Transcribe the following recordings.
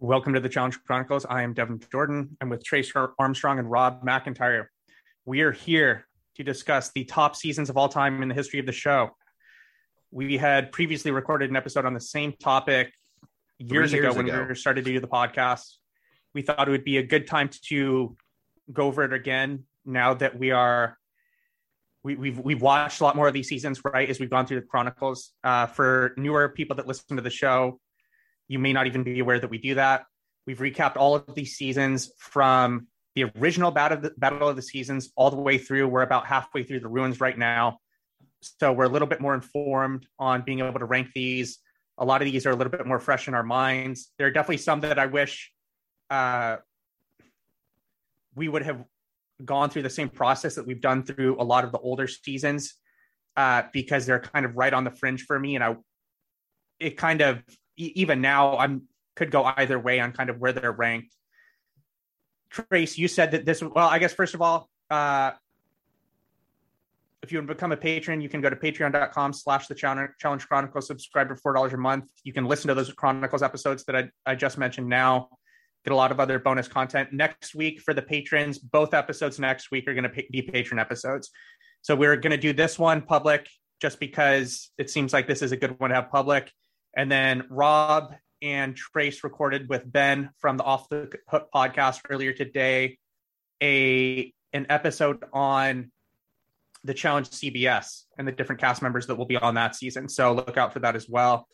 Welcome to the Challenge Chronicles. I am Devin Jordan. I'm with Trace Armstrong and Rob McIntyre. We are here to discuss the top seasons of all time in the history of the show. We had previously recorded an episode on the same topic years, Three ago years when ago. we started to do the podcast. We thought it would be a good time to go over it again now that we are we, we've we've watched a lot more of these seasons, right? As we've gone through the chronicles. Uh, for newer people that listen to the show, you may not even be aware that we do that. We've recapped all of these seasons from the original battle of the, battle of the seasons all the way through. We're about halfway through the ruins right now, so we're a little bit more informed on being able to rank these. A lot of these are a little bit more fresh in our minds. There are definitely some that I wish uh, we would have gone through the same process that we've done through a lot of the older seasons uh, because they're kind of right on the fringe for me, and I it kind of even now I'm could go either way on kind of where they're ranked. Trace, you said that this. Well, I guess first of all, uh, if you want to become a patron, you can go to patreon.com slash the challenge chronicles, subscribe for four dollars a month. You can listen to those chronicles episodes that I, I just mentioned now. Get a lot of other bonus content next week for the patrons. Both episodes next week are going to be patron episodes. So we're going to do this one public just because it seems like this is a good one to have public. And then Rob and Trace recorded with Ben from the Off the Hook podcast earlier today a an episode on the challenge CBS and the different cast members that will be on that season. So look out for that as well.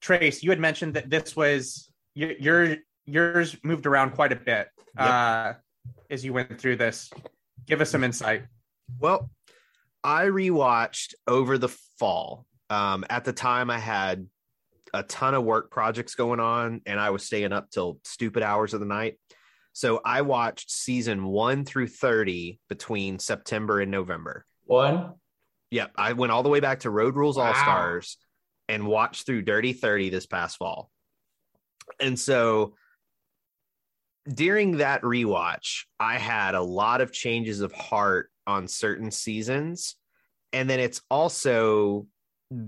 Trace, you had mentioned that this was your, your yours moved around quite a bit uh, as you went through this. Give us some insight. Well, I rewatched over the fall. Um, at the time, I had a ton of work projects going on, and I was staying up till stupid hours of the night. So I watched season one through 30 between September and November. One. Yep. I went all the way back to Road Rules Wow. All Stars and watched through Dirty 30 this past fall. And so during that rewatch, I had a lot of changes of heart on certain seasons. And then it's also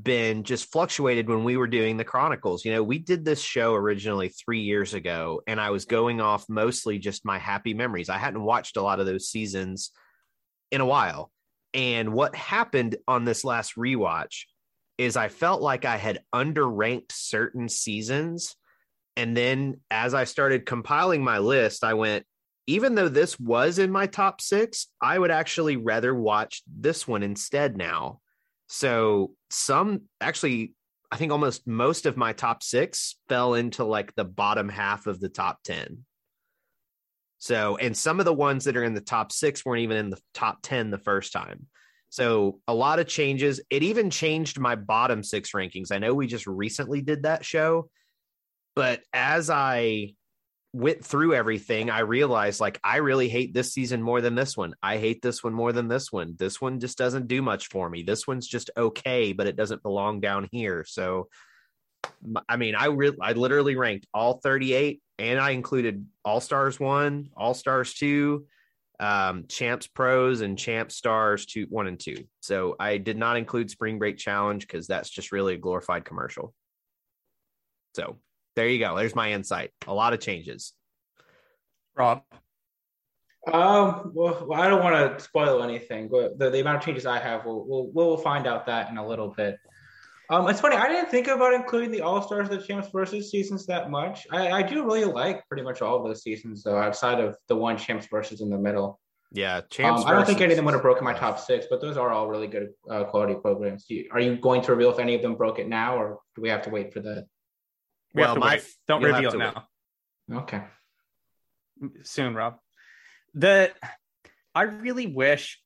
been just fluctuated when we were doing the Chronicles. You know, we did this show originally three years ago, and I was going off mostly just my happy memories. I hadn't watched a lot of those seasons in a while. And what happened on this last rewatch is I felt like I had underranked certain seasons. And then as I started compiling my list, I went, even though this was in my top six, I would actually rather watch this one instead now. So some actually, I think almost most of my top six fell into like the bottom half of the top 10. So, and some of the ones that are in the top six weren't even in the top 10 the first time. So, a lot of changes. It even changed my bottom six rankings. I know we just recently did that show, but as I went through everything, I realized like I really hate this season more than this one. I hate this one more than this one. This one just doesn't do much for me. This one's just okay, but it doesn't belong down here. So, I mean, I re- I literally ranked all 38 and I included All Stars 1, All Stars 2, um, Champs Pros and Champs Stars 2 1 and 2. So, I did not include Spring Break Challenge cuz that's just really a glorified commercial. So, there you go. There's my insight. A lot of changes. Rob. Um. Well, well, I don't want to spoil anything, but the, the amount of changes I have, we'll, we'll we'll find out that in a little bit. Um, it's funny. I didn't think about including the All Stars, the Champs versus seasons that much. I, I do really like pretty much all of those seasons, though, outside of the one Champs versus in the middle. Yeah, Champs. Um, I don't think any of them would have broken my top six, but those are all really good uh, quality programs. Do you, are you going to reveal if any of them broke it now, or do we have to wait for that? We have Well, to my- wait. Don't you'll have reveal it to now. Okay. soon, Rob. The I really wish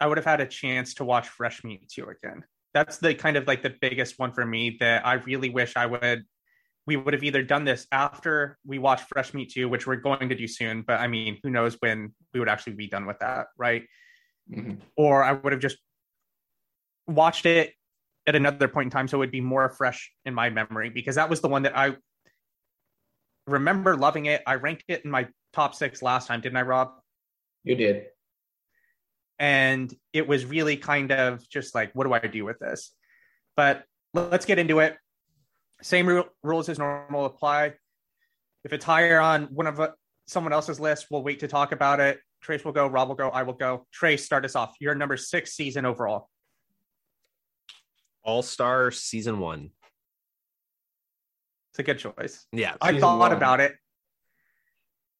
I would have had a chance to watch Fresh Meat 2 again. That's the kind of like the biggest one for me that I really wish I would we would have either done this after we watched Fresh Meat 2, which we're going to do soon, but I mean, who knows when we would actually be done with that, right? Mhm. Or I would have just watched it at another point in time so it would be more fresh in my memory because that was the one that I remember loving it. I ranked it in my top six last time, didn't I, Rob? You did. And it was really kind of just like, what do I do with this? But let's get into it. Same ru- rules as normal apply. If it's higher on one of uh, someone else's list, we'll wait to talk about it. Trace will go, Rob will go, I will go. Trace, start us off. Your number six season overall. All Star season one. It's a good choice. Yeah, I Season thought one. about it.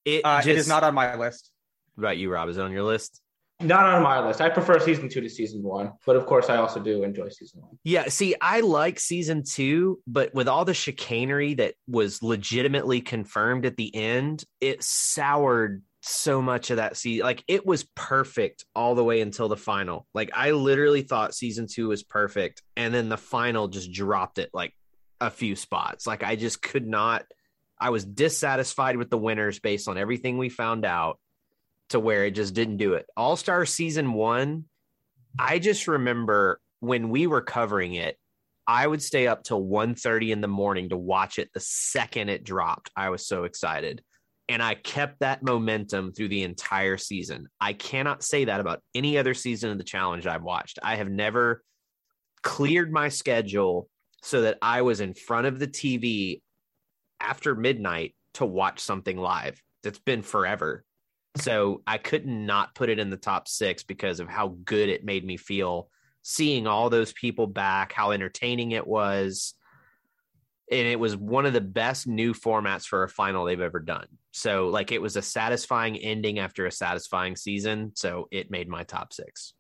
it, Uh, just, it is not on my list. What about you, Rob. Is it on your list? Not on my list. I prefer season two to season one, but of course, I also do enjoy season one. Yeah, see, I like season two, but with all the chicanery that was legitimately confirmed at the end, it soured so much of that season. Like it was perfect all the way until the final. Like I literally thought season two was perfect, and then the final just dropped it like a few spots. Like I just could not. I was dissatisfied with the winners based on everything we found out to where it just didn't do it. All Star season one, I just remember when we were covering it, I would stay up till 1.30 in the morning to watch it the second it dropped. I was so excited. And I kept that momentum through the entire season. I cannot say that about any other season of the challenge I've watched. I have never cleared my schedule so that I was in front of the TV after midnight to watch something live. That's been forever. So I could not put it in the top six because of how good it made me feel seeing all those people back, how entertaining it was. And it was one of the best new formats for a final they've ever done. So, like, it was a satisfying ending after a satisfying season. So, it made my top six.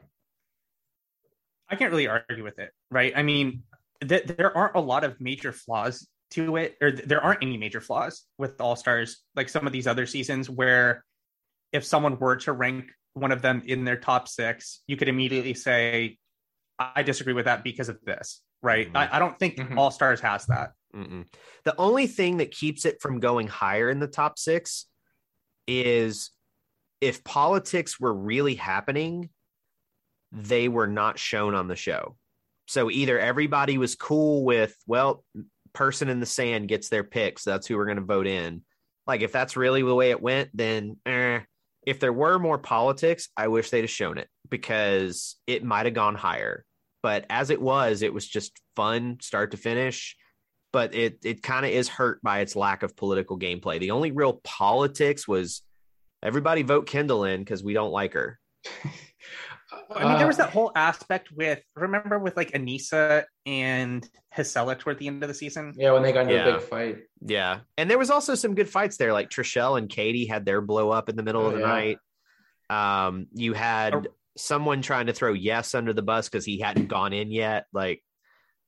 I can't really argue with it, right? I mean, th- there aren't a lot of major flaws to it, or th- there aren't any major flaws with All Stars, like some of these other seasons, where if someone were to rank one of them in their top six, you could immediately say, I disagree with that because of this, right? Mhm. I, I don't think Mhm. All Stars has that. Mm-mm. The only thing that keeps it from going higher in the top six is if politics were really happening, they were not shown on the show. So either everybody was cool with, well, person in the sand gets their picks. That's who we're going to vote in. Like if that's really the way it went, then eh. if there were more politics, I wish they'd have shown it because it might have gone higher. But as it was, it was just fun start to finish but it it kind of is hurt by its lack of political gameplay. The only real politics was everybody vote Kendall in because we don't like her. I mean, there was Uh, that whole aspect with, remember with like Aneesa and Jisela toward the end of the season? Yeah, when they got into Yeah. a big fight. Yeah, and there was also some good fights there. Like Trishelle and Katie had their blow up in the middle Oh, of the yeah. night. Um, you had Oh. someone trying to throw Yes under the bus because he hadn't gone in yet. Like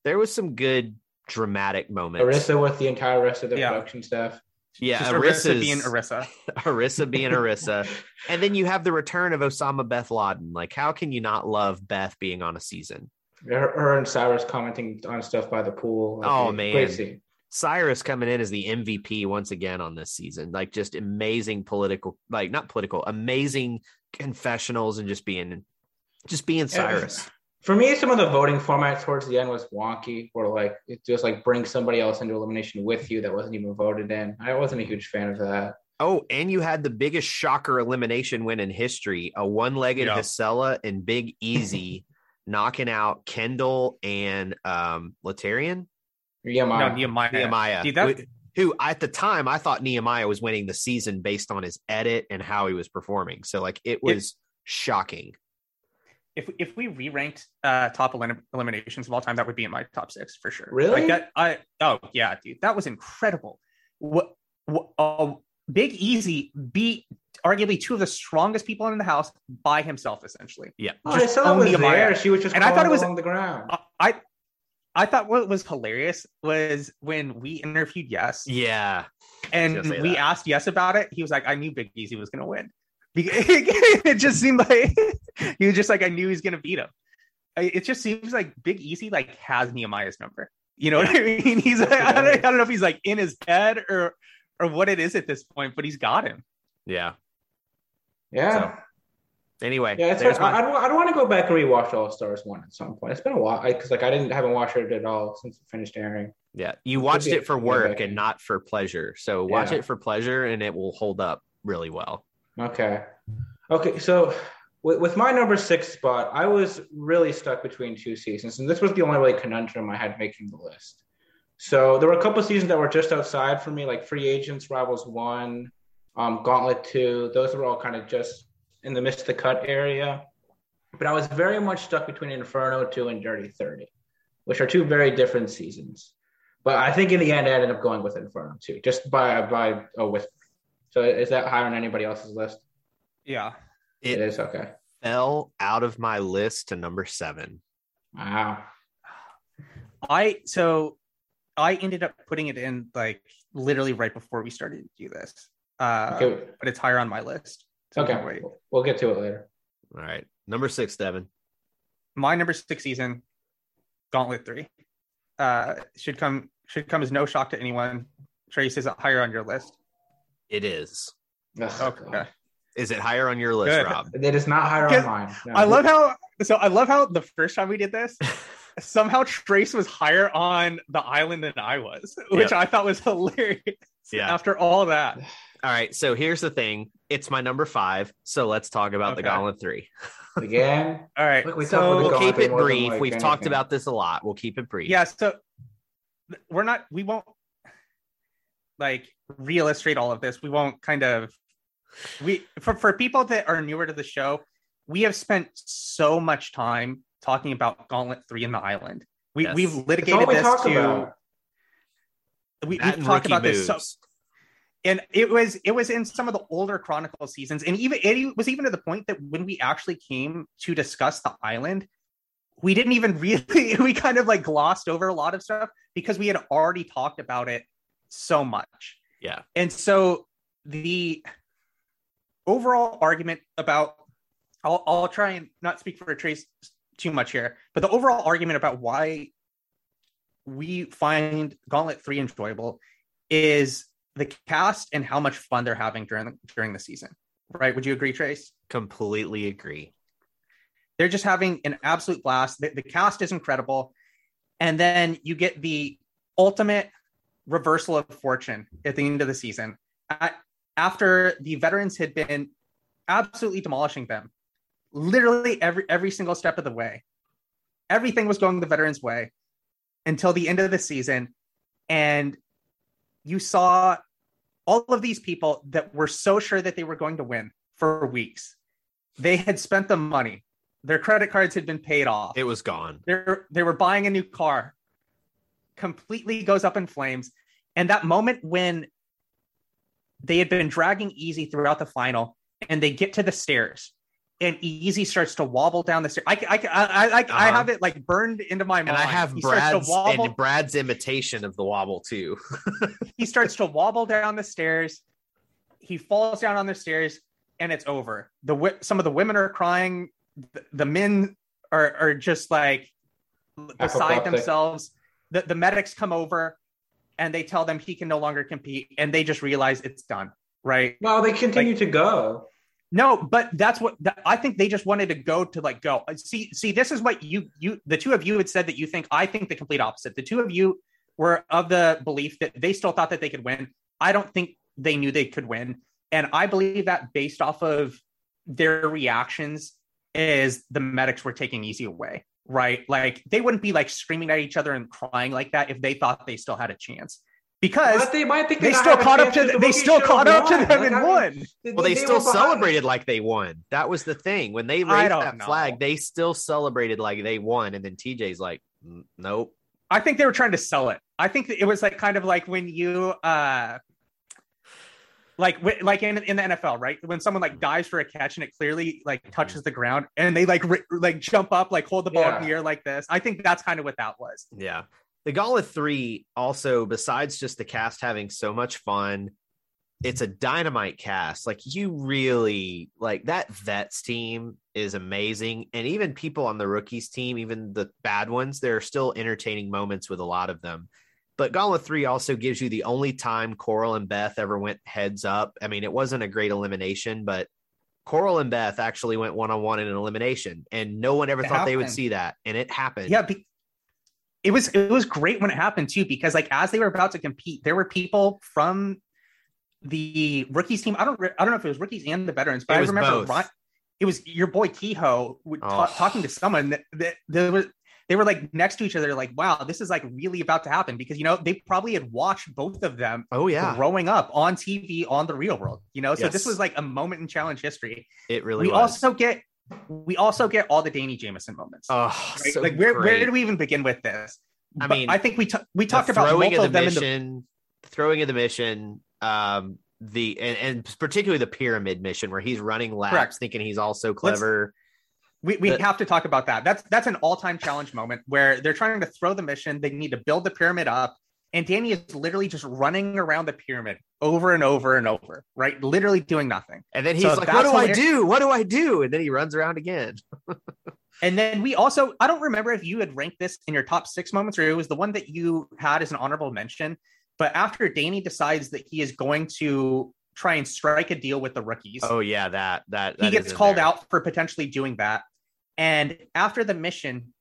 there was some good dramatic moments. Arissa with the entire rest of the Yeah. production staff. yeah, Just Arissa being Arissa. Arissa being Arissa. And then you have the return of Osama Beth Laden. Like, how can you not love Beth being on a season? Her, her and Cyrus commenting on stuff by the pool. Like, Oh, man. scene. Cyrus coming in as the MVP once again on this season. Like, just amazing political, like, not political, amazing confessionals and just being, just being Cyrus. For me, some of the voting format towards the end was wonky, where like it just like brings somebody else into elimination with you that wasn't even voted in. I wasn't a huge fan of that. Oh, and you had the biggest shocker elimination win in history a one legged Yeah. Jisela and Big Easy knocking out Kendall and um, Laterrian. Yeah, my No, Nehemiah. Nehemiah. Dude, that- who- who at the time I thought Nehemiah was winning the season based on his edit and how he was performing. So like it was shocking. If if we re-ranked uh top elim- eliminations of all time, that would be in my top six for sure. Really? Like that, I oh yeah, dude, that was incredible. What, what uh, Big Easy beat arguably two of the strongest people in the house by himself, essentially. Yeah. Oh, Just Jisela own was there. She was just And I thought it was- along the ground. I- I I thought what was hilarious was when we interviewed Yes, Yeah. and we that. asked Yes about it. He was like, "I knew Big Easy was going to win." Be- it just seemed like he was just like, "I knew he was going to beat him." It just seems like Big Easy like has Nehemiah's number. You know what I mean? He's like, I, don't, I don't know if he's like in his head or or what it is at this point, but he's got him. Yeah. yeah. Anyway, Yeah, it's there's my- I, don't, I'd want to go back and rewatch All Stars one at some point. It's been a while because like I didn't haven't watched it at all since it finished airing. yeah. You watched be- it for work and not for pleasure. So watch Yeah. it for pleasure and it will hold up really well. Okay, okay. So with, with my number six spot, I was really stuck between two seasons, and this was the only really conundrum I had making the list. So there were a couple seasons that were just outside for me, like Free Agents, Rivals One, um, Gauntlet Two. Those were all kind of just in the midst the cut area. But I was very much stuck between Inferno Two and Dirty Thirty, which are two very different seasons. But I think in the end, I ended up going with Inferno Two, just by by a whisper. So is that higher on anybody else's list? Yeah. it is okay. Fell out of my list to number seven. Wow. I so I ended up putting it in like literally right before we started to do this. Uh, Okay. but it's higher on my list. So Okay. don't wait. We'll get to it later. All right. Number six, Devin. My number six season, Gauntlet three, uh, should come should come as no shock to anyone. Trace is it higher on your list? It is. Ugh, Okay. Is it higher on your list, Good. Rob? It is not higher on mine. No. I love how so I love how the first time we did this, somehow Trace was higher on the island than I was, which Yep. I thought was hilarious. Yeah. After all that. All right. So here's the thing. It's my number five. So let's talk about the Okay. Gauntlet three. again. All right. Look, we so we'll keep it brief. like, We've talked about this a lot. We'll keep it brief. yeah so we're not we won't like re-illustrate all of this we won't kind of we for, for people that are newer to the show we have spent so much time talking about gauntlet 3 in the island we, Yes. we've litigated we this to about. we, we've talked about moves. this so and it was it was in some of the older chronicle seasons and even it was even to the point that when we actually came to discuss the island we didn't even really we kind of like glossed over a lot of stuff because we had already talked about it so much Yeah. and so the overall argument about I'll, I'll try and not speak for trace too much here but the overall argument about why we find gauntlet 3 enjoyable is the cast and how much fun they're having during the, during the season right would you agree trace Completely agree. they're just having an absolute blast. The, the cast is incredible. And then you get the ultimate reversal of fortune at the end of the season. After the veterans had been absolutely demolishing them, literally every every single step of the way. Everything was going the veterans' way until the end of the season. And you saw all of these people that were so sure that they were going to win for weeks. They had spent the money. Their credit cards had been paid off. It was gone. They're they were buying a new car. Completely goes up in flames. And that moment when they had been dragging Easy throughout the final, and they get to the stairs, and Easy starts to wobble down the stairs. I I I I, I, I Uh-huh. have it like burned into my mind. And I have he Brad's and Brad's imitation of the wobble too. he starts to wobble down the stairs. He falls down on the stairs, and it's over. The some of the women are crying. The, the men are are just like beside Apoplectic. themselves. The the medics come over, and they tell them he can no longer compete, and they just realize it's done. Right? No, they continue to go. No, but that's what that, I think. They just wanted to go to like go. Uh, see, see, this is what you you the two of you had said that you think. I think the complete opposite. The two of you were of the belief that they still thought that they could win. I don't think they knew they could win, and I believe that based off of their reactions, is the medics were taking easy away. Right? Like they wouldn't be like screaming at each other and crying like that if they thought they still had a chance. Because But they might think they not still caught up to because they still caught up to them Like, and I mean, won. they- Well, they, they still were behind. celebrated like they won. That was the thing. When they raised don't that know. flag, they still celebrated like they won. And then TJ's like, "Mm, nope. I think they were trying to sell it. I think it was like kind of like when you uh like like in in the NFL, right? When someone like dives for a catch and it clearly like mm-hmm. touches the ground and they like ri- like jump up, like hold the ball in the air like this. I think that's kind of what that was. Yeah. The Gauntlet 3 also, besides just the cast having so much fun, it's a dynamite cast. Like you really like that vets team is amazing. And even people on the rookies team, even the bad ones, there are still entertaining moments with a lot of them. But Gauntlet 3 also gives you the only time Coral and Beth ever went heads up. I mean, it wasn't a great elimination, but Coral and Beth actually went one on one in an elimination, and no one ever It thought they would see that. And it happened. Yeah, be- it was it was great when it happened too because like as they were about to compete, there were people from the rookies team. I don't I don't know if it was rookies and the veterans, but I remember it was your boy Kehoe Oh. talking to someone that, that there was they were like next to each other, like, wow, this is like really about to happen because you know they probably had watched both of them Oh yeah, growing up on TV on the real world. You know, so this was like a moment in challenge history. it really we was. also get we also get all the Danny Jamieson moments. oh, right? so like where where do we even begin with this? I But mean, I think we t- we talked about throwing of the them in the mission, throwing of the mission, um, the and, and particularly the pyramid mission where he's running laps, Correct. thinking he's all so clever. We, we have to talk about that. That's that's an all-time challenge moment where they're trying to throw the mission. They need to build the pyramid up, and Danny is literally just running around the pyramid over and over and over, right? Literally doing nothing. And then he's So like, "What do I do? What do I do?" And then he runs around again. And then we also, I don't remember if you had ranked this in your top six moments or it was the one that you had as an honorable mention. But after Danny decides that he is going to try and strike a deal with the rookies, Oh yeah, that that, he gets called there. out for potentially doing that. And after the mission,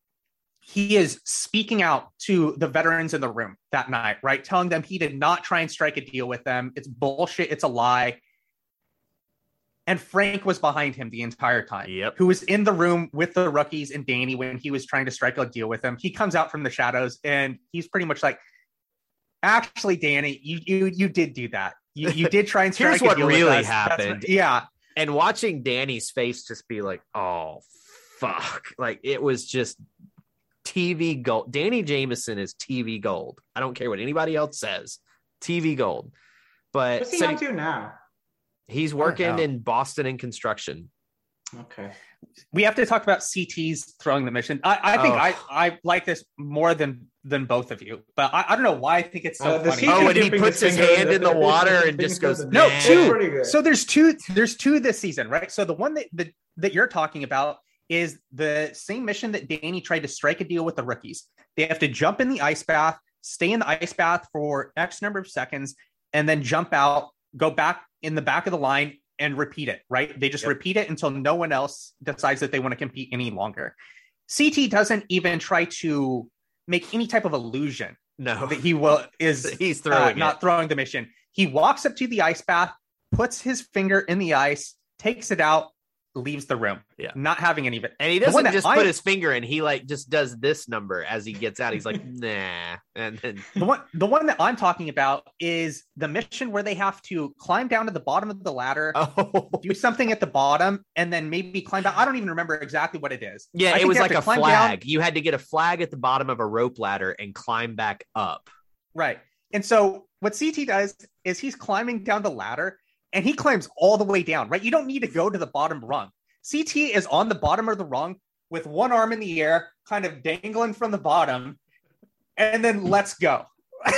he is speaking out to the veterans in the room that night, right? Telling them he did not try and strike a deal with them. It's bullshit. It's a lie. And Frank was behind him the entire time Yep. who was in the room with the rookies and Danny when he was trying to strike a deal with them. He comes out from the shadows and he's pretty much like, "Actually, Danny, you you you did do that. You you did try and strike Here's a what deal with really us. That's what- happened. yeah, And watching Danny's face just be like, "Oh fuck!" Like it was just TV gold. Danny Jamieson is TV gold. I don't care what anybody else says. TV gold. But What's he so up to now? he's working in Boston in construction. Okay. we have to talk about CT's throwing the mission. I, I think Oh. I I like this more than than both of you, but I, I don't know why I think it's so Uh, funny. Oh, and he puts his hand in the water and just goes, No, two. So there's two. There's two this season, right? So the one that that, that you're talking about is the same mission that Danny tried to strike a deal with the rookies. They have to jump in the ice bath, stay in the ice bath for X number of seconds, and then jump out, go back in the back of the line, and repeat it. Right? They just Yep. repeat it until no one else decides that they want to compete any longer. CT doesn't even try to make any type of illusion no, that he will is he's uh, throwing not throwing the mission. He walks up to the ice bath, puts his finger in the ice, takes it out, leaves the room. Yeah. Not having any of it. And he doesn't just I- put his finger in. He like just does this number as he gets out. He's like, nah, and then The one the one that I'm talking about is the mission where they have to climb down to the bottom of the ladder, oh do something at the bottom, and then maybe climb down. I don't even remember exactly what it is. Yeah, it was like a flag. down- You had to get a flag at the bottom of a rope ladder and climb back up. Right. And so what CT does is he's climbing down the ladder and he climbs all the way down, right? You don't need to go to the bottom rung. CT is on the bottom of the rung with one arm in the air, kind of dangling from the bottom, and then let's go.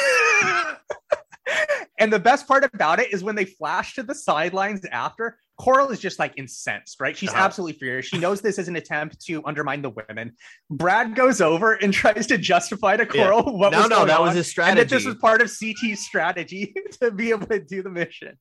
and the best part about it is when they flash to the sidelines after, Coral is just like incensed, right? She's Uh-huh. absolutely furious. She knows this is an attempt to undermine the women. Brad goes over and tries to justify to Yeah. Coral what no, was no, that on was his and that this was part of CT's strategy to be able to do the mission.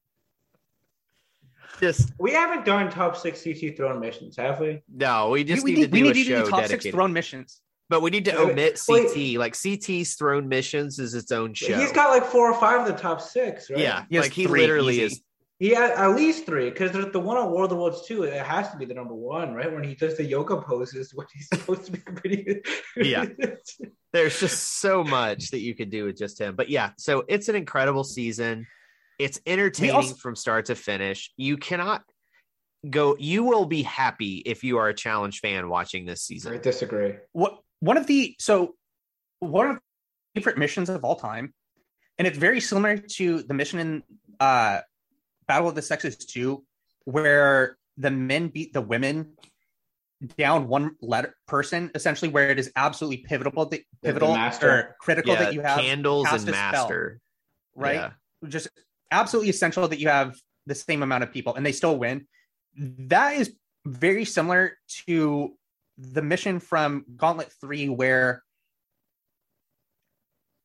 Just we haven't done top six CT throne missions, have we? no, we just we, need, need, to we do need a to show do top six dedicated. throne missions. But we need to Wait, omit wait. CT. Like CT's throne missions is its own show. He's got like four or five of the top six, right? yeah, He like he literally easy. is. He had at least three because there's the one on World of Worlds too. It has to be the number one, right? When he does the yoga poses, what he's supposed to be pretty. Yeah. There's just so much that you could do with just him. But yeah, so it's an incredible season. It's entertaining also- from start to finish. You cannot go. You will be happy if you are a challenge fan watching this season. I disagree. What one of the so one of the favorite missions of all time, and it's very similar to the mission in uh Battle of the Sexes 2, where the men beat the women down one letter person, essentially where it is absolutely pivotal that the pivotal master. or critical Yeah, that you have candles and a spell. master. right? Yeah. Just absolutely essential that you have the same amount of people and they still win. That is very similar to the mission from Gauntlet 3 where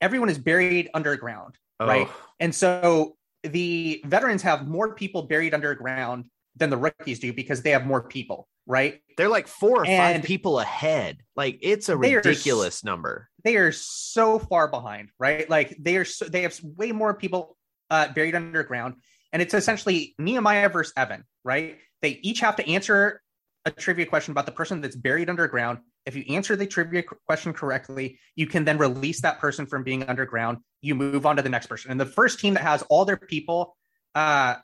everyone is buried underground, oh. right? Oh, And so the veterans have more people buried underground than the rookies do because they have more people, right? they're like four or five people ahead. Like it's a They are ridiculous number. they are so far behind, right? Like they are so, they have way more people uh, buried underground, and it's essentially Nehemiah versus Evan, right? They each have to answer a trivia question about the person that's buried underground. If you answer the trivia question correctly, you can then release that person from being underground. You move on to the next person. And the first team that has all their people uh,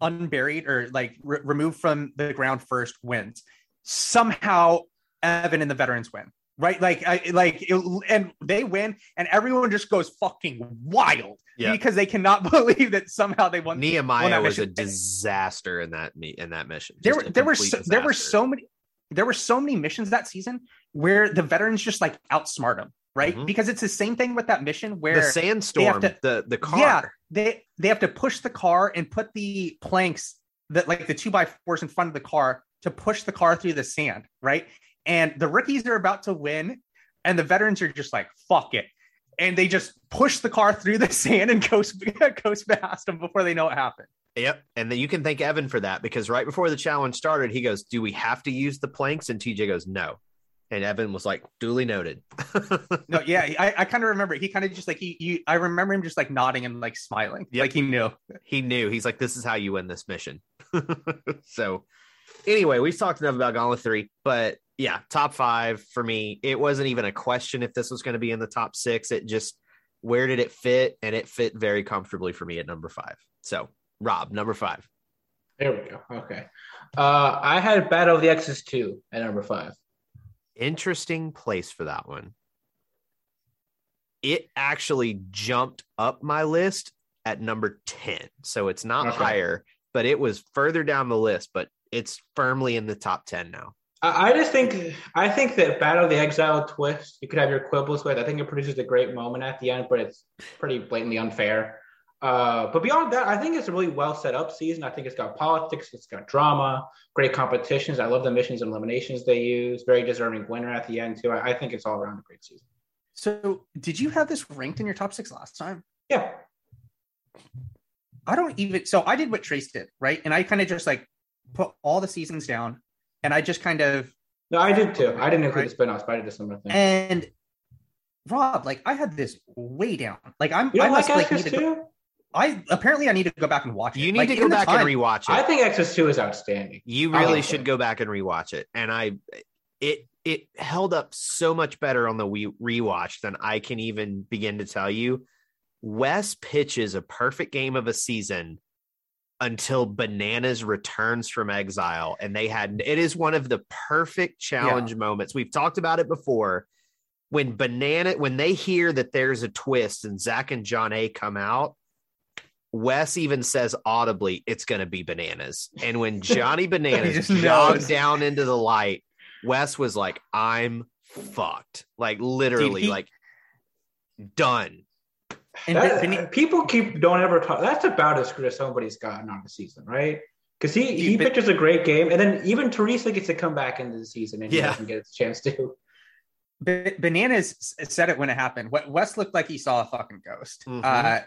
unburied or like re- removed from the ground first wins. Somehow, Evan and the veterans win right? Like, I, like, it, and they win, and everyone just goes fucking wild yeah. because they cannot believe that somehow they won. Nehemiah won was a disaster in that in that mission. There, there were so, there were so many there were so many missions that season where the veterans just like outsmart them, right? Mm-hmm. Because it's the same thing with that mission where the sandstorm, to, the the car, yeah, they they have to push the car and put the planks that like the two by fours in front of the car to push the car through the sand, right? And the rookies are about to win, and the veterans are just like, fuck it. And they just push the car through the sand and coast, coast past them before they know what happened. Yep. And then you can thank Evan for that because right before the challenge started, he goes, Do we have to use the planks? And TJ goes, No. And Evan was like, duly noted. no, yeah, I, I kind of remember. He kind of just like he, he, I remember him just like nodding and like smiling, yep. like he knew. He knew. He's like, this is how you win this mission. so, anyway, we've talked enough about Gauntlet Three, but yeah, top five for me. It wasn't even a question if this was going to be in the top six. It just where did it fit, and it fit very comfortably for me at number five. So, Rob, number five. There we go. Okay, uh, I had Battle of the Exes two at number five. Interesting place for that one. It actually jumped up my list at number 10. So it's not okay. higher, but it was further down the list, but it's firmly in the top 10 now. I just think I think that Battle of the Exile twist you could have your quibbles with. I think it produces a great moment at the end, but it's pretty blatantly unfair. Uh, but beyond that, I think it's a really well set up season. I think it's got politics, it's got drama, great competitions. I love the missions and eliminations they use. Very deserving winner at the end too. I, I think it's all around a great season. So, did you have this ranked in your top six last time? Yeah. I don't even. So I did what Trace did, right? And I kind of just like put all the seasons down and I just kind of no, I did too. I didn't include right? the spinoffs, but I did a similar thing. And Rob, like I had this way down. Like I'm, I must like, like need to go, I apparently I need to go back and watch it. You need like, to go back time, and rewatch it. I think Exes Two is outstanding. You really should it. go back and rewatch it. And I, it it held up so much better on the rewatch than I can even begin to tell you. Wes pitches a perfect game of a season until Bananas returns from exile. And they had it is one of the perfect challenge yeah. moments. We've talked about it before. When Banana, when they hear that there's a twist and Zach and Jonna come out, Wes even says audibly, it's going to be bananas. And when Johnny Bananas jogged down into the light, Wes was like, I'm fucked. Like literally, Dude, he, like done. And that, people keep don't ever talk. That's about as good as somebody's gotten on the season, right? Because he he but, pitches a great game, and then even Teresa gets to come back into the season, and he yeah. doesn't get a chance to. But Bananas said it when it happened. What Wes looked like he saw a fucking ghost. Mm-hmm. Uh,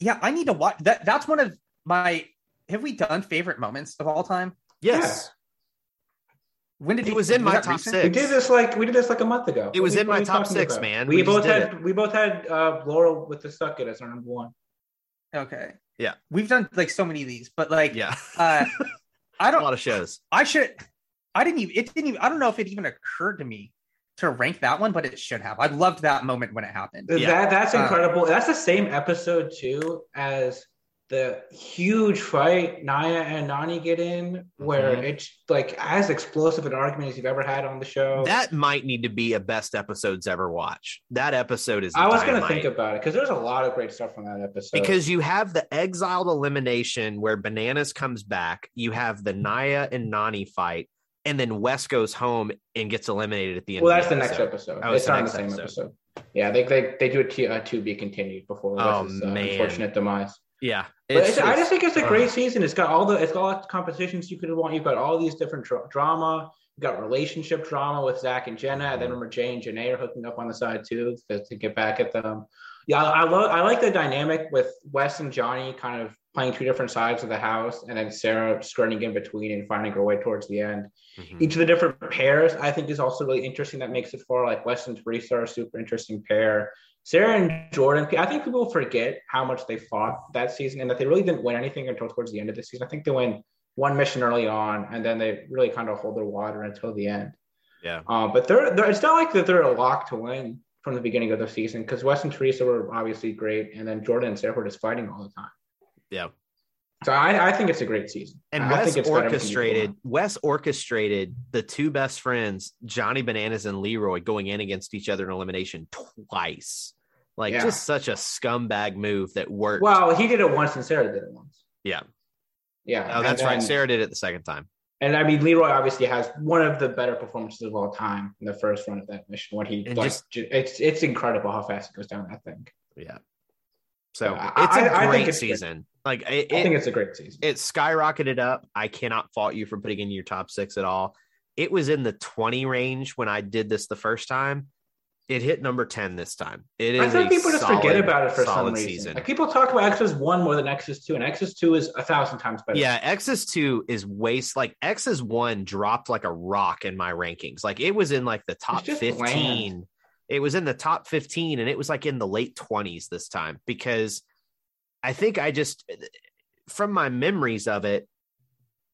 yeah, I need to watch that. That's one of my. Have we done favorite moments of all time? Yes. When did it was in my top recent? six? We did this like we did this like a month ago. It was in my top six, about? man. We, we both had it. we both had uh, Laurel with the suck it as our number one. Okay. Yeah. We've done like so many of these, but like yeah, uh, I don't a lot of shows. I should. I didn't even. It didn't even. I don't know if it even occurred to me to rank that one, but it should have. I loved that moment when it happened. That yeah. that's uh, incredible. Uh, that's the same episode too as the huge fight Nia and Nany get in, where mm-hmm. it's like as explosive an argument as you've ever had on the show. That might need to be a best episodes ever watch. That episode is. I was going to think about it because there's a lot of great stuff from that episode. Because you have the exiled elimination where Bananas comes back. You have the Nia and Nany fight. And then Wes goes home and gets eliminated at the end. Well, that's the, the next episode. Oh, it's, not the same episode. episode. Yeah, they, they they do a t- uh, to be continued before oh, Wes's uh, unfortunate demise. Yeah, it's, it's, I just think it's a great uh, season. It's got all the it's got all the competitions you could want. You've got all these different dra- drama. You've got relationship drama with Zach and Jenna, and then remember Jay and Janae are hooking up on the side too to, to get back at them. Yeah, I, I love I like the dynamic with Wes and Johnny kind of playing two different sides of the house, and then Sarah skirting in between and finding her way towards the end. Mm-hmm. Each of the different pairs I think is also really interesting. That makes it for like Wes and Teresa are a super interesting pair. Sarah and Jordan, I think people forget how much they fought that season and that they really didn't win anything until towards the end of the season. I think they win one mission early on and then they really kind of hold their water until the end. Yeah. Uh, but they're, they're it's not like that they're a lock to win from the beginning of the season because Wes and Teresa were obviously great, and then Jordan and Sarah were just fighting all the time. Yeah. So I, I think it's a great season. And I Wes think it's got everything you orchestrated. Wes orchestrated the two best friends, Johnny Bananas and Leroy, going in against each other in elimination twice. Like Yeah. just such a scumbag move that worked. Well, he did it once, and Sarah did it once. Yeah. Yeah. oh, that's and right. Sarah did it the second time. And I mean, Leroy obviously has one of the better performances of all time in the first run of that mission. What he like, just- ju- it's it's incredible how fast it goes down that thing. Yeah. So I- it's a I- I great it's great. season. Like it, I think it's a great season. it skyrocketed up. I cannot fault you for putting in your top six at all. It was in the 20 range when I did this the first time. It hit number 10 this time. It is I think people just forget about it for some reason. season. Like people talk about Exes one more than Exes two, and Exes two is a thousand times better. Yeah, X's two is waste. Like X's one dropped like a rock in my rankings. Like it was in like the top fifteen. bland. It was in the top fifteen, and it was like in the late twenties this time because I think I just from my memories of it,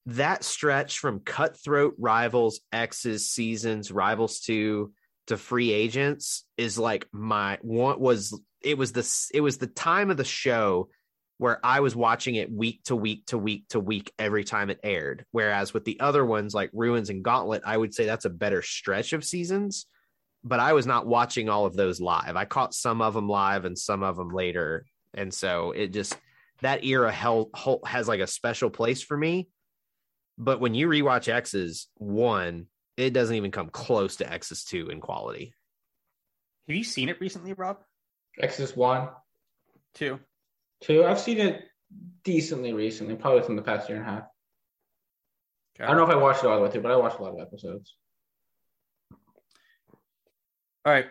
that stretch from cutthroat rivals, X's seasons, rivals two to free agents is like my one was it was the it was the time of the show where I was watching it week to week to week to week every time it aired. Whereas with the other ones like Ruins and Gauntlet, I would say that's a better stretch of seasons. But I was not watching all of those live. I caught some of them live and some of them later, and so it just that era held, hol- has like a special place for me. But when you rewatch X's one, it doesn't even come close to X's two in quality. Have you seen it recently, Rob? X's one, Two. two. I've seen it decently recently, probably within the past year and a half. Okay. I don't know if I watched it all the way through, but I watched a lot of episodes. All right.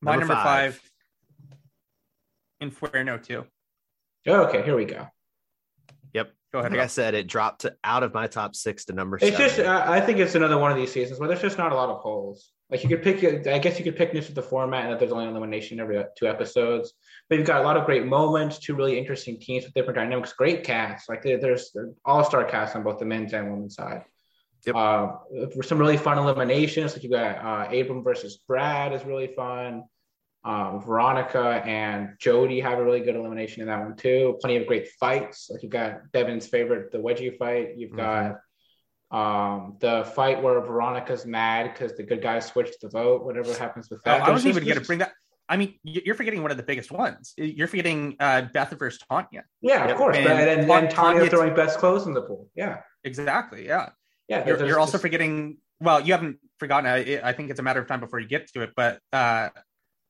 My Number number, five. five. Inferno two. Oh, okay, here we go. Yep. Go ahead. Like I said, it dropped to, out of my top six to number It's seven. just, I I think it's another one of these seasons where there's just not a lot of holes. Like you could pick, I guess you could pick this with the format and that there's only elimination every two episodes. But you've got a lot of great moments, two really interesting teams with different dynamics, great cast. Like there's all star cast on both the men's and women's side. Yep. Uh, some really fun eliminations. Like you got uh, Abram versus Brad is really fun. Um, Veronica and Jodi have a really good elimination in that one too. Plenty of great fights. Like you've got Devin's favorite, the wedgie fight. You've got um, the fight where Veronica's mad because the good guys switched the vote. Whatever happens with Oh, that. I wasn't even going to bring that. I mean, you're forgetting one of the biggest ones. You're forgetting uh, Beth versus Tonya. Yeah, of course. And and, Tonya- Tonya throwing best clothes in the pool. Yeah, Exactly. Yeah. Yeah. You're, you're also just- forgetting. Well, you haven't forgotten. I, I think it's a matter of time before you get to it. But uh,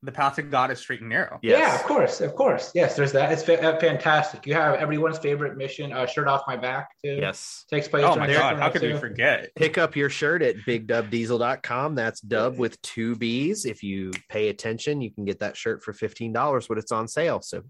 the path to God is straight and narrow. Yes. Yeah, of course, of course. Yes, there's that. It's fa- uh, fantastic. You have everyone's favorite mission, uh, shirt off my back too. Yes. takes place. Oh my that God! How could too. we forget? Pick up your shirt at bigdubdiesel.com. That's dub with two B's. If you pay attention, you can get that shirt for $15 when it's on sale. So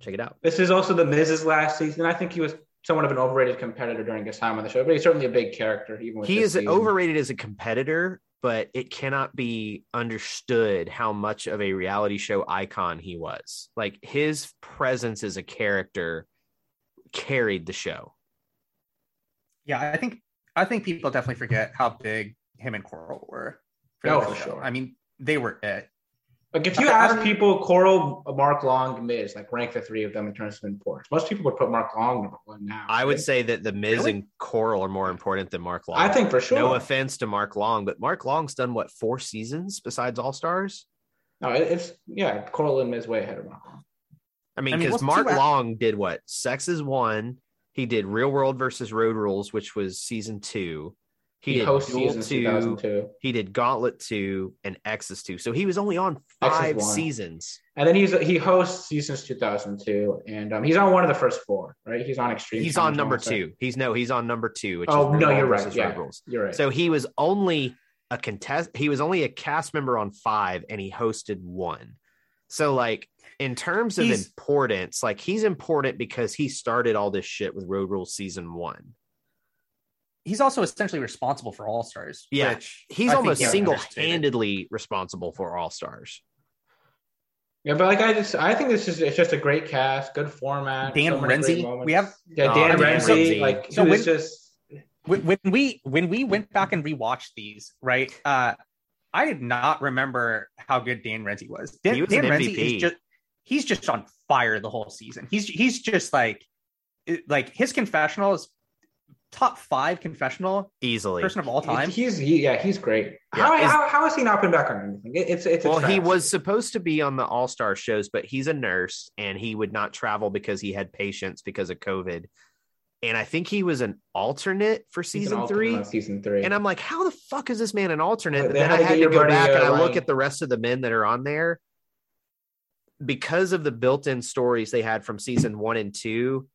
check it out. This is also the Miz's last season. I think he was somewhat of an overrated competitor during his time on the show, but he's certainly a big character. Even with He is season. overrated as a competitor, but it cannot be understood how much of a reality show icon he was. Like his presence as a character carried the show. Yeah, I think I think people definitely forget how big him and Coral were. Oh, the for show. sure. I mean, they were it. Like if you I- I ask don't- people, Coral, Mark Long, Miz, like rank the three of them in terms of importance. Most people would put Mark Long number one now. I would say that the Miz Really? and Coral are more important than Mark Long. I think for sure. No offense to Mark Long, but Mark Long's done what four seasons besides All Stars. No, it- it's yeah, Coral and Miz way ahead of Mark Long. I mean, I mean, because Mark two Long did what? Exes one. He did Real World versus Road Rules, which was season two. He, He, did Duel seasons two. 2002. He did Gauntlet two and X's two. So he was only on five seasons. And then he's he hosts seasons 2002, and um, he's on one of the first four, right? He's on Extreme. He's on number two. He's no, he's on number two. Which Oh is no, you're right. Yeah, you're right. So he was only a contest. He was only a cast member on five, and he hosted one. So like in terms of He's- importance, like he's important because he started all this shit with Road Rules season one. He's also essentially responsible for All Stars. Yeah, which He's I almost single handedly responsible for All Stars. yeah, but like I just I think this is it's just a great cast, good format. Dan so Renzi, we have- yeah, Oh, Dan Dan Renzi. Renzi. Like So was when- just when when we when we went back and rewatched these, right? Uh, I did not remember how good Dan Renzi was. Dan, He was Dan an Renzi MVP. is just he's just on fire the whole season. He's he's just like like his confessional is top five confessional Easily. person of all time. He's he, yeah, he's great. Yeah, how, is- how, how has he not been back on anything? It- it's it's a well, he was supposed to be on the All Star shows, but he's a nurse and he would not travel because he had patients because of COVID. And I think he was an alternate for season alternate three. season three. And I'm like, how the fuck is this man an alternate? They But then I had get to your go back and uh, I look at the rest of the men that are on there. Because of the built-in stories they had from season one and two,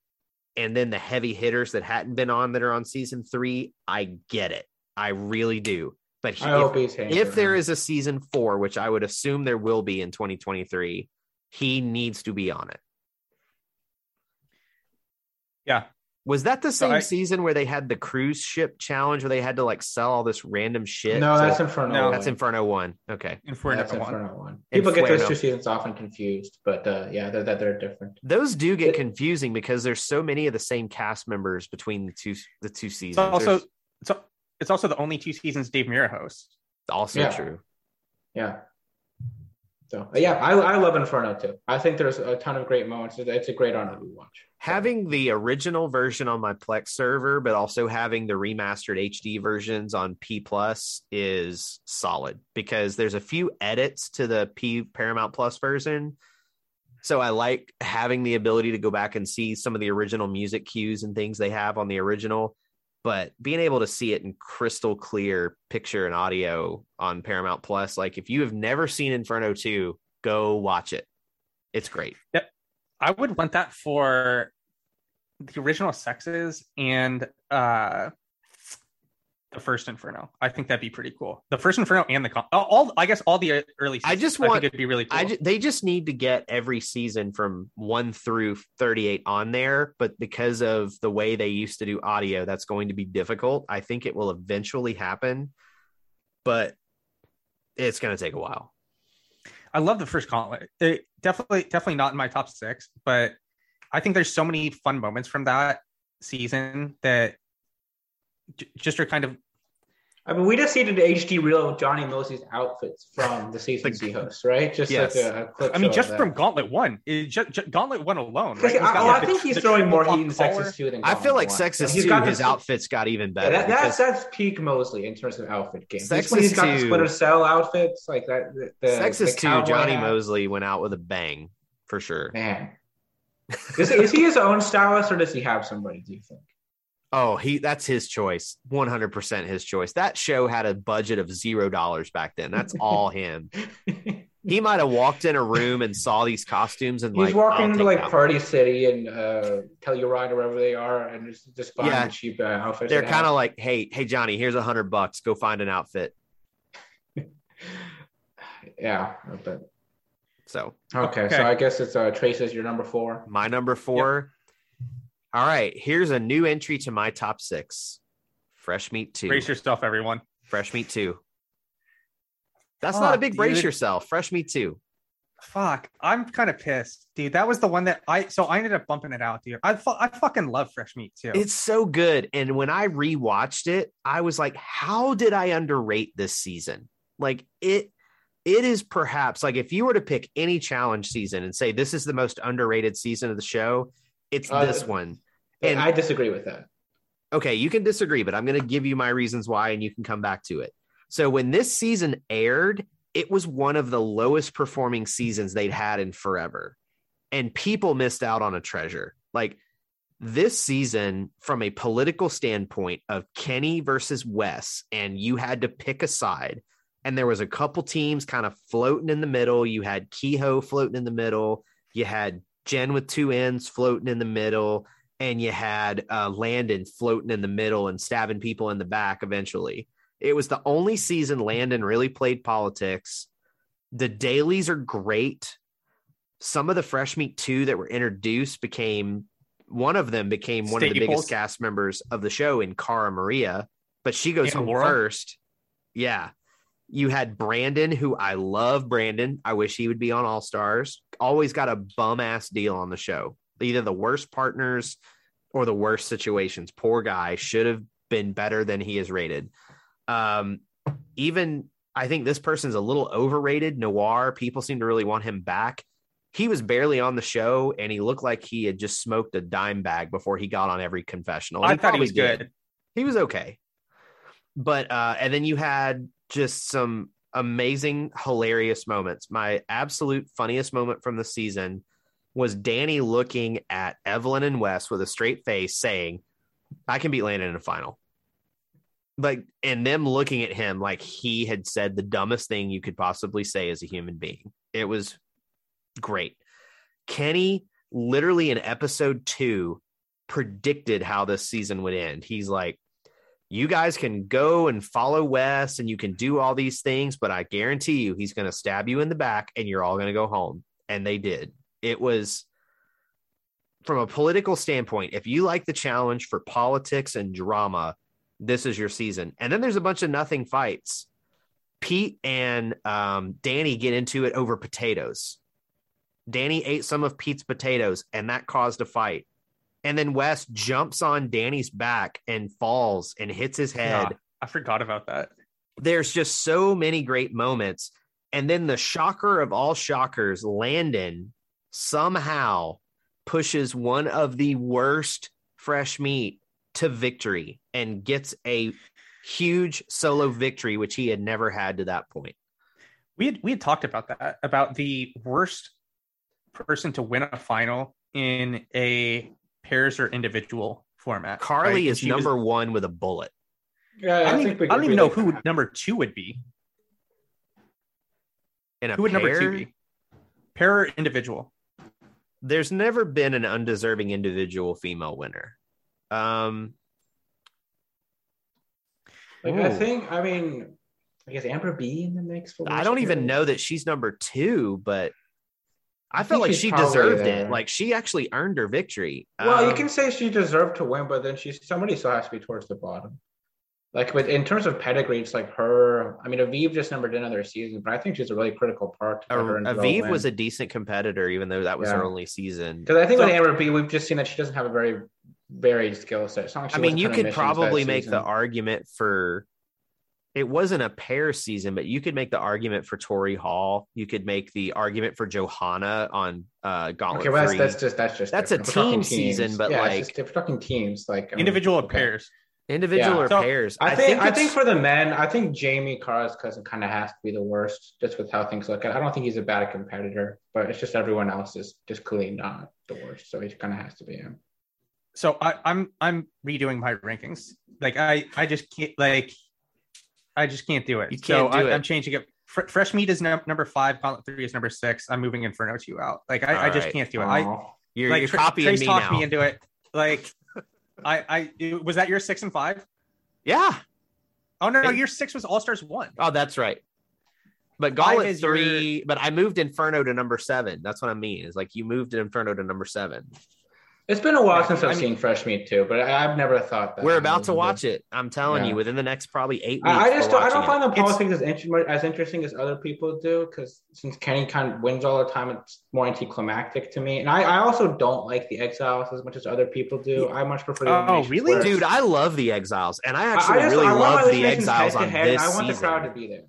and then the heavy hitters that hadn't been on that are on season three, I get it. I really do. But he, I hope he's if there is a season four, which I would assume there will be in 2023, he needs to be on it. Yeah. Was that the So same I- season where they had the cruise ship challenge where they had to like sell all this random shit? no, to- that's Inferno. No, one. that's Inferno one. Okay. Inferno That's one. Inferno one. People get those two seasons often confused, but uh, yeah, they're, they're, they're different. Those do get It- confusing because there's so many of the same cast members between the two the two It's seasons. also it's, it's also the only two seasons Dave Mirra hosts. also Yeah. true. Yeah. So uh, yeah, I, I love Inferno too. I think there's a ton of great moments. It's- It's a great honor to watch. Having the original version on my Plex server, but also having the remastered HD versions on P Plus is solid because there's a few edits to the P Paramount Plus version. So I like having the ability to go back and see some of the original music cues and things they have on the original, but being able to see it in crystal clear picture and audio on Paramount Plus, like if you have never seen Inferno 2, go watch it. It's great. Yep. I would want that for the original sexes and uh the first Inferno. I think that'd be pretty cool. The first Inferno and the con- all, I guess all the early. I Seasons, just I want- think it'd be really cool. I ju- they just need to get every season from 1 through 38 on there, but because of the way they used to do audio, that's going to be difficult. I think it will eventually happen, but it's going to take a while. I love the first gauntlet. It, definitely, definitely not in my top six, but I think there's so many fun moments from that season that j- just are kind of I mean, we just see needed HD reel of Johnny Moseley's outfits from the seasons The- he hosts, right? Just Yes. like a, a clip. I mean, just from. Gauntlet One, it, ju- ju- Gauntlet One alone. Because Right? He's I, got, well, like, I think the- he's the throwing more triple heat in block collar. Sexes too than I feel like Gauntlet one. Sexes He's 2, got his outfits got even Yeah, better. that, that's that's peak Moseley in terms of outfit game. Sexes when he's got the 2 Splinter Cell outfits like that. The, the, Sexes the 2, Johnny hat. Moseley went out with a bang for sure. Man, is, is he his own stylist or does he have somebody? Do you think? Oh, he that's his choice. 100% his choice. That show had a budget of 0 dollars back then. That's all him. He might have walked in a room and saw these costumes and He's like walking I'll into like that one. Party City and uh, Telluride or wherever they are, and just, just buying Yeah. the cheap uh, outfits. They're kind of like, hey, hey, Johnny, here's a hundred bucks. Go find an outfit. yeah. But So okay, Okay. so I guess it's uh, Trace as your number four. my number four. All right, here's a new entry to my top six. Fresh meat two. Brace yourself, everyone. Fresh meat two. That's not a Fuck, big brace yourself. Fresh meat two. Fuck, I'm kind of pissed, dude. That was the one that I so I ended up bumping it out, dude. I fu- I fucking love fresh meat too. It's so good. And when I rewatched it, I was like, how did I underrate this season? Like it it is perhaps like if you were to pick any challenge season and say this is the most underrated season of the show, it's Uh, this one. And I disagree with that. okay, you can disagree, but I'm going to give you my reasons why and you can come back to it. So when this season aired, it was one of the lowest performing seasons they'd had in forever. And people missed out on a treasure. Like this season, from a political standpoint of Kenny versus Wes, and you had to pick a side. And there was a couple teams kind of floating in the middle. You had Kehoe floating in the middle. You had Jen with two ends floating in the middle and you had uh, Landon floating in the middle and stabbing people in the back eventually. It was the only season Landon really played politics. The dailies are great. Some of the fresh meat too that were introduced became one of them became one of the biggest cast members of the show in Cara Maria, but she goes home first. Yeah. You had Brandon, who I love Brandon. I wish he would be on All Stars. Always got a bum ass deal on the show. Either the worst partners or the worst situations. Poor guy should have been better than he is rated. Um, even I think this person's a little overrated. Noor, people seem to really want him back. He was barely on the show, and he looked like he had just smoked a dime bag before he got on every confessional. I He thought he was did. good. He was okay, but uh, and then you had just some amazing, hilarious moments. My absolute funniest moment from the season was Danny looking at Evelyn and Wes with a straight face, saying, "I can beat Landon in a final." Like, and them looking at him like he had said the dumbest thing you could possibly say as a human being. It was great. Kenny, literally in episode two, predicted how this season would end. He's like, you guys can go and follow Wes and you can do all these things, but I guarantee you he's going to stab you in the back and you're all going to go home. And they did. It was from a political standpoint, if you like the challenge for politics and drama, this is your season. And then there's a bunch of nothing fights. Pete and um, Danny get into it over potatoes. Danny ate some of Pete's potatoes and that caused a fight. And then Wes jumps on Danny's back and falls and hits his head. Yeah, I forgot about that. There's just so many great moments. And then the shocker of all shockers, Landon somehow pushes one of the worst fresh meat to victory and gets a huge solo victory, which he had never had to that point. We had we had talked about that about the worst person to win a final in a pairs or individual format. Carly right? is She was- number one with a bullet. Yeah, I don't, think even, we I don't even know really- who number two would be. In a Who would number two be? Pair or individual? There's never been an undeserving individual female winner. Um, Like I think, I mean, I guess Amber B in the mix. For I don't even know that she's number two, but I, I felt like she deserved there. it. Like she actually earned her victory. Well, you Um, can say she deserved to win, but then she's somebody still has to be towards the bottom. Like, but in terms of pedigree, it's like her. I mean, Aviv just never did another season, but I think she's a really critical part. To her Aviv was a decent competitor, even though that was her only season. because I think So- with Amber B, we've just seen that she doesn't have a very varied skill set. It's not like she I mean, you could probably that make the argument for it wasn't a pair season, but you could make the argument for Tori Hall. You could make the argument for Johanna on uh, Gauntlet Okay, well, that's, that's just that's just That's a different. If team season, but, yeah, like- just- if we're talking teams, like I mean, Individual or okay. pairs? Individual Yeah. or So, pairs. I think I think it's- for the men, I think Jamie Cara's cousin kind of has to be the worst, just with how things look. I don't think he's a bad competitor, but it's just everyone else is just clearly not the worst, so he kind of has to be him. So I, I'm I'm redoing my rankings. Like I I just can't like I just can't do it. You so can't do I, it. I'm changing it. Fre- Fresh meat is num- number five. Gauntlet three is number six. I'm moving Inferno two out. Like I, I just Alright. can't do it. I you're, like you're copying Trace me talked now. me into it. Like I I it- was that your six and five? yeah. Oh no, no, your six was All Stars one. Oh, that's right. But Gauntlet is your- three, but I moved Inferno to number seven. That's what I mean. Is like you moved Inferno to number seven. It's been a while Yeah, since I I've mean- seen Fresh Meat too, but I, I've never thought that. We're about to watch it. I'm telling Yeah. you, within the next probably eight weeks. I, I just don't, I don't watching find the It's- politics as, inter- as interesting as other people do because since Kenny kind of wins all the time, it's more anticlimactic to me. And I, I also don't like the Exiles as much as other people do. I much prefer. the Oh, Elimination really? it. Dude. I love the Exiles, and I I- actually I just, really I want love the Exiles head on head, this and I want the crowd to be there.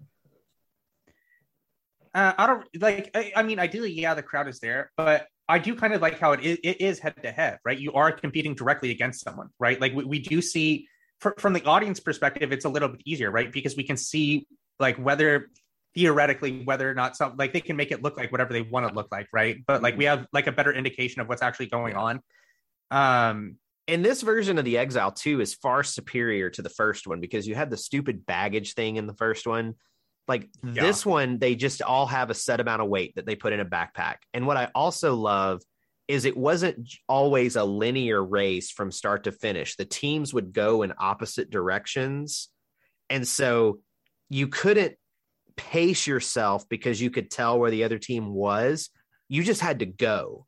Uh, I don't like. I, I mean, ideally, yeah, the crowd is there, but I do kind of like how it is, it is head to head, right? You are competing directly against someone, right? Like we, we do see fr- from the audience perspective, it's a little bit easier, right? Because we can see like whether theoretically whether or not some like they can make it look like whatever they want to look like, right? But like we have like a better indication of what's actually going on. Um, and this version of the Exile 2 is far superior to the first one because you had the stupid baggage thing in the first one. Like Yeah. this one, they just all have a set amount of weight that they put in a backpack. And what I also love is it wasn't always a linear race from start to finish. The teams would go in opposite directions. And so you couldn't pace yourself because you could tell where the other team was. You just had to go.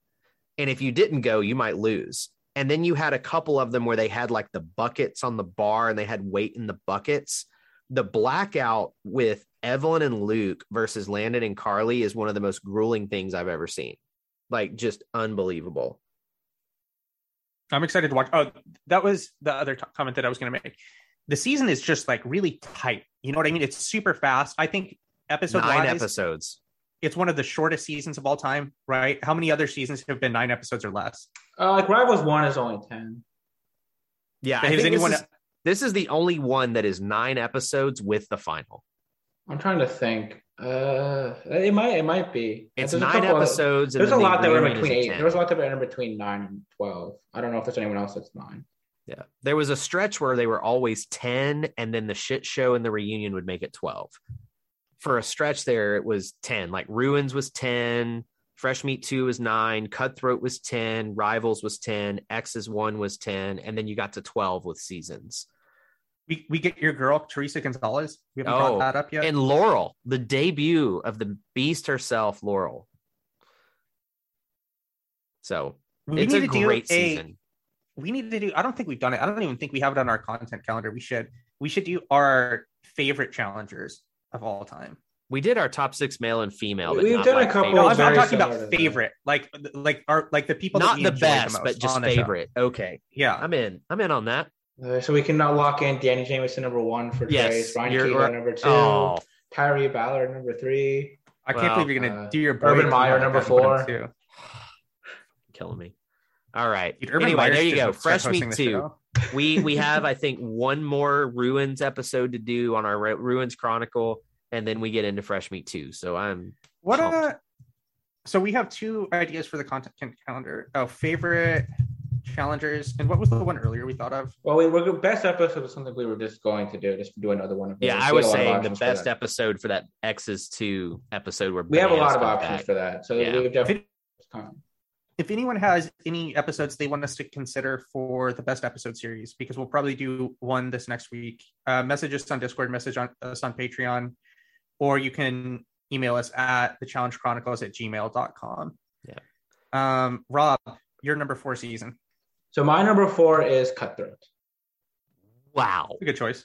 And if you didn't go, you might lose. And then you had a couple of them where they had like the buckets on the bar and they had weight in the buckets. The blackout with Evelyn and Luke versus Landon and Carly is one of the most grueling things I've ever seen. Like just unbelievable. I'm excited to watch. Oh, that was the other t- comment that I was going to make. The season is just like really tight. You know what I mean? It's super fast. I think episode Nine wise, episodes. it's one of the shortest seasons of all time, right? How many other seasons have been nine episodes or less? Uh, like Rivals one is only ten. Yeah, I Has think anyone- this, is, this is the only one that is nine episodes with the final. I'm trying to think. Uh, it might it might be. It's There's nine of- episodes. and There's a lot that were in between eight. There was a lot that were in between nine and twelve. I don't know if there's anyone else that's nine. Yeah. There was a stretch where they were always 10, and then the shit show and the reunion would make it 12. For a stretch there, it was 10. Like Ruins was 10, Fresh Meat 2 was 9, Cutthroat was 10, Rivals was 10, X's 1 was 10, and then you got to 12 with seasons. We we get your girl Theresa Gonzalez. We haven't Oh, brought that up yet. And Laurel, the debut of the beast herself, Laurel. So we it's a to do great a- season. we need to do i don't think we've done it i don't even think we have it on our content calendar we should we should do our favorite challengers of all time We did our top six male and female. but We've not done a like couple no. I'm, very I'm talking about to that. favorite like like our like the people not we the enjoy best, most but just on the favorite. Okay, yeah I'm in. I'm in on that. Uh, so we can now lock in Danny Jamieson number one for Yes, Trace, Ryan you're- Keegan number two, Oh, Tyrie Ballard number three. i can't Well, believe you're gonna uh, do your boy Urban Meyer, like number that and put him four. too. killing me. All right. Dude, Urban anyway, Meyer there you go. Fresh Meat the two. We we have I think one more Ruins episode to do on our Ruins Chronicle, and then we get into Fresh Meat two. So I'm what Pumped. uh so we have two ideas for the content calendar oh favorite challengers and what was the one earlier we thought of Well, we were best episode was something we were just going to do, just do another one of those. yeah. I was a lot of saying the options for best episode for that X's two episode where We have a lot of options back. for that, so Yeah. we've definitely. if anyone has any episodes they want us to consider for the best episode series, because we'll probably do one this next week, uh, message us on Discord, message on, us on Patreon, or you can email us at the challenge chronicles at gmail.com. Yeah. Um, Rob, your number four season. So my number four is Cutthroat. Wow. A good choice.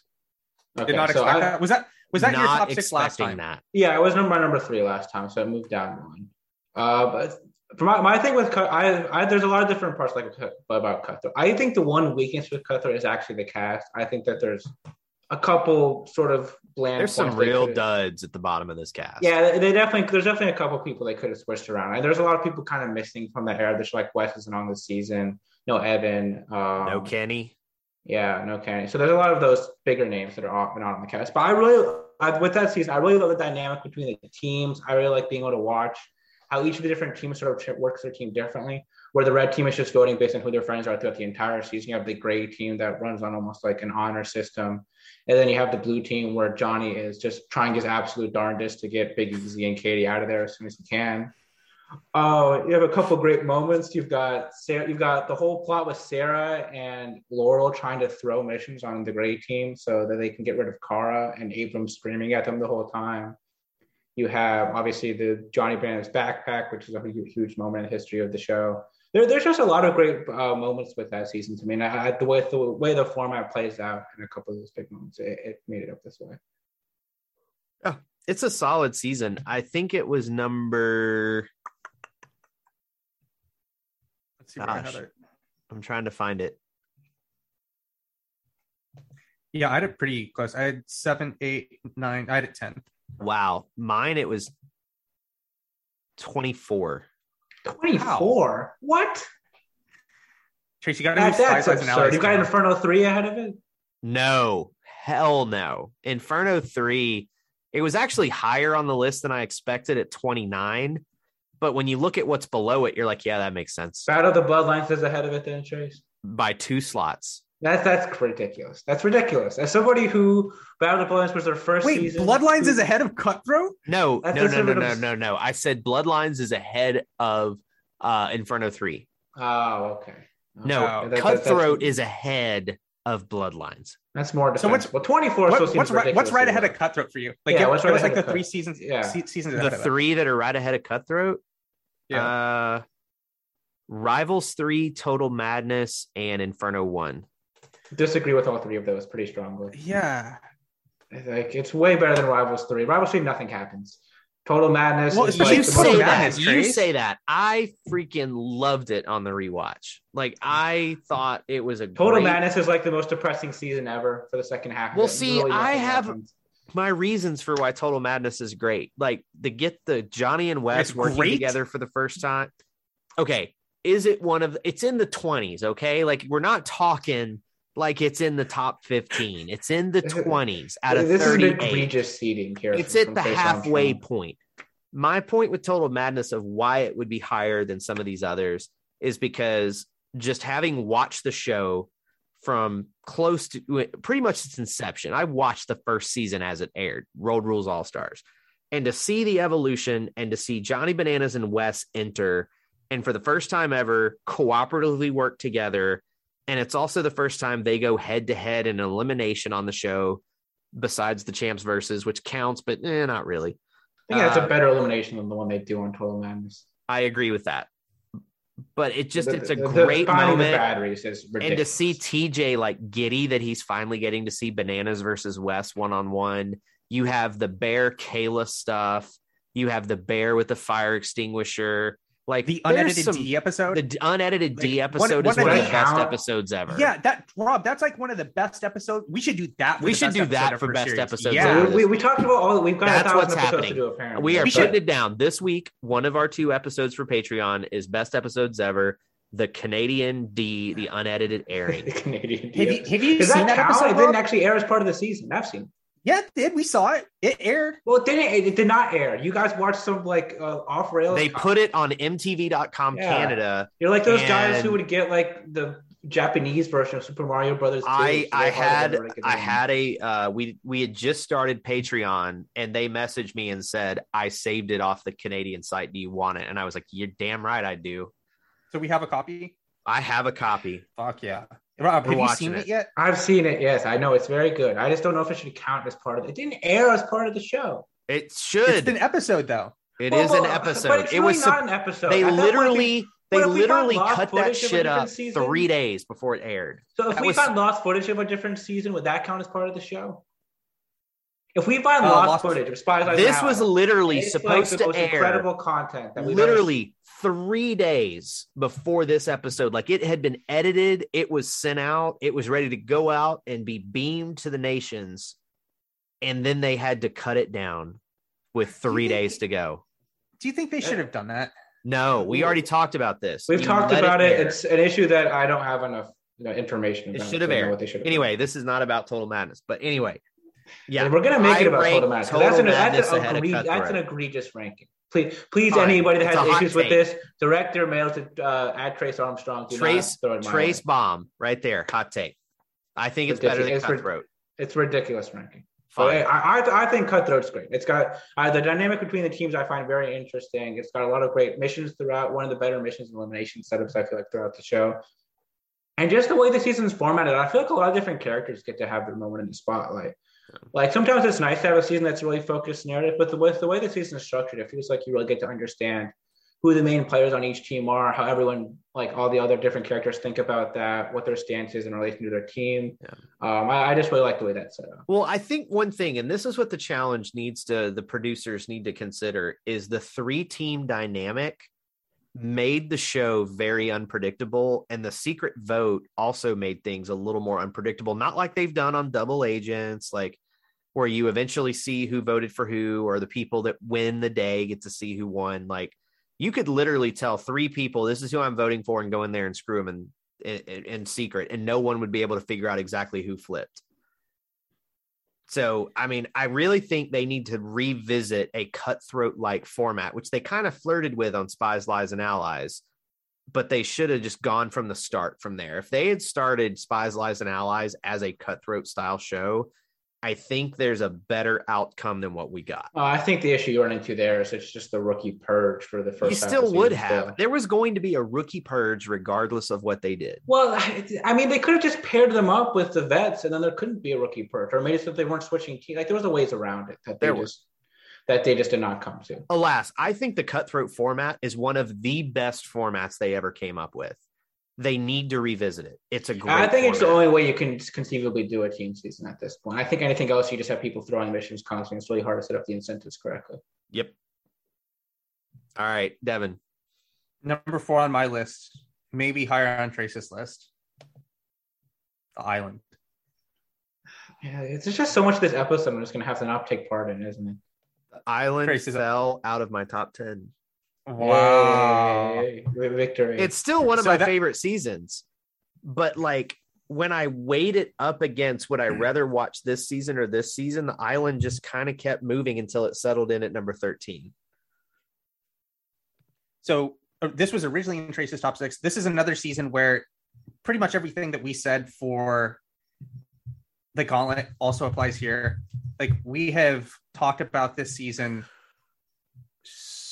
Okay, Did not so expect I- that. Was that was that your top six last time? That. Yeah, it was number number three last time, so it moved down one. Uh, but for my, my thing with cut, I, I there's a lot of different parts like about Cutthroat. I think the one weakness with Cutthroat is actually the cast. I think that there's a couple sort of bland. There's some real duds at the bottom of this cast. Yeah, they- they definitely. There's definitely a couple people they could have switched around. And there's a lot of people kind of missing from that era. There's like Wes isn't on the season. No Evan. Um, No Kenny. Yeah, no Kenny. So there's a lot of those bigger names that are off and on the cast. But I really, I, with that season, I really love the dynamic between the teams. I really like being able to watch how each of the different teams sort of works their team differently. Where the red team is just voting based on who their friends are throughout the entire season. You have the gray team that runs on almost like an honor system. And then you have the blue team where Johnny is just trying his absolute darndest to get Big Easy and Katie out of there as soon as he can. Oh, you have a couple great moments. You've got Sarah, you've got the whole plot with Sarah and Laurel trying to throw missions on the gray team so that they can get rid of Cara and Abram screaming at them the whole time. You have obviously the Johnny Brandon's backpack, which is a huge, huge moment in the history of the show. There, there's just a lot of great uh, moments with that season to me. And I, I, the way the way the format plays out in a couple of those big moments, it, it made it up this way. Yeah, It's a solid season. I think it was number. Let's see where I Gosh. had it. I'm trying to find it. Yeah, I had it pretty close. I had seven, eight, nine. I had it ten. Wow. Mine, it was 24. 24. What? Trace, you got to That, use that's absurd. You got. Inferno 3 ahead of it? No, hell no. Inferno 3, it was actually higher on the list than I expected at 29. But when you look at what's below it, you're like, yeah, that makes sense. Battle of the Bloodlines is ahead of it then, Chase. By two slots. That's that's ridiculous. That's ridiculous. As somebody who Battle of the Bloodlines was their first Wait, season. Bloodlines who- is ahead of Cutthroat. No, That's no, no, no, no, no, no. I said Bloodlines is ahead of uh Inferno 3. Oh, okay. No, Oh, that- that- Cutthroat that's, is ahead of Bloodlines. That's more So what's- Well, 24 What- what's right? What's right ahead of Cutthroat for you? Like, Yeah, give, what's give right us like ahead the of three seasons. yeah. se- seasons The ahead of it. three that are right ahead of Cutthroat. Yeah. Uh Rivals 3, Total Madness, and Inferno 1. Disagree with all three of those pretty strongly. Yeah. Like it's way better than Rivals 3. Rivals 3, nothing happens. Total Madness. Well, is like you the say most- that. Madness, You say that. I freaking loved it on the rewatch. Like I thought it was a Total great, Madness is like the most depressing season ever for the second half. Well, see, Literally I have- happens. My reasons for why Total Madness is great. Like to get the Johnny and Wes It's working great? together for the first time. Okay, is it one of? It's in the twenties. Okay, like we're not talking like it's in the top fifteen. It's in the twenties out of this is egregious seeding here. It's at the halfway point. My point with Total Madness of why it would be higher than some of these others is because just having watched the show from close to pretty much its inception, I watched the first season as it aired, Road Rules All Stars, and to see the evolution and to see Johnny Bananas and Wes enter, and for the first time ever, cooperatively work together. And it's also the first time they go head to head in elimination on the show, besides the champs versus, which counts, but eh, not really. I think that's Uh, a better elimination than the one they do on Total Madness. I agree with that. But it just The- it's a the- great the moment. batteries is And to see TJ like giddy that he's finally getting to see bananas versus Wes one on one. You have the bear Kayla stuff. You have the bear with the fire extinguisher. Like The unedited some- D episode. The unedited D Like, one- episode one is one of of the- the best count- episodes ever. yeah, that Rob, that's like one of the best episodes. We should do that. for We the should best do that for best series. episodes Yeah, of we, we talked about all. We've got That's a thousand what's episodes happening. to do. Apparently, We are We putting should- it down this week. One of our two episodes for Patreon is best episodes ever. The Canadian D, the unedited airing. the Canadian. Have you, have you seen that that, episode? It didn't actually air as part of the season. I've seen. It. Yeah, it did. We saw it. It aired. Well, it didn't. It, it did not air. You guys watched some like uh, off rails. They put it on MTV.com Yeah. Canada. You're like those guys who would get like the Japanese version of Super Mario Brothers. 2, I so I had I had a uh, we we had just started Patreon and they messaged me and said I saved it off the Canadian site. Do you want it? And I was like, you're damn right I do. So we have a copy. I have a copy. Fuck yeah. Rob, have you seen it. it yet? I've seen it. Yes, I know it's very good. I just don't know if it should count as part of it. It didn't air as part of the show. It should. It's an episode though. It Well, is an episode. But it's it really was. not sup- an episode. they At that point, literally they we found literally cut that footage of a shit different up season? three days before it aired. So if that we was- find lost footage of a different season, would that count as part of the show? If we find Uh, lost, lost- footage of Spies Like This Now, was literally it's like supposed the to most air incredible content that we've ever literally three days before this episode. Like it had been edited, it was sent out, it was ready to go out and be beamed to the nations. And then they had to cut it down with three think- days to go. Do you think they should have done that? No, we already talked about this. We've You talked about it. air. It's an issue that I don't have enough you know, information It should have aired. What they should have Anyway, this is not about total madness. But anyway, yeah, we're gonna make I it about rank total madness. 'cause Total That's an, Madness that's, an of egre- that's an egregious ranking. Please, please, Fine. anybody that It's has a hot issues with this, direct their mail to uh, at Trace Armstrong. Do Trace not throw it my Trace way. bomb right there. Hot take. I think it's better than Ridiculous. It's rid- Cutthroat. It's ridiculous ranking. Fine. But I, I, I think Cutthroat's great. It's got uh, the dynamic between the teams. I find very interesting. It's got a lot of great missions throughout. One of the better missions and elimination setups I feel like throughout the show. And just the way the season's formatted, I feel like a lot of different characters get to have their moment in the spotlight. Like sometimes it's nice to have a season that's really focused narrative, but the way the way the season is structured, it feels like you really get to understand who the main players on each team are, how everyone, like all the other different characters, think about that, what their stance is in relation to their team. Yeah. Um, I, I just really like the way that's set up. Well, I think one thing, and this is what the challenge needs to, the producers need to consider, is the three team dynamic made the show very unpredictable. And the secret vote also made things a little more unpredictable, not like they've done on double agents, like where you eventually see who voted for who, or the people that win the day get to see who won. Like you could literally tell three people, this is who I'm voting for, and go in there and screw them in, in, in secret, and no one would be able to figure out exactly who flipped. So, I mean, I really think they need to revisit a cutthroat like format, which they kind of flirted with on Spies, Lies, and Allies, but they should have just gone from the start from there. If they had started Spies, Lies, and Allies as a cutthroat style show, I think there's a better outcome than what we got. Uh, I think the issue you run into there is it's just the rookie purge for the first. You still would have. still. There was going to be a rookie purge regardless of what they did. Well, I mean, they could have just paired them up with the vets, and then there couldn't be a rookie purge, or maybe so they weren't switching teams. Like there was a ways around it that they There was. just that they just did not come to. Alas, I think the cutthroat format is one of the best formats they ever came up with. They need to revisit it. It's a great. I think it's the only way you can conceivably do a team season at this point. I think anything else, you just have people throwing missions constantly. It's really hard to set up the incentives correctly. Yep. All right, Devin. Number four on my list, maybe higher on Trace's list. The Island. Yeah, it's just so much of this episode I'm just gonna have to not take part in, isn't it? Island Trace is a- fell out of my top 10. Wow. Yay, victory. It's still one of So my that- favorite seasons. But like when I weighed it up against would I rather watch this season or this season, the island just kind of kept moving until it settled in at number 13. So uh, this was originally in Trace's top six. This is another season where pretty much everything that we said for the gauntlet also applies here. Like we have talked about this season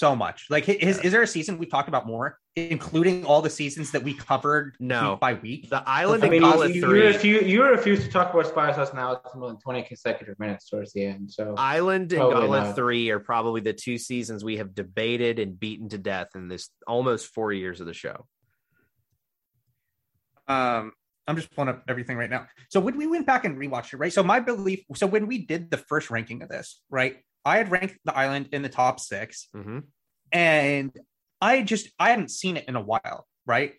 so much. Like, is, is there a season we've talked about more, including all the seasons that we covered No. week by week? The island I and mean, Gauntlet you, you, 3. refuse, you refuse to talk about Spy Sauce now. It's more than 20 consecutive minutes towards the end. So Island and Probably Gauntlet not. 3 are probably the two seasons we have debated and beaten to death in this almost four years of the show. Um, I'm just pulling up everything right now. So when we went back and rewatched it, right? So my belief, so when we did the first ranking of this, right? I had ranked the island in the top six, hmm and I just I hadn't seen it in a while, right?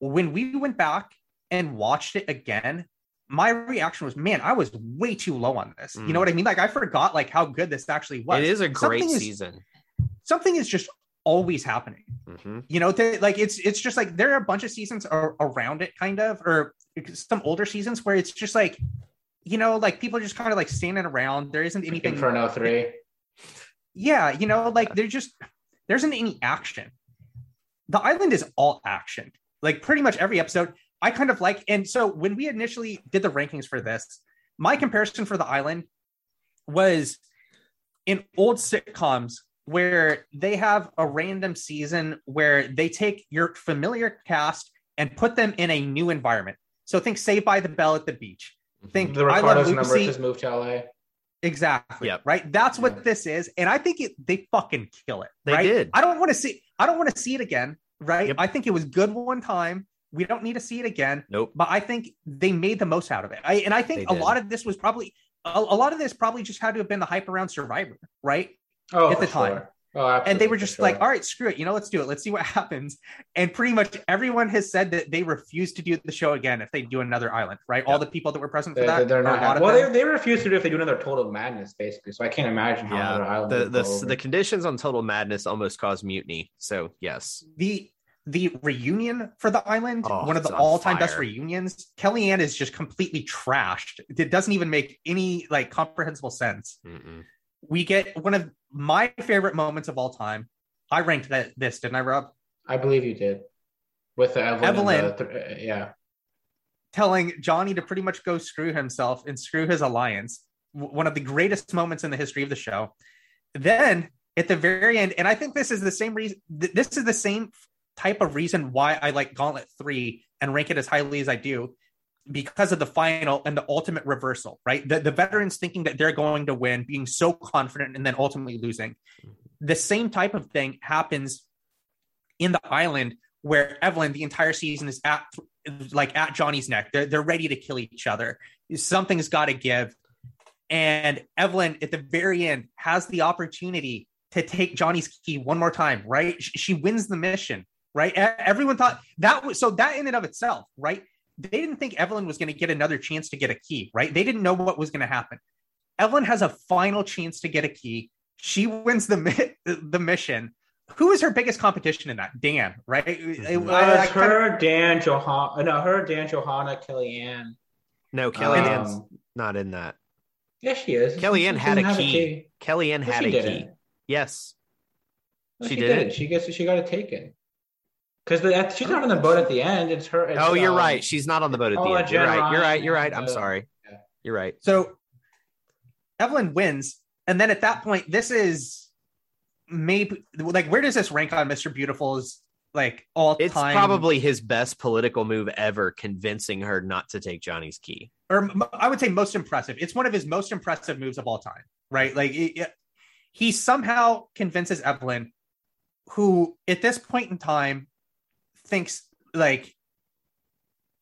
When we went back and watched it again, my reaction was, man, I was way too low on this. You Mm. know what I mean? Like I forgot like how good this actually was. It is a great Something is- season. Something is just always happening. hmm You know, like it's it's just like there are a bunch of seasons ar- around it, kind of, or some older seasons where it's just like, you know, like people are just kind of like standing around. There isn't anything Inferno 3. yeah, you know, like there's just there isn't any action. The island is all action. Like pretty much every episode, I kind of like. And so when we initially did the rankings for this, my comparison for the island was in old sitcoms where they have a random season where they take your familiar cast and put them in a new environment. So think Saved by the Bell at the beach. Mm-hmm. Think The I Love Ricardo's number Lucy. just moved to LA. Exactly. Yep. Right. That's what Yeah. this is, and I think it they fucking kill it. They right? did. I don't want to see. I don't want to see it again. Right. Yep. I think it was good one time. We don't need to see it again. Nope. But I think they made the most out of it. I, and I think a lot of this was probably a, a lot of this probably just had to have been the hype around Survivor, right? Oh, At for the time. sure. Oh, and they were just sure. like, all right, screw it. You know, let's do it. Let's see what happens. And pretty much everyone has said that they refuse to do the show again if they do another island, right? All the people that were present for They, that. they're not. a well, them. they, they refuse to do it if they do another Total Madness, basically. So I can't imagine how Yeah, another island. The would go the over. the conditions on Total Madness almost caused mutiny. So yes, the the reunion for the island, Oh, one of the all-time best fire. reunions. Kellyanne is just completely trashed. It doesn't even make any like comprehensible sense. Mm-mm. We get one of my favorite moments of all time. I ranked that this, didn't I, Rob? I believe you did with the Evelyn. Evelyn. the th- uh, yeah. Telling Johnny to pretty much go screw himself and screw his alliance. One of the greatest moments in the history of the show. Then at the very end, and I think this is the same reason. th- This is the same type of reason why I like Gauntlet three and rank it as highly as I do, because of the final and the ultimate reversal. Right, the the veterans thinking that they're going to win, being so confident, and then ultimately losing. Mm-hmm. The same type of thing happens in the island where Evelyn the entire season is at like at Johnny's neck. They're they're ready to kill each other. Something's got to give. And Evelyn at the very end has the opportunity to take Johnny's key one more time, right? Sh- She wins the mission, right? Everyone thought that was so that in and of itself, right? They didn't think Evelyn was going to get another chance to get a key, right? They didn't know what was going to happen. Evelyn has a final chance to get a key. She wins the mi- the mission. Who is her biggest competition in that? Dan, right? Mhm. Uh, I- I it's kinda- her, Dan, Johanna. No, her, Dan, Johanna, Kellyanne. no, Kellyanne's Um, not in that. yeah, she is. Kellyanne She had a didn't have key. Kellyanne No, had she a didn't. key. Yes, No, She she, did did. She gets. She got it taken. Because she's not on the boat at the end. It's her. It's, oh, you're um, right. She's not on the boat at the oh, end. You're right. You're right. You're right. I'm uh, sorry. yeah. You're right. So Evelyn wins, and then at that point, this is maybe like where does this rank on Mr. Beautiful's like all It's time? probably his best political move ever, convincing her not to take Johnny's key. or I would say most impressive. It's one of his most impressive moves of all time, right? Like it, it- he somehow convinces Evelyn, who at this point in time thinks like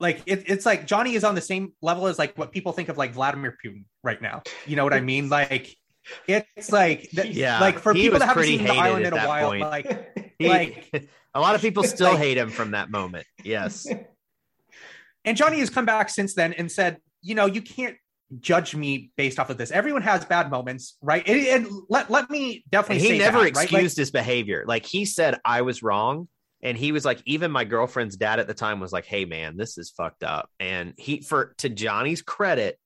like it, it's like Johnny is on the same level as like what people think of like Vladimir Putin right now. You know what I mean? Like it's like th- Yeah, like for he people that haven't seen the island in a while, point. like He- like a lot of people still like- hate him from that moment. Yes. and Johnny has come back since then and said, you know, you can't judge me based off of this. Everyone has bad moments, right? And, and let let me definitely he say never that, right? Like, excused his behavior. Like he said, I was wrong. And he was like, even my girlfriend's dad at the time was like, Hey man, this is fucked up. And he for to Johnny's credit,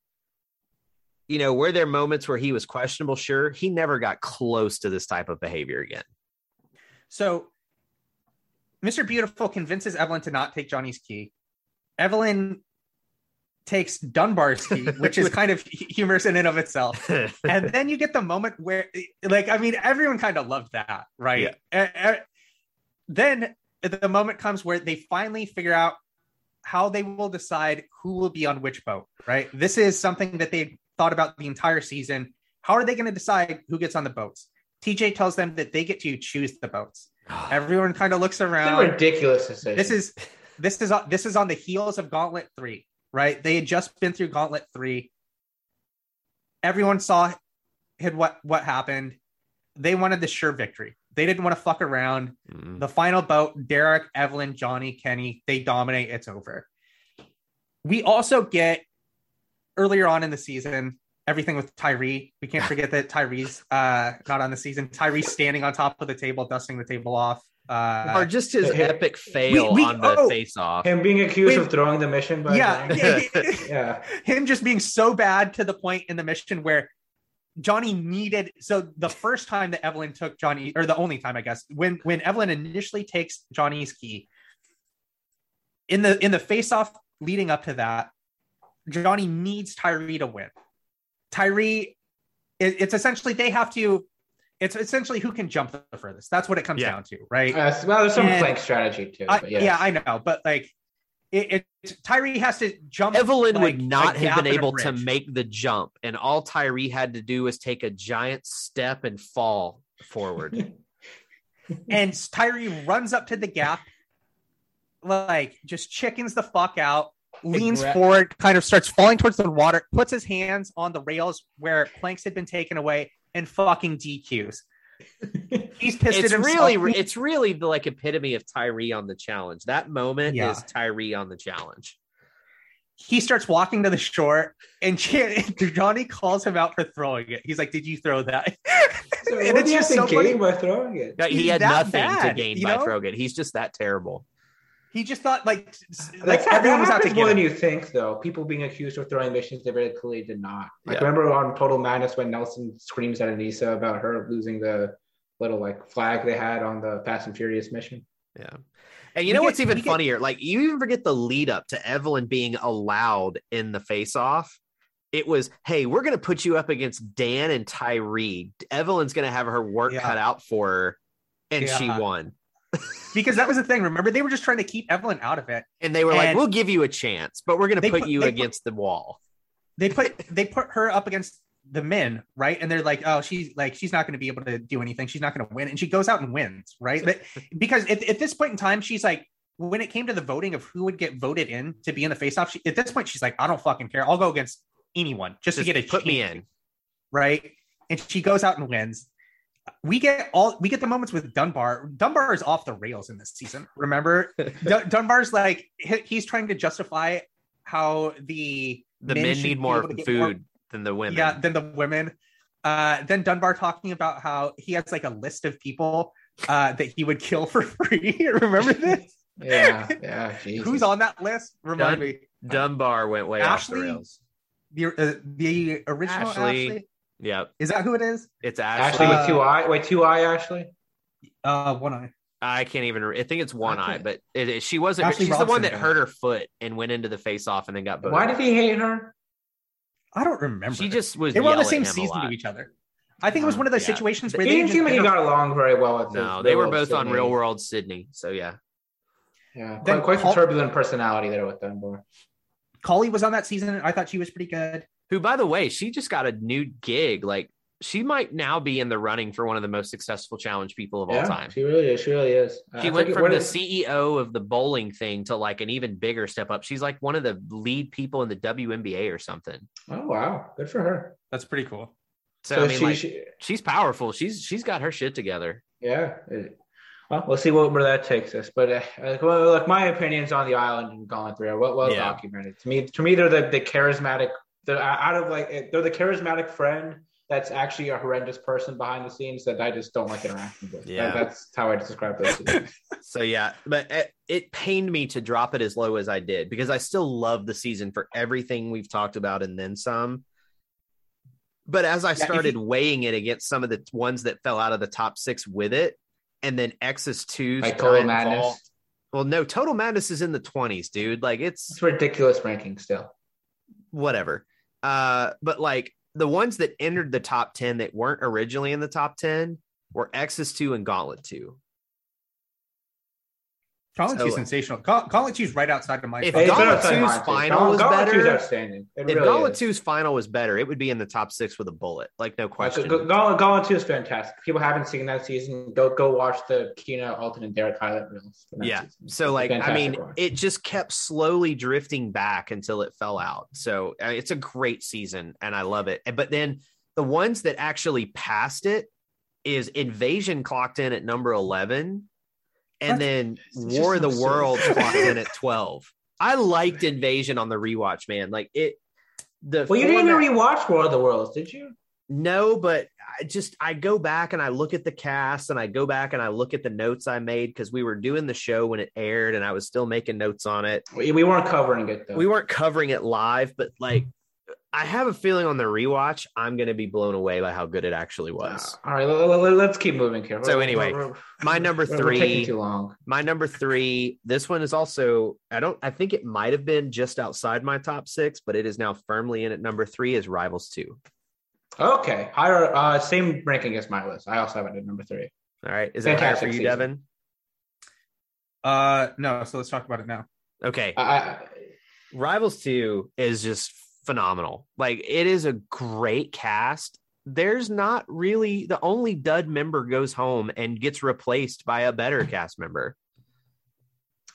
you know, were there moments where he was questionable? Sure. He never got close to this type of behavior again. So Mr. Beautiful convinces Evelyn to not take Johnny's key. Evelyn takes Dunbar's key, which is kind of humorous in and of itself. And then you get the moment where, like, I mean, everyone kind of loved that, right? Uh, uh, then the moment comes where they finally figure out how they will decide who will be on which boat, right? This is something that they thought about the entire season. How are they going to decide who gets on the boats? TJ tells them that they get to choose the boats. Everyone kind of looks around. ridiculous decision. This is this is on this is on the heels of Gauntlet three, right? They had just been through Gauntlet three. Everyone saw had what what happened. They wanted the sure victory. They didn't want to fuck around. Mm. The final boat, Derek, Evelyn, Johnny, Kenny, they dominate. It's over. We also get earlier on in the season everything with Tyrie. We can't forget that Tyrie's uh, not on the season. Tyrie standing on top of the table, dusting the table off. Uh, or just his Hey, epic fail we- on the oh. face off. him being accused Wait. of throwing the mission. By yeah, yeah, yeah. him just being so bad to the point in the mission where Johnny needed so the first time that Evelyn took Johnny or the only time I guess when when Evelyn initially takes Johnny's key in the in the face off leading up to that Johnny needs Tyrie to win. Tyrie it, it's essentially they have to it's essentially who can jump the furthest. That's what it comes Yeah. down to, right? Uh, well, there's some And- flank strategy too. I, but yeah. yeah. I know, but like it, it Tyrie has to jump Evelyn like, would not have been able to make the jump, and all Tyrie had to do was take a giant step and fall forward. and Tyrie runs up to the gap, like just chickens the fuck out, leans gra- forward, kind of starts falling towards the water, puts his hands on the rails where planks had been taken away, and fucking DQs. He's pissed it's at really, it's really the like epitome of Tyrie on the challenge. That moment Yeah. is Tyrie on the challenge. he starts walking to the shore, and Johnny calls him out for throwing it. He's like, "Did you throw that?" So And it's just have to so gain funny. by throwing it? Yeah, he He's had that nothing to gain by know? throwing it. He's just that terrible. He just thought like, Like like that, everyone that was out to get more than you think, though. People being accused of throwing missions they very clearly did not. Like Yeah. remember on Total Madness when Nelson screams at Aneesa about her losing the little like flag they had on the Fast and Furious mission. Yeah. And you We know get- what's even we get- funnier? Like you even forget the lead up to Evelyn being allowed in the face off. It was, hey, we're gonna put you up against Dan and Tyree. Evelyn's gonna have her work Yeah. cut out for her, and she won. Because that was the thing. Remember, they were just trying to keep Evelyn out of it. And they were like, "We'll give you a chance, but we're gonna put, put- you they put- against the wall." they put they put her up against the men, right? And they're like, oh, she's like, she's not going to be able to do anything. She's not going to win, and she goes out and wins, right? But, because at, at this point in time, she's like, when it came to the voting of who would get voted in to be in the face-off, she, at this point, she's like, I don't fucking care. I'll go against anyone just, Just to get a put me in. right? And she goes out and wins. We get all we get the moments with Dunbar. Dunbar is off the rails in this season. Remember, Dun- Dunbar's like he's trying to justify how the The men, should need more able to get food than the women. yeah, than the women. Uh, then Dunbar talking about how he has like a list of people uh, that he would kill for free. Remember this? Yeah, yeah. Jesus. Who's on that list? Remind Dun- me. Dunbar went way Ashley? off the rails. The uh, the original Ashley. Ashley. Yep, Is that who it is? it's Ashley Ashley. with two eye? Wait, two eye Ashley? Uh, one eye. I can't even. I think it's one eye, but it, it- she wasn't. Ashley she's the one that hurt her foot and went into the face off and then got. Why did he hate her? I don't remember. She just was. they were on the same at him a season to each other. I think it was one of those Yeah. situations He where they didn't just seem like he got along very well with. No, they were Real World both on Real World Sydney. So yeah, Yeah, Then quite, quite Paul- the turbulent personality there with Dunbar. Colie was on that season. I thought she was pretty good. Who by the way, she just got a new gig. Like she might now be in the running for one of the most successful challenge people of all time. she really is. She really is. She I went from the is- CEO of the bowling thing to like an even bigger step up. She's like one of the lead people in the WNBA or something. Oh wow, good for her. That's pretty cool. So, So I mean, she, like, she, she's powerful. She's she's got her shit together. yeah. well, we'll see what, where that takes us. But uh, like, well, like my opinions on the island and Gauntlet Three are well, well Yeah. documented. To me, to me, they're the, the charismatic. They're out of like they're the charismatic friend that's actually a horrendous person behind the scenes that I just don't like interacting with. Yeah. That- that's how I describe those. two. So yeah, but it, it pained me to drop it as low as I did because I still love the season for everything we've talked about and then some. But as I if you- started weighing it against some of the ones that fell out of the top six with it, and then X's two like Total Madness. Well, no, Total Madness is in the twenties, dude. Like it's It's ridiculous ranking still. whatever. Uh, but like the ones that entered the top 10 that weren't originally in the top 10 were X's 2 and Gauntlet 2. Gauntlet So- Two's sensational. Gaun- Gauntlet Two's right outside of my. If top. Hey, it's Gauntlet right outside 2's final Gauntlet- was Gauntlet 2's better- outstanding. It If really Gauntlet 2's final was better, it would be in the top six with a bullet. Like, no question. G- Gauntlet, Gauntlet 2 is fantastic. If people haven't seen that season, go go watch the Kina, Alton, and Derek highlight reels. yeah. season. So, like, I mean, watch. it just kept slowly drifting back until it fell out. So, uh, it's a great season and I love it. But then the ones that actually passed it is Invasion clocked in at number 11. And That's- then War of the so. Worlds clocked in at 12. I liked Invasion on the rewatch, man. Like, it. The well, you didn't even rewatch War of the Worlds, did you? No, but I just I go back and I look at the cast and I go back and I look at the notes I made because we were doing the show when it aired and I was still making notes on it. We, we weren't covering it though. We weren't covering it live, but like I have a feeling on the rewatch I'm going to be blown away by how good it actually was. All right, let, us keep moving here. So anyway, we're- we're- My number we're- we're taking three, too long. my number three. This one is also I don't I think it might have been just outside my top six, but it is now firmly in at number three. Is Rivals Two. Okay, higher, uh, same ranking as my list. I also have it at number three. All right, is it higher for you, season. Devin? Uh, no. So let's talk about it now. Okay, I, I, Rivals 2 is just phenomenal. Like it is a great cast. There's not really the only dud member goes home and gets replaced by a better cast member.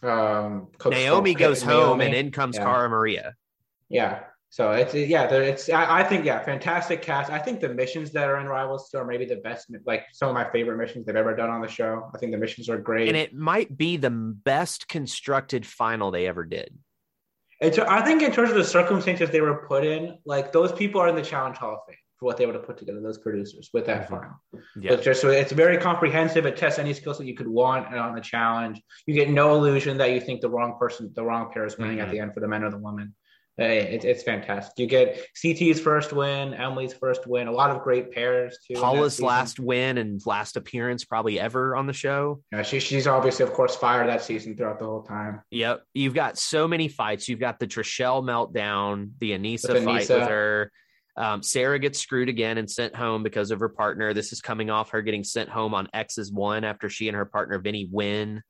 um, Naomi goes home Naomi. and in comes Yeah. Cara Maria. Yeah. So it's yeah, it's I, I think yeah, fantastic cast. I think the missions that are in Rivals two are maybe the best, like some of my favorite missions they've ever done on the show. I think the missions are great. And it might be the best constructed final they ever did. It's, I think in terms of the circumstances they were put in, like those people are in the Challenge Hall of Fame for what they were to put together. Those producers with that Mhm. final. Yeah. It's just so it's very comprehensive. It tests any skills that you could want on the challenge. You get no illusion that you think the wrong person, the wrong pair is winning Mhm. at the end for the men or the women. It's it's fantastic. You get CT's first win, Emily's first win, a lot of great pairs too. Paula's last win and last appearance probably ever on the show. Yeah, she, she's obviously, of course, fired that season throughout the whole time. Yep. You've got so many fights. You've got the Trishelle meltdown, the Aneesa With fight with her. Um, Sarah gets screwed again and sent home because of her partner. This is coming off her getting sent home on X's one after she and her partner Vinny win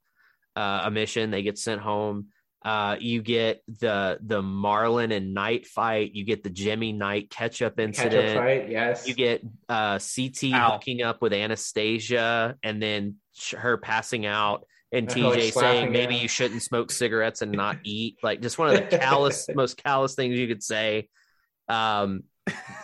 uh, a mission. They get sent home. Uh, you get the the Marlon and Knight fight. You get the Jimmy Knight catch up Catch up incident. fight, yes. You get uh, CT Ow. hooking up with Anastasia and then sh- her passing out and And her, like, TJ saying maybe her. you shouldn't smoke cigarettes and not eat. Like just one of the callous, most callous things you could say. Um,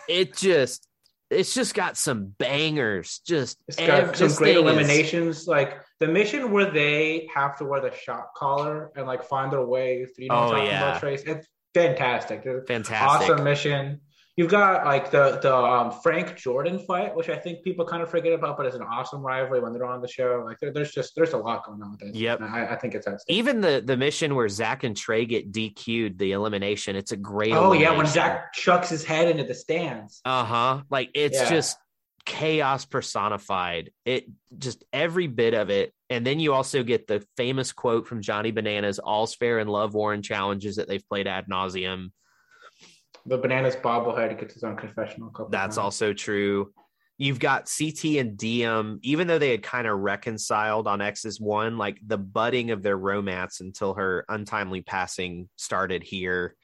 it just, it's just got some bangers. Just It's got some great thing is- eliminations. Like the mission where they have to wear the shot collar and like find their way. You know, Oh, yeah. about, Trace. It's fantastic. It's fantastic. awesome mission. You've got like the the um, Frank Jordan fight, which I think people kind of forget about, but it's an awesome rivalry when they're on the show. Like there, there's just there's a lot going on with this. Yep. I, I think it's outstanding. Even the the mission where Zach and Trey get DQ'd, the elimination, it's a great. Oh yeah, when. Zach chucks his head into the stands. Uh huh. Like it's Yeah. just chaos personified. It just every bit of it. And then you also get the famous quote from Johnny Bananas: "All's fair in love, war, and challenges that they've played ad nauseum." The bananas bobblehead gets his own confessional. That's times. also true. You've got CT and DM, even though they had kind of reconciled on X's one, like the budding of their romance until her untimely passing started here.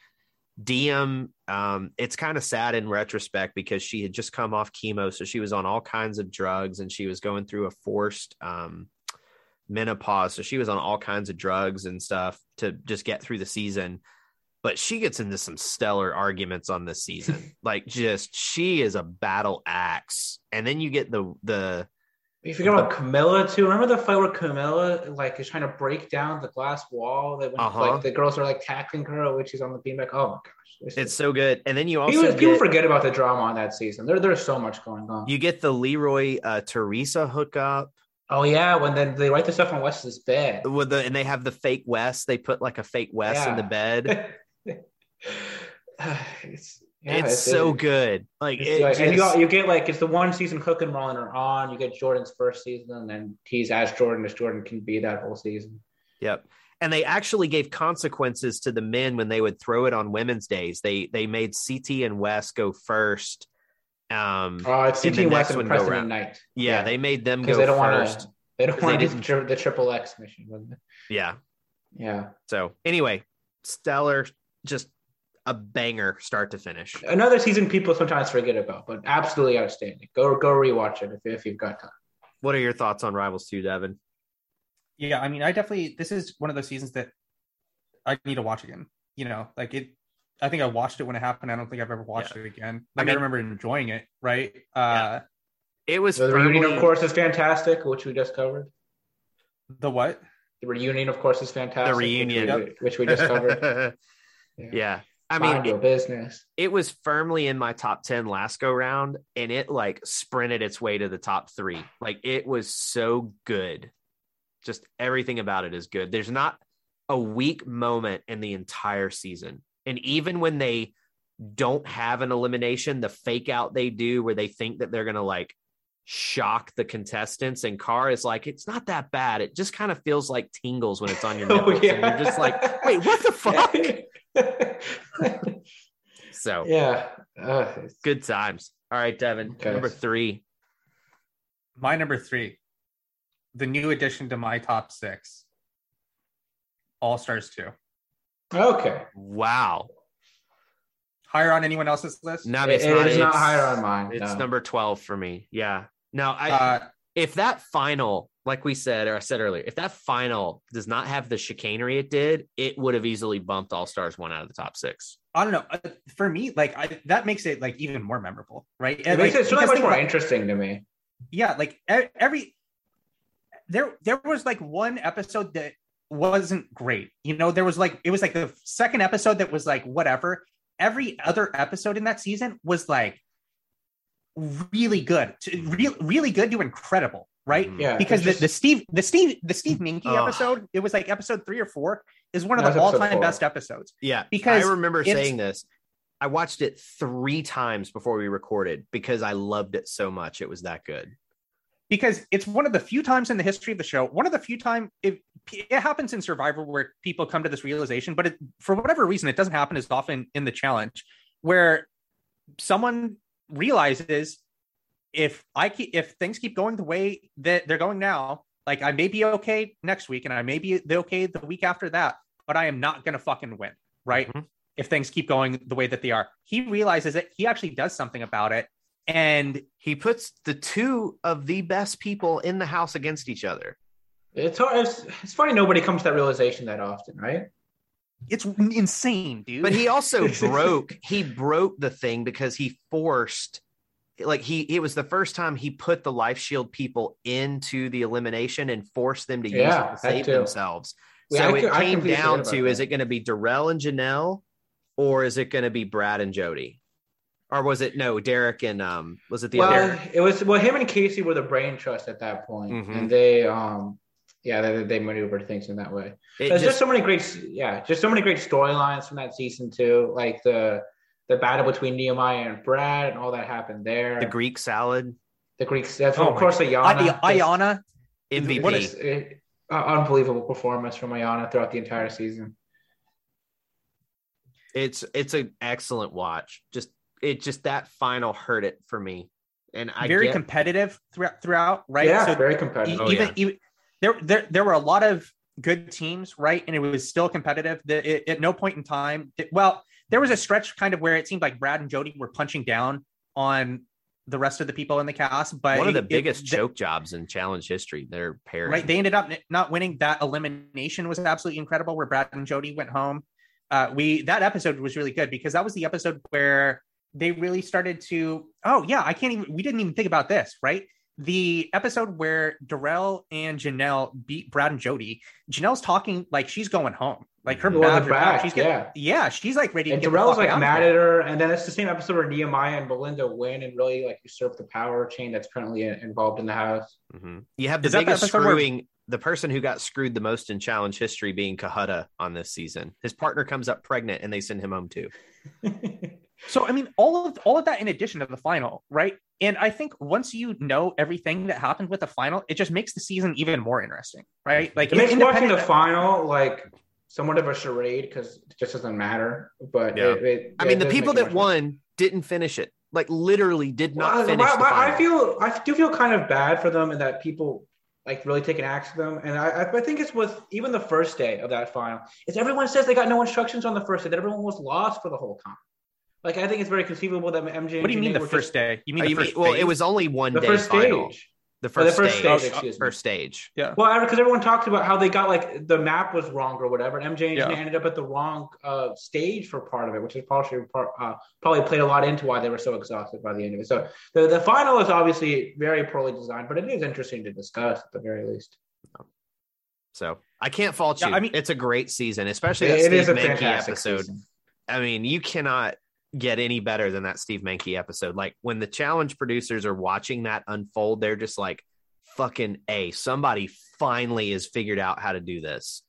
DM, um, it's kind of sad in retrospect because she had just come off chemo, so she was on all kinds of drugs and she was going through a forced um, menopause, so she was on all kinds of drugs and stuff to just get through the season. but she gets into some stellar arguments on this season. like just she is a battle axe. And then you get the the You forget about Camila too. Remember the fight where Camila like is trying to break down the glass wall that when Uh-huh. like the girls are like tackling her which she's on the beanbag. Oh my gosh. It's is- so good. And then you also people, people forget about the drama on that season. There, there's so much going on. you get the Leroy uh Theresa hookup oh yeah, when then they write the stuff on Wes's bed. with the and they have the fake Wes. They put like a fake Wes in the bed. it's yeah, it's, so good. Like It's it like- and you, got, you get like it's the one season Cook and Mullen are on. You get Jordan's first season, and then he's as Jordan as Jordan can be that whole season. Yep. And they actually gave consequences to the men when they would throw it on women's days. They they made CT and Wes go first. Um Oh, it's CT and Wes and go Preston round. Knight. yeah, they made them go because they don't Wanna, They don't want to do didn't- tri- the triple X mission. Yeah. Yeah. So anyway, stellar, just a banger start to finish. Another season people sometimes forget about, but absolutely outstanding. Go go rewatch it if, if you've got time. What are your thoughts on Rivals 2, Devin? Yeah, I mean, I definitely this is one of those seasons that I need to watch again. You know, like it. I think I watched it when it happened. I don't think I've ever watched it again. I Like I, mean- remember enjoying it. Right. Uh, It was So the reunion, of course, is fantastic, which we just covered. The what? The reunion, of course, is fantastic. The reunion. which we, which we just covered. yeah. I mean, your business. it was firmly in my top 10 last go round and it like sprinted its way to the top three. Like it was so good. Just everything about it is good. There's not a weak moment in the entire season. And even when they don't have an elimination, the fake out they do where they think that they're going to like shock the contestants and Carr is like, it's not that bad. It just kind of feels like tingles when it's on your Oh, nipples. And you're just like, wait, what the fuck? So yeah. Uh, good times. All right, Devin, Okay. number three. My number three, the new addition to my top six, All Stars two. okay. Wow. Higher on anyone else's list? No, it's it not, is not higher on mine. It's no. number 12 for me. Yeah. Now, I Uh, if that final, like we said, or I said earlier, if that final does not have the chicanery it did, it would have easily bumped All Stars one out of the top six. I don't know. Uh, For me, like I, that makes it like even more memorable, right? It And, makes like, it so much more about- interesting to me. yeah like every there there was like one episode that wasn't great you know there was like it was like the second episode that was like whatever every other episode in that season was like really good to, re- really good to incredible right Mhm. Yeah. because the, it's the steve the steve the steve Meinke Ugh. episode it was like episode three or four is one of That the all-time best episodes Yeah. Because I remember it's- saying this. I watched it three times before we recorded because I loved it so much. It was that good. because it's one of the few times in the history of the show one of the few time it, it happens in survivor where people come to this realization but it, for whatever reason it doesn't happen as often in the challenge where someone realizes if i keep if things keep going the way that they're going now like i may be okay next week and i may be okay the week after that but i am not going to fucking win right Mhm. if things keep going the way that they are he realizes it he actually does something about it and He puts the two of the best people in the house against each other. It's, hard, it's it's funny nobody comes to that realization that often, right? it's insane dude But he also broke, he broke the thing because he forced like he it was the first time he put the life shield people into the elimination and forced them to use it to save too. themselves. Yeah, so I it I came completely down to is that. it going to be Darrell and Janelle or is it going to be Brad and Jodi? Or was it no Derek and um was it the well, other it was well, him and Casey were the brain trust at that point, Mhm. and they um yeah they, they maneuvered things in that way. it There's just, just, so many great yeah just so many great storylines from that season too, like the the battle between Nehemiah and Brad and all that happened there. the Greek salad the Greeks, that's Oh of course Ayana. Ayana MVP. What is it, uh, unbelievable performance from Ayana throughout the entire season. it's it's an excellent watch. Just it just that final hurt it for me. And I very get, competitive throughout throughout right Yeah, so very e- competitive. Oh, even, yeah. even there, there there were a lot of good teams right and it was still competitive The- it- at no point in time it- well there was a stretch kind of where it seemed like brad and Jodi were punching down on the rest of the people in the cast but one of the it- biggest it- choke jobs in challenge history. They're pairing. right they ended up not winning that elimination was absolutely incredible where brad and Jodi went home uh, we that episode was really good because that was the episode where they really started to. Oh yeah, I can't even. We didn't even think about this, right? The episode where Darrell and Janelle beat Brad and Jodi. Janelle's talking like she's going home, like her Well, bags the back, She's getting, yeah. yeah, she's like ready. And to get Darrell's like mad at her, and then it's the same episode where Nehemiah and Belinda win and really like usurp the power chain that's currently involved in the house. Mhm. You have the Is that the biggest where- screwing. The person who got screwed the most in challenge history being Cohutta on this season. His partner comes up pregnant and they send him home too. So I mean, all of all of that in addition to the final, right? And I think once you know everything that happened with the final, it just makes the season even more interesting, right? Like It makes watching the final like somewhat of a charade because it just doesn't matter. But Yeah. it, it, I it mean, the people that much- won didn't finish it. Like literally did not Well, finish I, the I- final. I feel I do feel kind of bad for them and that people like really take an axe to them. And I, I- I think it's with even the first day of that final. Is everyone says they got no instructions on the first day that everyone was lost for the whole time. Like I think it's very conceivable that MJ. What do you mean the first just- day? You mean Oh, the you mean- first well, it was only one day. The day first final. stage. The Oh, the first, first stage. stage, excuse me. First stage. yeah. Well, because everyone talked about how they got like the map was wrong or whatever. and MJ Yeah. Ended up at the wrong uh, stage for part of it, which is partially part, uh, probably played a lot into why they were so exhausted by the end of it. So the, the final is obviously very poorly designed, but it is interesting to discuss at the very least. So I can't fault Yeah, you. I mean- it's a great season, especially It- that it Steve is a Meinke fantastic episode. season. I mean, you cannot get any better than that Steve Meinke episode. Like when the challenge producers are watching that unfold, they're just like, fucking A, somebody finally has figured out how to do this.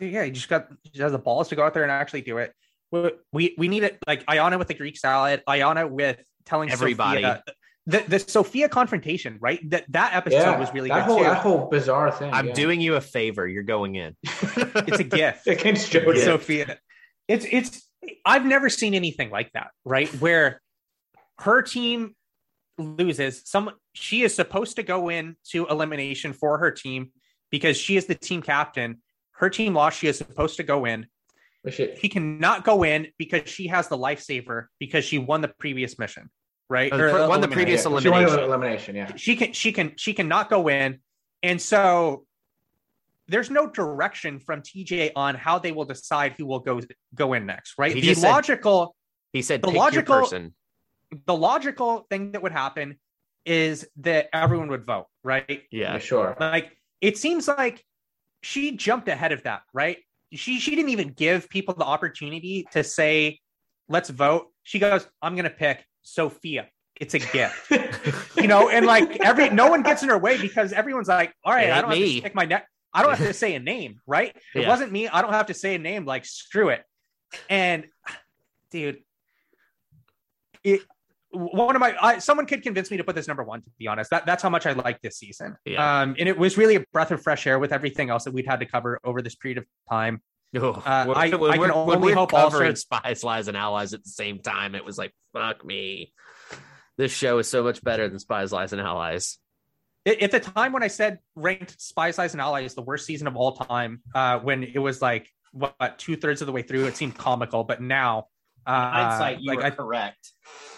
yeah, you just got just has the balls to go out there and actually do it. We we, we need it like Ayana with the Greek salad, Ayana with telling Everybody. Sophia, the the Sophia confrontation, right? That that episode Yeah, was really that good whole too. that whole bizarre thing. I'm yeah. doing you a favor. You're going in. it's a gift. against Jodi. Sophia. It's it's I've never seen anything like that, right? Where her team loses. Some she is supposed to go in to elimination for her team because she is the team captain. Her team lost. She is supposed to go in. Oh, but She cannot go in because she has the lifesaver because she won the previous mission, right? Oh, Or the- won the previous yeah, she wanted elimination. elimination. Yeah. She can she can she cannot go in, and so there's no direction from TJ on how they will decide who will go go in next, right? He the just said- logical He said, The pick logical- your person. the logical thing that would happen is that everyone would vote, right? Yeah, Yeah. sure. Like it seems like she jumped ahead of that, right? She she didn't even give people the opportunity to say, "Let's vote." She goes, "I'm going to pick Sophia." It's a gift, you know, and like every no one gets in her way because everyone's like, "All right, It I ain't don't have to stick my neck. I don't have to say a name, right? It Yeah. wasn't me. I don't have to say a name. Like screw it." And dude, it one of my I, someone could convince me to put this number one to be honest that that's how much i like this season Yeah. um and it was really a breath of fresh air with everything else that we'd had to cover over this period of time Oh, Uh, I- I can only hope covering also- Spies, Lies, and Allies at the same time, it was like, fuck me. This show is so much better than Spies, Lies, and Allies. At, at the time when i said ranked Spy lies and allies the worst season of all time uh when it was like what two-thirds of the way through it seemed comical but now uh Hindsight, you like were I, correct.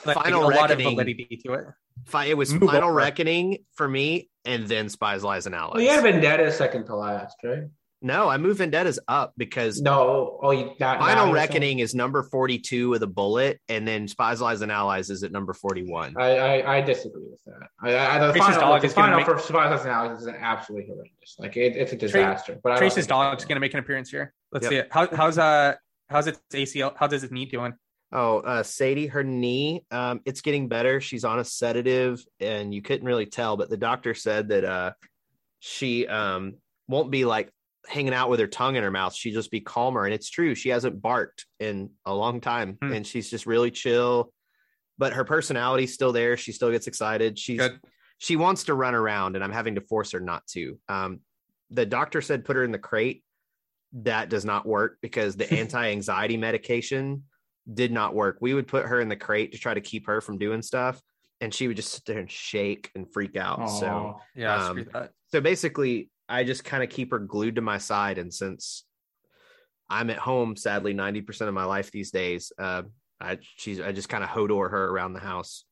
like Final a lot of Reckoning. validity to it Fi- It was Move Final over. Reckoning for me, and then Spies, Lies, and Allies. Well, you had Vendetta second to last, right? No, I moved Vendetta's up because No, oh, you not Final now, Reckoning is number 42 with a bullet, and then Spies, Lies, and Allies is at number 41. I, I, I disagree with that. I, I, the Trace's final, dog the is final make- for Survivors and Allies is absolutely horrendous. Like it, it's a disaster. but I don't trace's think it's dog's good. gonna make an appearance here let's Yep. see it How, how's uh how's its acl how does its knee doing Oh, uh, Sadie, her knee, um, it's getting better. She's on a sedative, and you couldn't really tell, but the doctor said that uh, she um, won't be like hanging out with her tongue in her mouth. She'll just be calmer. And it's true. She hasn't barked in a long time, Hmm. and she's just really chill. But her personality's still there. She still gets excited. She's Good. she wants to run around, and I'm having to force her not to. Um, the doctor said put her in the crate. That does not work because the anti-anxiety medication did not work. We would put her in the crate to try to keep her from doing stuff, and she would just sit there and shake and freak out. So, yeah Um, so basically, I just kind of keep her glued to my side, and since I'm at home, sadly, ninety percent of my life these days, uh, I she's I just kind of hodor her around the house.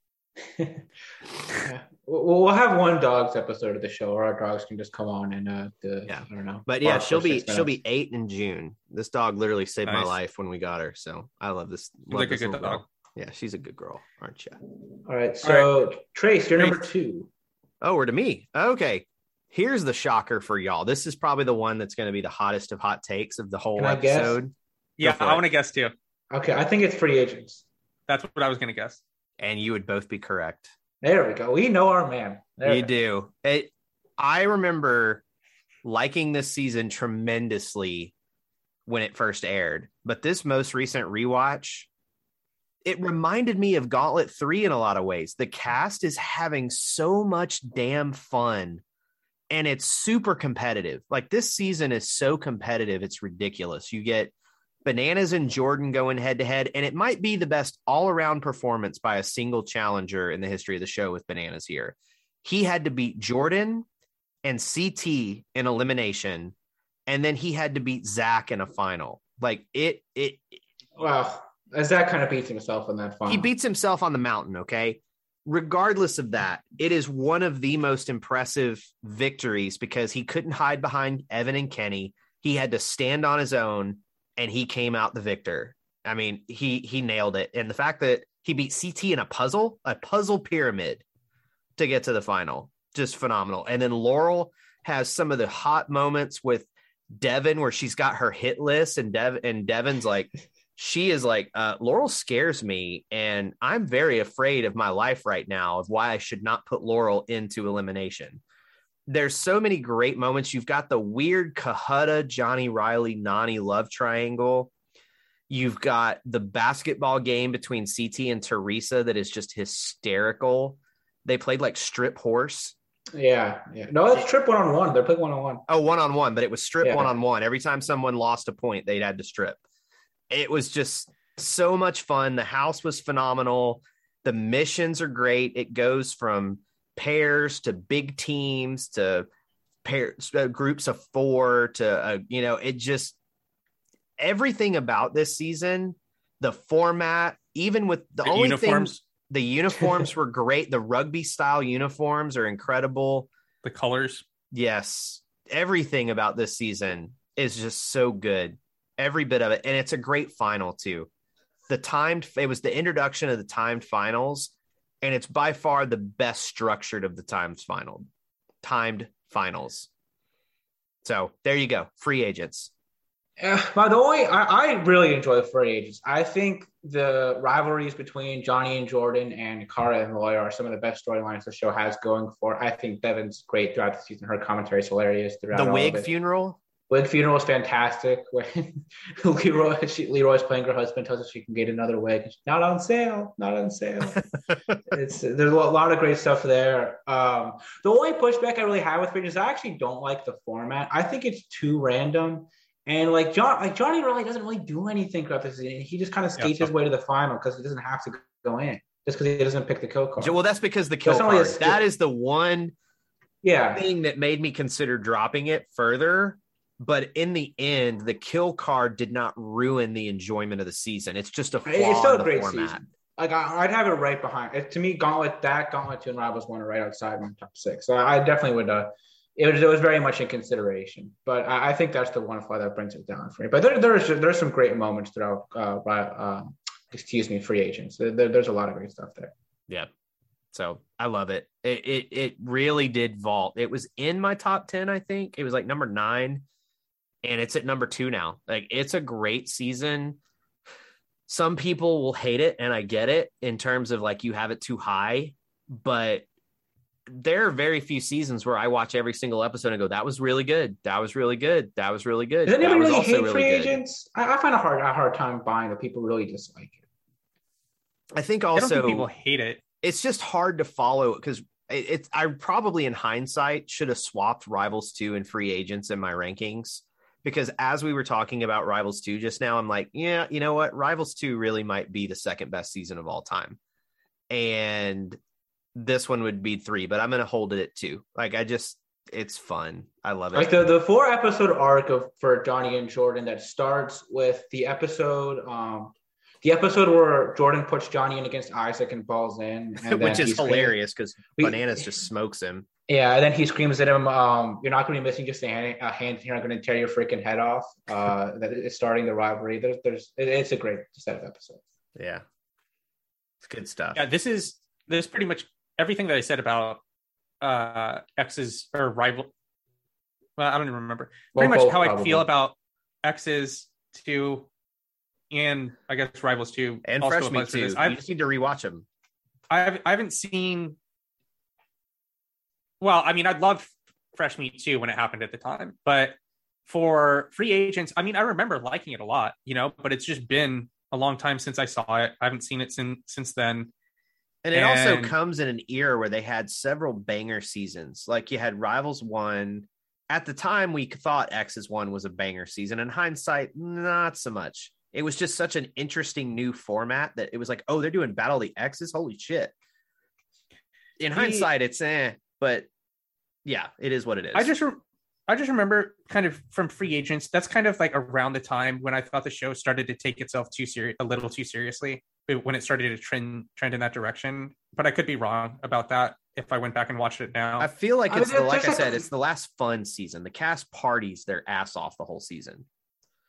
yeah. We'll, we'll have one dogs episode of the show, or our dogs can just come on and uh, the, Yeah. I don't know. But yeah, she'll be she'll be eight in June. This dog literally saved my life when we got her. So I love this. Love like a good dog. girl. Yeah, she's a good girl, aren't you? All right, so Trace, you're number Trace. two. Oh, we're to me. Okay. Here's the shocker for y'all. This is probably the one that's going to be the hottest of hot takes of the whole Can I guess? episode. Yeah, I want to guess too. Okay, I think it's free agents. That's what I was going to guess. And you would both be correct. There we go. We know our man. There you we do. It I remember liking this season tremendously when it first aired, but this most recent rewatch it reminded me of Gauntlet 3 in a lot of ways. The cast is having so much damn fun and it's super competitive. Like this season is so competitive, it's ridiculous. You get Bananas and Jordan going head to head, and it might be the best all around performance by a single challenger in the history of the show with Bananas here. He had to beat Jordan and CT in elimination, and then he had to beat Zach in a final. Like it, it, Well, as that kind of beats himself in that final. he beats himself on the mountain, okay? Regardless of that, it is one of the most impressive victories because he couldn't hide behind Evan and Kenny. He had to stand on his own and he came out the victor. I mean, he he nailed it. And the fact that he beat CT in a puzzle, a puzzle pyramid to get to the final, just phenomenal. And then Laurel has some of the hot moments with Devin where she's got her hit list and Dev and Devin's like she is like uh, Laurel scares me, and I'm very afraid of my life right now of why I should not put Laurel into elimination. There's so many great moments. You've got the weird Cohutta, Johnny Reilly, Nany love triangle. You've got the basketball game between CT and Theresa that is just hysterical. They played like strip horse. Yeah, yeah. No, it's trip one on one. They're playing one on one. Oh, one on one, but it was strip one on one. Every time someone lost a point, they'd had to strip. It was just so much fun. The house was phenomenal. The missions are great. It goes from pairs to big teams to pairs, uh, groups of four to, uh, you know, it just everything about this season, the format, even with the, The only uniforms, thing, the uniforms were great. The rugby style uniforms are incredible. the colors. Yes, everything about this season is just so good. Every bit of it. And it's a great final, too. The timed, it was the introduction of the timed finals, and it's by far the best structured of the timed final, timed finals. So there you go. Free agents. Yeah, but the only I, I really enjoy the free agents. I think the rivalries between Johnny and Jordan and Cara and Roy are some of the best storylines the show has going for. I think Devin's great throughout the season. Her commentary is hilarious throughout. The wig funeral. Wig funeral is fantastic. When Leroy, she, Leroy's playing her husband, tells her she can get another wig. Not on sale. Not on sale. it's there's a lot of great stuff there. Um, the only pushback I really have with it is I actually don't like the format. I think it's too random. And like John, like Johnny really doesn't really do anything throughout the season. He just kind of skates Yeah. his way to the final because he doesn't have to go in just because he doesn't pick the kill card. Well, that's because the kill That's card. That is the one yeah, thing that made me consider dropping it further. But in the end, the kill card did not ruin the enjoyment of the season. It's just a flaw it's still a the great format. season. Like I, I'd have it right behind. It, to me, Gauntlet that Gauntlet two and Rivals one are right outside my top six. So I definitely would. Uh, it was, it was very much in consideration, but I, I think that's the one flaw that brings it down for me. But there, there's there's some great moments throughout. Uh, uh, excuse me, free agents. There, there- there's a lot of great stuff there. Yeah. So I love it. It it it really did vault. It was in my top 10, I think. It was like number nine, and it's at number two now. Like it's a great season. Some people will hate it, and I get it in terms of like you have it too high, but there are very few seasons where I watch every single episode and go, "That was really good. That was really good. That was really good." Does anybody that really hate free good." agents? I, I find a hard a hard time buying that people really dislike it. I think I also think people hate it. it's just hard to follow because it, it's I probably in hindsight should have swapped Rivals 2 and free agents in my rankings because as we were talking about Rivals 2 just now, I'm like, yeah, you know what? Rivals 2 really might be the second best season of all time. And this one would be three, but I'm gonna hold it at two. Like I just it's fun. I love it. Like the, the four episode arc of for Johnny and Jordan that starts with the episode um the episode where Jordan puts Johnny in against Isaac and falls in, and which is hilarious because bananas just smokes him. Yeah, and then he screams at him, um, "You're not going to be missing just a hand, a hand here. I'm going to tear your freaking head off." Uh, that is starting the rivalry. There's, there's, it's a great set of episodes. Yeah, it's good stuff. Yeah, this is this is pretty much everything that I said about uh X's or rival. Well, I don't even remember. Well, pretty much both, how I feel about X's two, and I guess Rivals two, and also Fresh Meat applies to too. this. You I've just need to rewatch them. I've I haven't seen. Well, I mean, I'd love Fresh Meat too when it happened at the time, but for free agents, I mean, I remember liking it a lot, you know, but it's just been a long time since I saw it. I haven't seen it since since then. And it also comes in an era where they had several banger seasons. Like you had Rivals one. At the time, we thought X's one was a banger season. In hindsight, not so much. It was just such an interesting new format that it was like, oh, they're doing Battle of the X's. Holy shit. In hindsight, it's eh, but yeah, it is what it is. I just re- I just remember kind of from free agents. That's kind of like around the time when I thought the show started to take itself too serious, a little too seriously, when it started to trend trend in that direction. But I could be wrong about that if I went back and watched it now. I feel like I it's mean, the, like I said, it's the last fun season. The cast parties their ass off the whole season.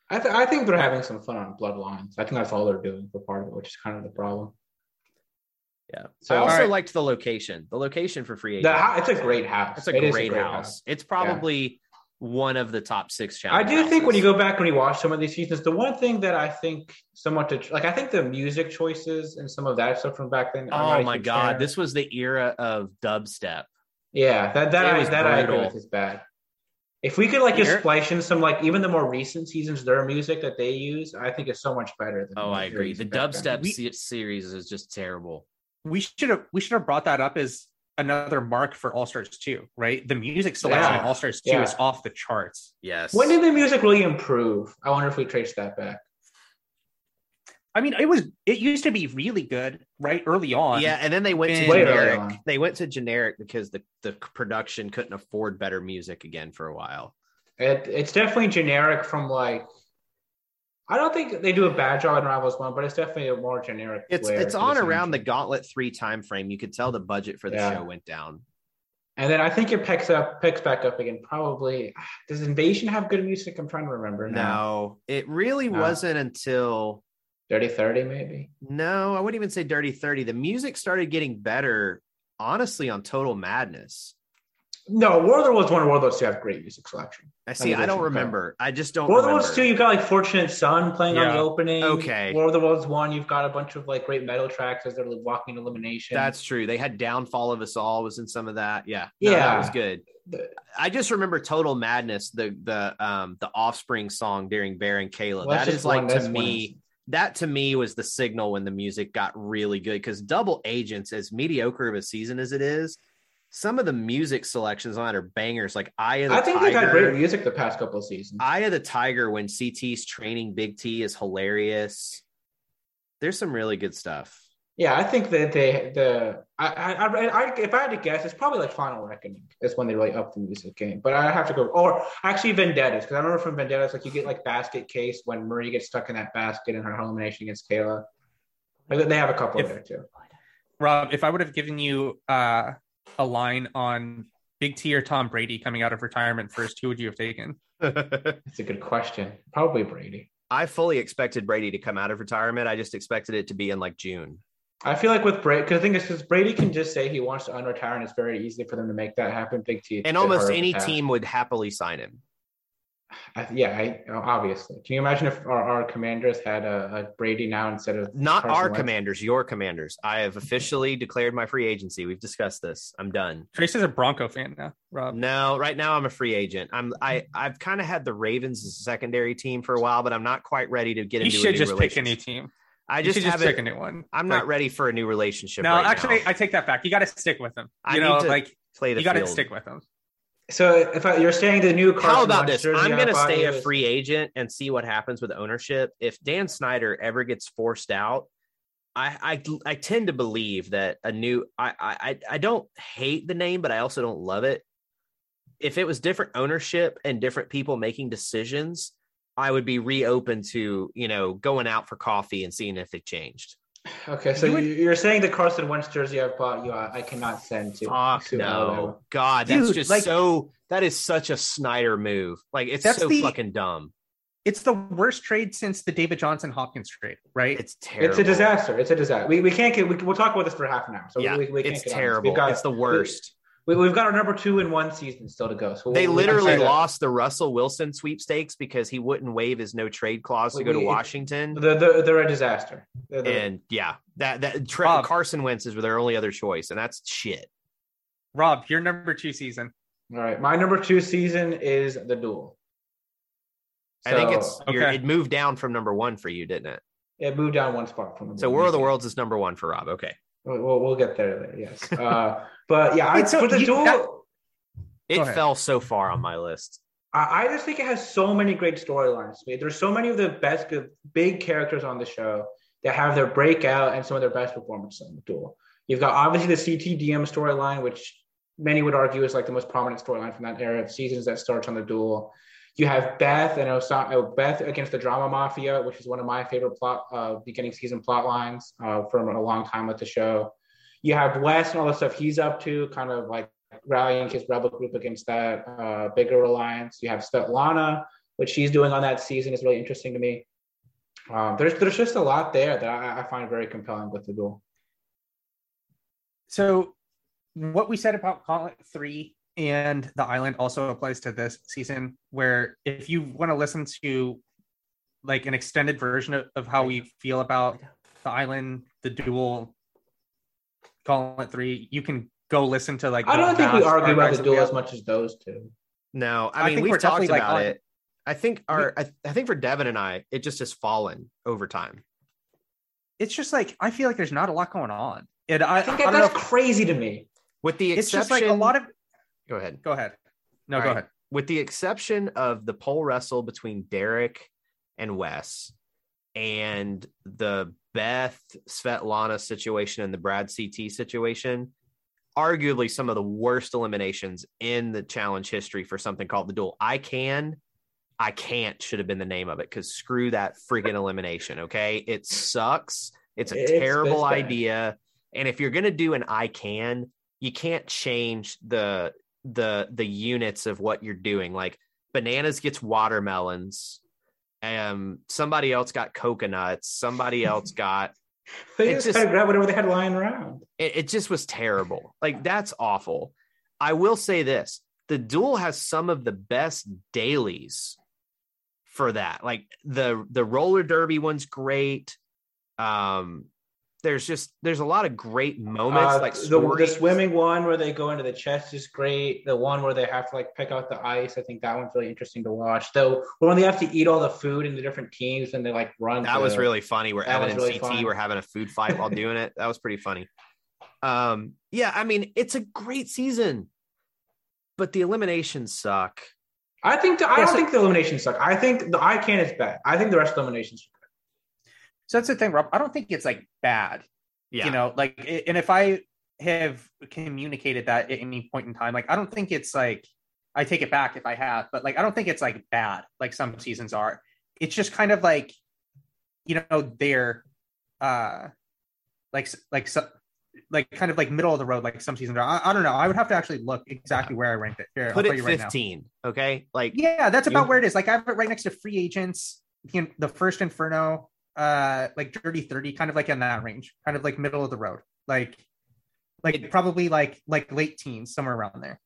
I, th- I think they're having some fun on Bloodlines. I think that's all they're doing for part of it, which is kind of the problem. Yeah. So I also Alright. liked the location. The location for free the, agent. hou- it's a great house. It's a It is great, house. It's probably one of the top six challenges. I challenge do think when you go back and you watch some of these seasons, the one thing that I think somewhat to, like I think the music choices and some of that stuff from back then. Oh my god, fan this was the era of dubstep. yeah, that that It I was that I agree with is bad. If we could like just splice in some like even the more recent seasons, their music that they use, I think is so much better. Than Oh, I agree. The using back then. dubstep We- se- series is just terrible. We should have we should have brought that up as another mark for All Stars 2, right? The music selection Yeah. in All Stars 2 Yeah. is off the charts. Yes. When did the music really improve? I wonder if we trace that back. I mean, it was it used to be really good, right? Early on. yeah, and then they went to And- Way early generic. They went to generic because the, the production couldn't afford better music again for a while. It, it's definitely generic from like. I don't think they do a bad job in Rivals One, but it's definitely a more generic. It's it's on around the. Gauntlet three time frame. You could tell the budget for the Yeah. show went down. And then I think it picks up, picks back up again. Probably does Invasion have good music? I'm trying to remember now. No, it really No. wasn't until Dirty Thirty, maybe. no, I wouldn't even say Dirty Thirty. The music started getting better, honestly, on Total Madness. No, War of the Worlds One and War of the Worlds Two have great music selection. I see. I don't remember. I just don't. War of the remember. Worlds Two, you've got like Fortunate Son playing on the opening. Okay. War of the Worlds One, you've got a bunch of like great metal tracks as they're walking elimination. That's true. They had Downfall of Us All was in some of that. Yeah. No, that was good. I just remember Total Madness, the the um the Offspring song during Bear and Kayla. well, that's that just is like to that's one me. That to me was the signal when the music got really good because Double Agents, as mediocre of a season as it is, some of the music selections on it are bangers. Like Eye of the I think Tiger. they've had great music the past couple of seasons. Eye of the Tiger when CT's training Big T is hilarious. There's some really good stuff. Yeah, I think that they the I, I, I, I if I had to guess, it's probably like Final Reckoning. That's when they really up the music game. But I have to go or actually Vendettas because I remember from Vendettas like you get like basket case when Marie gets stuck in that basket in her elimination against Kayla. Like, They have a couple If- there too. Rob, if I would have given you uh, a line on Big T or Tom Brady coming out of retirement first, who would you have taken? It's a good question. Probably Brady. I fully expected Brady to come out of retirement. I just expected it to be in like June. I feel like with Brady, because the thing is, because Brady can just say he wants to unretire, and it's very easy for them to make that happen. Big T, And almost any team would happily sign him. I, yeah, I, obviously. Can you imagine if our, our commanders had a, a Brady now instead of Not Carson our Wentz? commanders, your commanders. I have officially declared my free agency. We've discussed this. I'm done. Trace is a Bronco fan now, Rob. No, right now I'm a free agent. I'm I I've kind of had the Ravens as a secondary team for a while, but I'm not quite ready to get You into. a should new just pick a new team. I You just should just haven't. pick a new one. I'm Like, not ready for a new relationship. No, right actually, now. I take that back. You got to stick with them. I You need know, to like play the you got to stick with them. So if I, you're staying the new Carson How about this? I'm going to stay a free agent and see what happens with ownership. If Dan Snyder ever gets forced out, I I, I tend to believe that a new I, I I don't hate the name, but I also don't love it. If it was different ownership and different people making decisions, I would be reopened to you know going out for coffee and seeing if it changed. Okay, so You would- you are saying the Carson Wentz jersey I bought you, I, I cannot send to. Fuck to no, Alabama. God, that's Dude, just like- so. That is such a Snyder move. Like it's so the- fucking dumb. It's the worst trade since the David Johnson Hopkins trade, right? It's terrible. It's a disaster. It's a disaster. We, we can't get. We, we'll talk about this for half an hour. So yeah, we, we can't it's get terrible. Got, it's the worst. We, we've got our number two in one season still to go. So they we'll- we literally say that. lost the Russell Wilson sweepstakes because he wouldn't waive his no trade clause to We- go to Washington. They're, they're, they're a disaster. They're- they're- and yeah, that that Tre- Bob. Carson Wentz is their only other choice, and that's shit. Rob, your number two season. all right, my number two season is the duel. I think it's Okay. it moved down from number one for you, didn't it? it moved down one spot from the So Duel. War of the Worlds is number one for Rob. Okay, We'll, we'll, we'll get there later. Yes, uh, but yeah, I, so for the you- duel. that- it fell so far on my list. I, I just think it has so many great storylines. There's so many of the best good, big characters on the show that have their breakout and some of their best performances on the duel. You've got obviously the CTDM storyline, which many would argue is like the most prominent storyline from that era of seasons that starts on the duel. You have Beth and oh, Beth against the Drama Mafia, which is one of my favorite plot uh, beginning season plot lines uh, from a long time with the show. You have Wes and all the stuff he's up to, kind of like rallying his rebel group against that uh, bigger alliance. You have Svetlana, what she's doing on that season is really interesting to me. Um, there's there's just a lot there that I, I find very compelling with the duel. So, what we said about Gauntlet 3 and The Island also applies to this season, where if you want to listen to like an extended version of, of how we feel about The Island, The Duel, it 3, you can go listen to like. I don't think we argue about the that duel as much as those two. No, I I mean think we've talked definitely, like, about it. I think our I, I think for Devin and I, it just has fallen over time. It's just like, I feel like there's not a lot going on. And I, I think I that, don't know that's crazy to me. With the exception, it's just like a lot of. Go ahead. Go ahead. No, All go right. ahead. with the exception of the pole wrestle between Derek and Wes and the Beth Svetlana situation and the Brad CT situation, arguably some of the worst eliminations in the challenge history for something called the duel. I can, I can't should have been the name of it because screw that friggin' elimination. Okay. It sucks. It's a It's- terrible idea. And if you're gonna do an I can, you can't change the the the units of what you're doing. Like bananas gets watermelons. Um, somebody else got coconuts. Somebody else got They It just, just- kind of grab whatever they had lying around. it, it just was terrible. Like that's awful. I will say this: the duel has some of the best dailies for that. Like the the roller derby one's great. Um, there's just there's a lot of great moments. Uh, like the, the swimming one where they go into the chest is great. The one where they have to like pick out the ice, I think that one's really interesting to watch. Though when they have to eat all the food in the different teams and they like run. That to- was really funny. Where that Evan and really CT fun. were having a food fight while doing it. That was pretty funny. Um, yeah, I mean, it's a great season, but the eliminations suck. I think the, I Yeah, don't so- think the eliminations suck. I think the I can is bad. I think the rest of the eliminations. So that's the thing, Rob. I don't think it's like bad. Yeah, You know, like, and if I have communicated that at any point in time, like, I don't think it's like, I take it back if I have, but like, I don't think it's like bad, like some seasons are. It's just kind of like, you know, they're, uh, like, like, so, like, kind of like middle of the road, like some seasons are. I, I don't know. I would have to actually look exactly where I ranked it. Here, put it right now. 15. Okay, like Yeah, that's about You- where it is. Like I have it right next to Free Agents, the, the first Inferno, uh, like Dirty Thirty, kind of like in that range, kind of like middle of the road, like, like probably like like late teens, somewhere around there.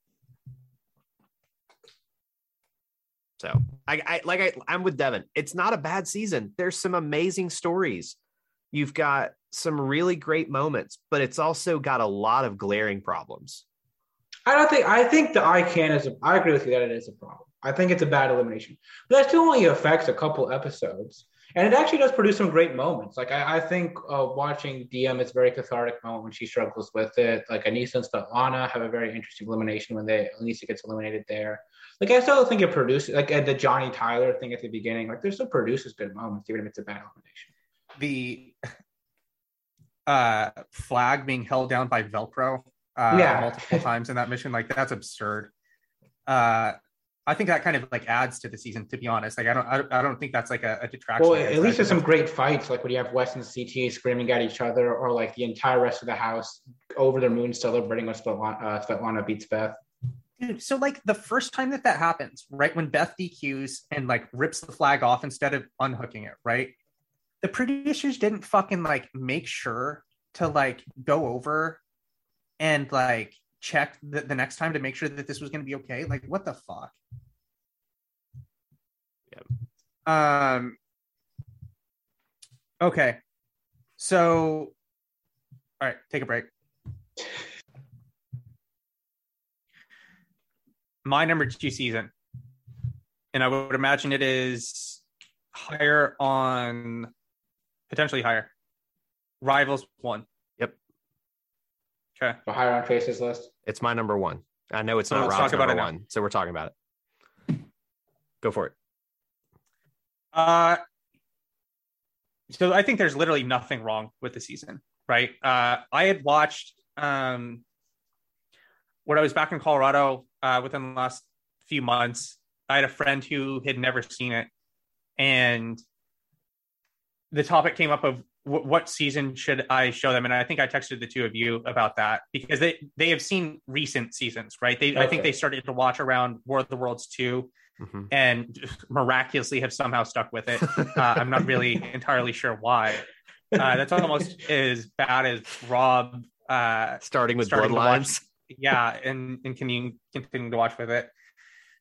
So I, I like I, I'm with Devin. It's not a bad season. There's some amazing stories. You've got some really great moments, but it's also got a lot of glaring problems. I don't think I think the I can is. A, I agree with you that it is a problem. I think it's a bad elimination, but that still only affects a couple episodes, and it actually does produce some great moments. Like I, I think uh, watching DM is a very cathartic moment when she struggles with it. Like Aneesa and Svetlana have a very interesting elimination when they Aneesa gets eliminated there. Like I still think it produces like the Johnny Tyler thing at the beginning. Like there still produces good moments even if it's a bad elimination. The uh flag being held down by Velcro uh Yeah. multiple times in that mission, like that's absurd. Uh I think that kind of like adds to the season. To be honest, like I don't, I, I don't think that's like a, a detraction. Well, at least there's some great fights, like when you have Wes and CT screaming at each other, or like the entire rest of the house over their moon celebrating when Svetlana, uh, Svetlana beats Beth. Dude, so like the first time that that happens, right when Beth DQs and like rips the flag off instead of unhooking it, right? The producers didn't fucking like make sure to like go over and like check the, the next time to make sure that this was going to be okay. Like, what the fuck? Yeah. Um. Okay. So, all right, take a break. My number two season, and I would imagine it is higher on, potentially higher. Rivals one. Okay. So higher on Face's list. It's my number one. I know it's not let's Rob's talk about number it now. one, so we're talking about it. Go for it. Uh, so I think there's literally nothing wrong with the season, right? Uh, I had watched um, when I was back in Colorado uh, within the last few months. I had a friend who had never seen it, and the topic came up of w- what season should I show them, and I think I texted the two of you about that because they they have seen recent seasons, right? They I think they started to watch around War of the Worlds two Mhm. and miraculously have somehow stuck with it. Uh, I'm not really entirely sure why. Uh, that's almost as bad as Rob. Uh, Starting with Starting to watch- Bloodlines. yeah, and and can you continue to watch with it?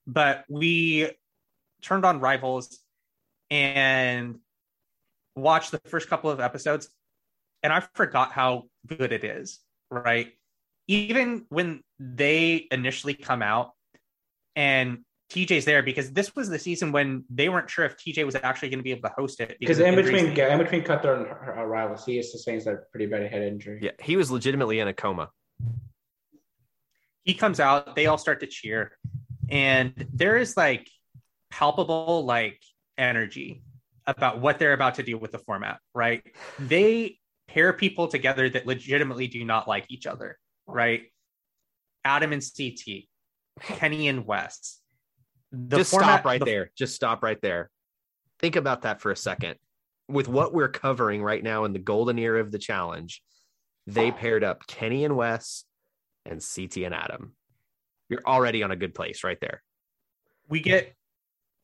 But we turned on Rivals and watched the first couple of episodes, and I forgot how good it is. Right, even when they initially come out, and TJ's there because this was the season when they weren't sure if TJ was actually going to be able to host it Because in between, yeah, in between Cutler and her, her rivals, he sustains a pretty bad head injury. Yeah, he was legitimately in a coma. he comes out, they all start to cheer, and there is like palpable like energy about what they're about to do with the format, right? They pair people together that legitimately do not like each other, right? Adam and CT, Kenny and Wes. The Just format- stop right the- there. Just stop right there. Think about that for a second. With what we're covering right now in the golden era of the challenge, they paired up Kenny and Wes and CT and Adam. You're already on a good place right there. We get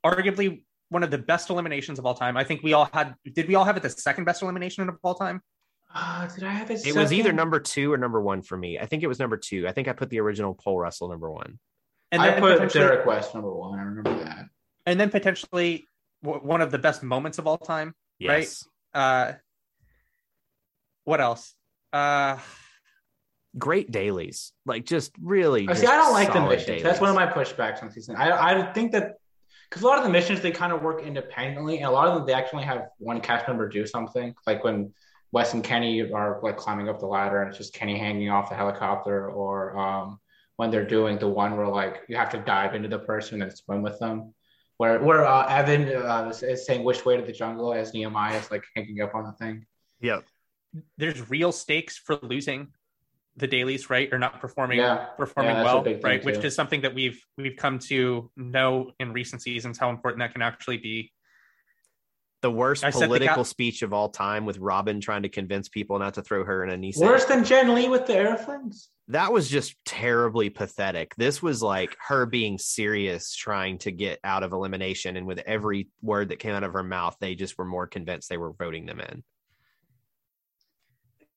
arguably one of the best eliminations of all time. I think we all had. Did we all have it the second best elimination of all time? Uh, did I have it? It was either number two or number one for me. I think it was number two. I think I put the original pole wrestle number one. And I then put potentially- Derek West number one. I remember that. and then potentially w- one of the best moments of all time. Right. Yes. Uh, what else? Uh, Great dailies. Like just really. Uh, See, I don't like the solid missions. That's one of my pushbacks on season. I I think that because a lot of the missions they kind of work independently, and a lot of them they actually have one cast member do something. Like when Wes and Kenny are like climbing up the ladder, and it's just Kenny hanging off the helicopter, or um, when they're doing the one where like you have to dive into the person and swim with them. Where where uh, Evan uh, is, saying which way to the jungle as Nehemiah is like hanging up on the thing. Yep. there's real stakes for losing the dailies, right? Or not performing Yeah, performing Yeah, well, big thing, right? Which is something that we've we've come to know in recent seasons how important that can actually be. The worst I said the political speech of all time with Robin trying to convince people not to throw her in a Nissan. worse than Jen Lee with the airplanes. that was just terribly pathetic. This was like her being serious, trying to get out of elimination. And with every word that came out of her mouth, they just were more convinced they were voting them in.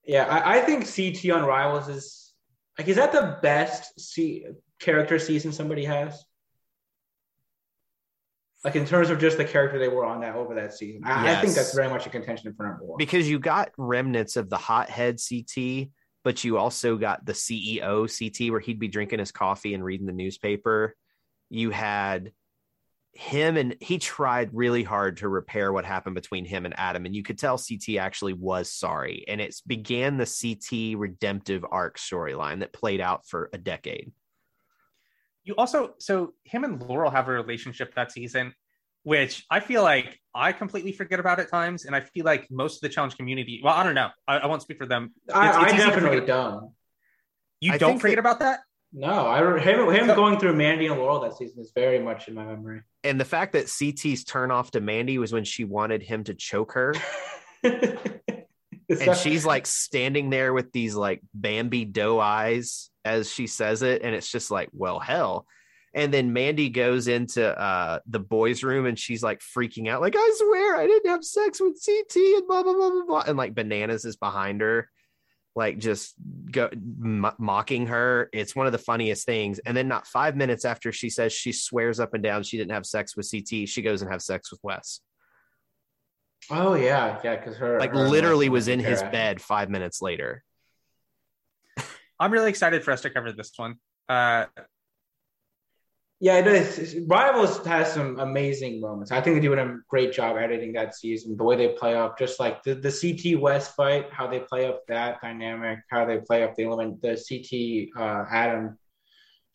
Yeah, I, I think CT on Rivals is like, is that the best C, character season somebody has? Like in terms of just the character they were on that over that season, I, I think that's very much a contention for number one. Because you got remnants of the hothead CT, but you also got the CEO CT where he'd be drinking his coffee and reading the newspaper. You had him and he tried really hard to repair what happened between him and Adam. And you could tell CT actually was sorry. And it began the CT redemptive arc storyline that played out for a decade. You also so him and Laurel have a relationship that season, which I feel like I completely forget about at times, and I feel like most of the challenge community. Well, I don't know. I, I won't speak for them. It's- I it's easy to definitely forget- don't. You I don't forget that- about that. No, I him, him going through Mandy and Laurel that season is very much in my memory. And the fact that CT's turn off to Mandy was when she wanted him to choke her. and that, she's like standing there with these like Bambi doe eyes as she says it. And it's just like, well, hell. And then Mandy goes into uh, the boys' room and she's like freaking out, like, I swear I didn't have sex with CT and blah, blah, blah, blah, blah. And like Bananas is behind her, like just go, m- mocking her. It's one of the funniest things. And then, not five minutes after she says she swears up and down she didn't have sex with CT, she goes and have sex with Wes. oh yeah, yeah, because her Like, her literally was in his bed five minutes later. I'm really excited for us to cover this one. Uh, Yeah, it is. Rivals has some amazing moments. I think they do a great job editing that season. The way they play up, just like the, the CT Wes fight, how they play up that dynamic, how they play up the element, the CT uh, Adam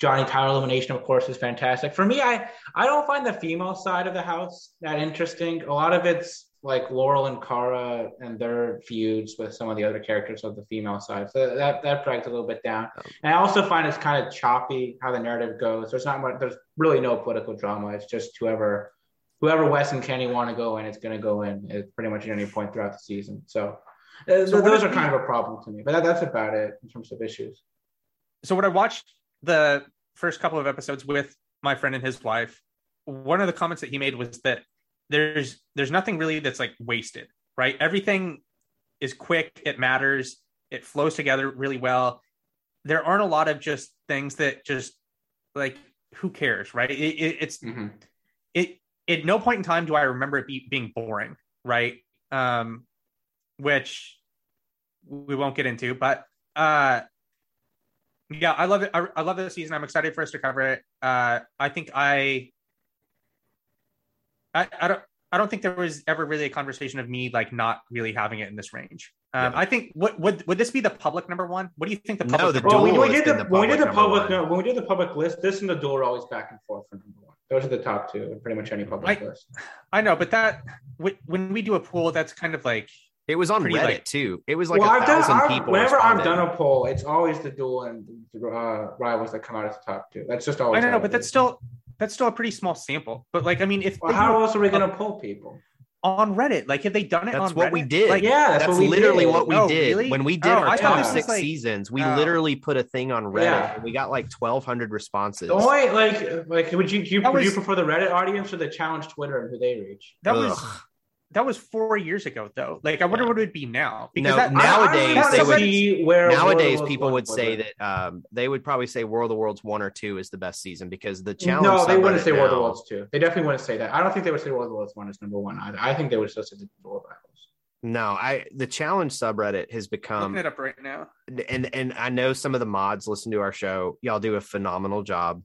Johnny Tyler elimination, of course, is fantastic. For me, I I don't find the female side of the house that interesting. A lot of it's like Laurel and Cara and their feuds with some of the other characters of the female side. So that that drags a little bit down. And I also find it's kind of choppy how the narrative goes. There's not much. There's really no political drama. It's just whoever whoever Wes and Kenny want to go in, it's going to go in. It's pretty much at any point throughout the season. So, uh, So those are we- kind of a problem to me. But that, that's about it in terms of issues. so when I watched the first couple of episodes with my friend and his wife, one of the comments that he made was that there's there's nothing really that's like wasted, right? Everything is quick, it matters, it flows together really well. There aren't a lot of just things that just like who cares, right? It, it, it's Mm-hmm. it at no point in time do I remember it be, being boring, right? Um, which we won't get into, but uh, yeah, I love it. I, I love this season. I'm excited for us to cover it. Uh, I think I, I, I don't. I don't think there was ever really a conversation of me like not really having it in this range. Um, Yeah. I think what would would this be the public number one? What do you think the No, public the Well, when we did been the, the when we did the public number public one. no, when we did the public list, this and the Duel are always back and forth for number one. Those are the top two in pretty much any public I- list. I know, but that when we do a pool, that's kind of like It was on Pretty, Reddit like- too. It was like well, a I've done, thousand I've- people. whenever I've done a poll, it's always the duel and uh, rivals that come out as the top two. That's just I always. don't know, but that's still that's still a pretty small sample. But like, I mean, if Well, how do else are we going to pull people? on Reddit, like, have they done it? That's on what Reddit? we did. Like, Yeah, that's, That's, what literally did. what we Oh, did really? when we did Oh, our top six like- seasons. We Oh. literally put a thing on Reddit. Yeah. and we got like twelve hundred responses. The only like like would you, do you That would you prefer the Reddit audience or the challenge Twitter and who they reach? that was Ugh. That was four years ago, though. Like, I wonder Yeah. what it would be now. No, that, Nowadays, I, I they would- where Nowadays, people was would say that um, they would probably say World of Worlds one or two is the best season because the challenge. No, they wouldn't subreddit say World of Worlds two. They definitely wouldn't say that. I don't think they would say World of Worlds one is number one either. I think they would still say the Duel of Rivals. No, I the challenge subreddit has become looking become it up right now. and and I know some of the mods listen to our show. Y'all do a phenomenal job,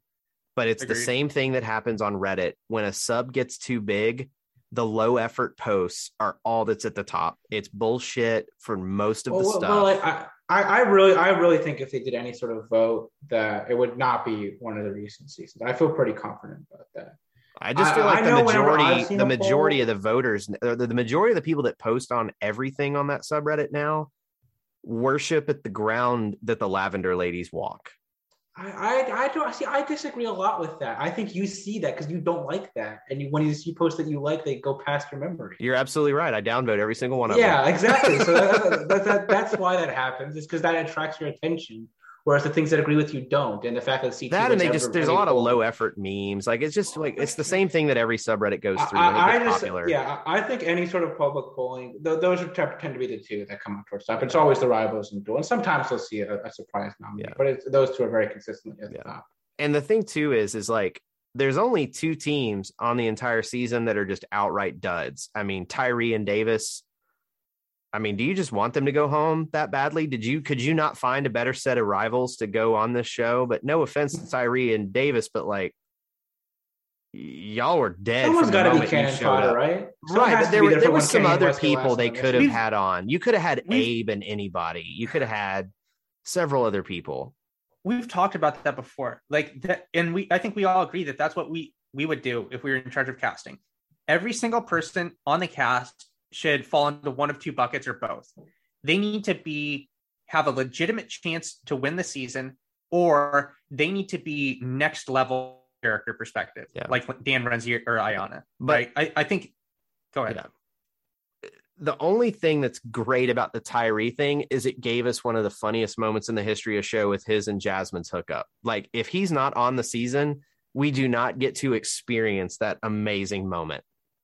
but it's the same thing that happens on Reddit when a sub gets too big. The low effort posts are all that's at the top. It's bullshit for most of the Well, stuff. well, I, I I really, I really think if they did any sort of vote, that it would not be one of the recent seasons. I feel pretty confident about that. I just feel like I the know whenever I've majority, the majority poll- of the voters, the, the majority of the people that post on everything on that subreddit now, worship at the ground that the lavender ladies walk. I, I, I don't see. I disagree a lot with that. I think you see that because you don't like that, and you, when you see posts that you like, they go past your memory. You're absolutely right. I downvote every single one of them. Yeah, exactly. So that, that, that, that's why that happens. Is because that attracts your attention, whereas the things that agree with you don't. And the fact that CT that and they just there's a lot of low effort memes like it's just like it's the same thing that every subreddit goes through I, I just, popular yeah, I think any sort of public polling, th- those are tend to be the two that come up towards top. It's always the rivals and duel, and sometimes they'll see a, a surprise nominee, Yeah. but it's, those two are very consistently at the Yeah. top. and the thing too is is like there's only two teams on the entire season that are just outright duds i mean tyrie and davis i mean do you just want them to go home that badly did you could you not find a better set of rivals to go on this show but no offense to tyrie and davis but like y'all were dead Someone's got to be cannon fodder, right? Someone Right, but there, were, there was some other people they could have had on. You could have had Abe and anybody. You could have had several other people. We've talked about that before, like that, and we. I think we all agree that that's what we we would do if we were in charge of casting. Every single person on the cast should fall into one of two buckets or both. They need to be have a legitimate chance to win the season, or they need to be next level character perspective, Yeah. like Dan Renzi or Ayana. But- right? I, I think. Go ahead. Yeah. the only thing that's great about the Tyrie thing is it gave us one of the funniest moments in the history of show with his and Jasmine's hookup. Like if he's not on the season, we do not get to experience that amazing moment.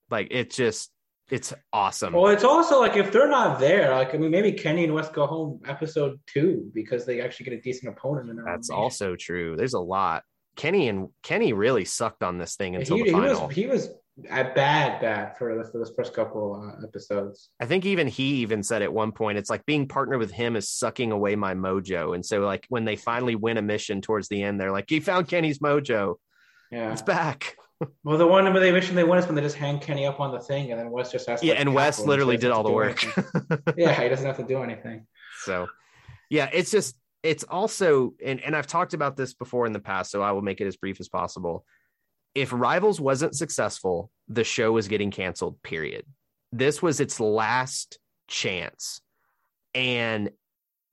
Like it just it's awesome. Well, it's also like if they're not there, like I mean, maybe Kenny and Wes go home episode two because they actually get a decent opponent in That's also true. There's a lot. Kenny and Kenny really sucked on this thing until he, the he final. was he was at bad bad for the, for those first couple uh, episodes. I think even he even said at one point, it's like being partnered with him is sucking away my mojo. And so, like, when they finally win a mission towards the end, they're like, "You found Kenny's mojo. Yeah. It's back." Well, the one where they mission they win is when they just hang Kenny up on the thing, and then Wes just has Yeah, and Wes literally did all the have to do work. yeah, he doesn't have to do anything. so, yeah, it's just it's also, and and I've talked about this before in the past, so I will make it as brief as possible. If Rivals wasn't successful, the show was getting canceled. Period. This was its last chance, and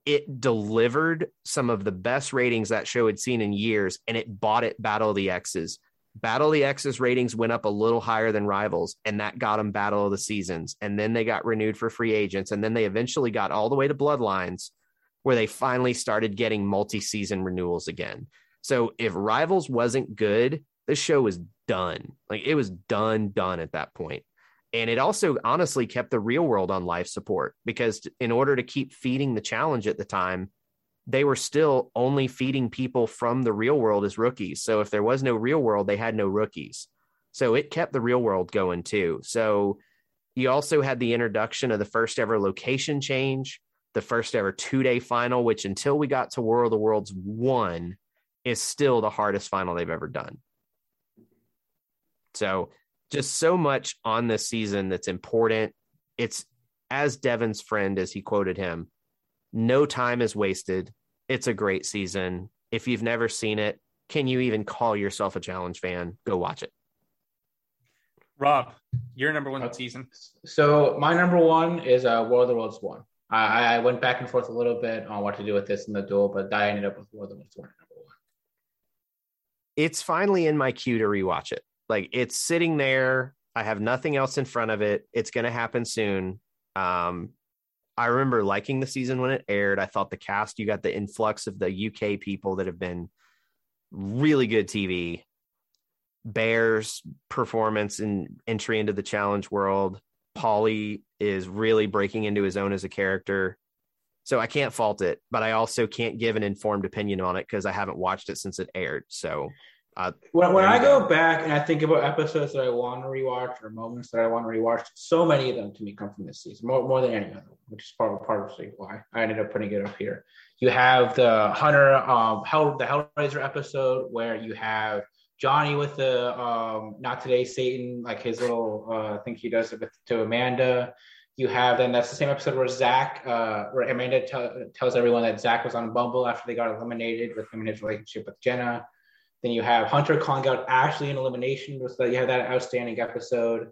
it delivered some of the best ratings that show had seen in years, and it bought it Battle of the Exes. Battle of the Exes ratings went up a little higher than Rivals, and that got them Battle of the Seasons. And then they got renewed for free agents, and then they eventually got all the way to Bloodlines, where they finally started getting multi season renewals again. So if Rivals wasn't good, the show was done. Like it was done, done at that point. And it also honestly kept the real world on life support because in order to keep feeding the challenge at the time, they were still only feeding people from the real world as rookies. So if there was no real world, they had no rookies. So it kept the real world going too. So you also had the introduction of the first ever location change, the first ever two day final, which until we got to War of the Worlds one is still the hardest final they've ever done. So just so much on this season that's important. It's as Devin's friend, as he quoted him, no time is wasted. It's a great season. If you've never seen it, can you even call yourself a challenge fan? Go watch it. Rob, your number one Okay. season. So my number one is uh, War of the Worlds one. I, I went back and forth a little bit on what to do with this in the duel, but I ended up with War of the Worlds one number one. It's finally in my queue to rewatch it. Like it's sitting there. I have nothing else in front of it. It's going to happen soon. Um, I remember liking the season when it aired. I thought the cast, you got the influx of the UK people that have been really good TV. Bear's performance and entry into the challenge world. Paulie is really breaking into his own as a character. So I can't fault it, but I also can't give an informed opinion on it because I haven't watched it since it aired. So uh, When, when I go go. back and I think about episodes that I want to rewatch or moments that I want to rewatch, so many of them to me come from this season, more, more than any other, which is part of part of why I ended up putting it up here. You have the Hunter, um, Hell, the Hellraiser episode where you have Johnny with the um, not today Satan, like his little uh, thing he does it with, to Amanda. You have then that's the same episode where Zach, uh, where Amanda tell tells everyone that Zach was on Bumble after they got eliminated with him and his relationship with Jenna. Then you have Hunter calling out Ashley in elimination. Was that you have that outstanding episode.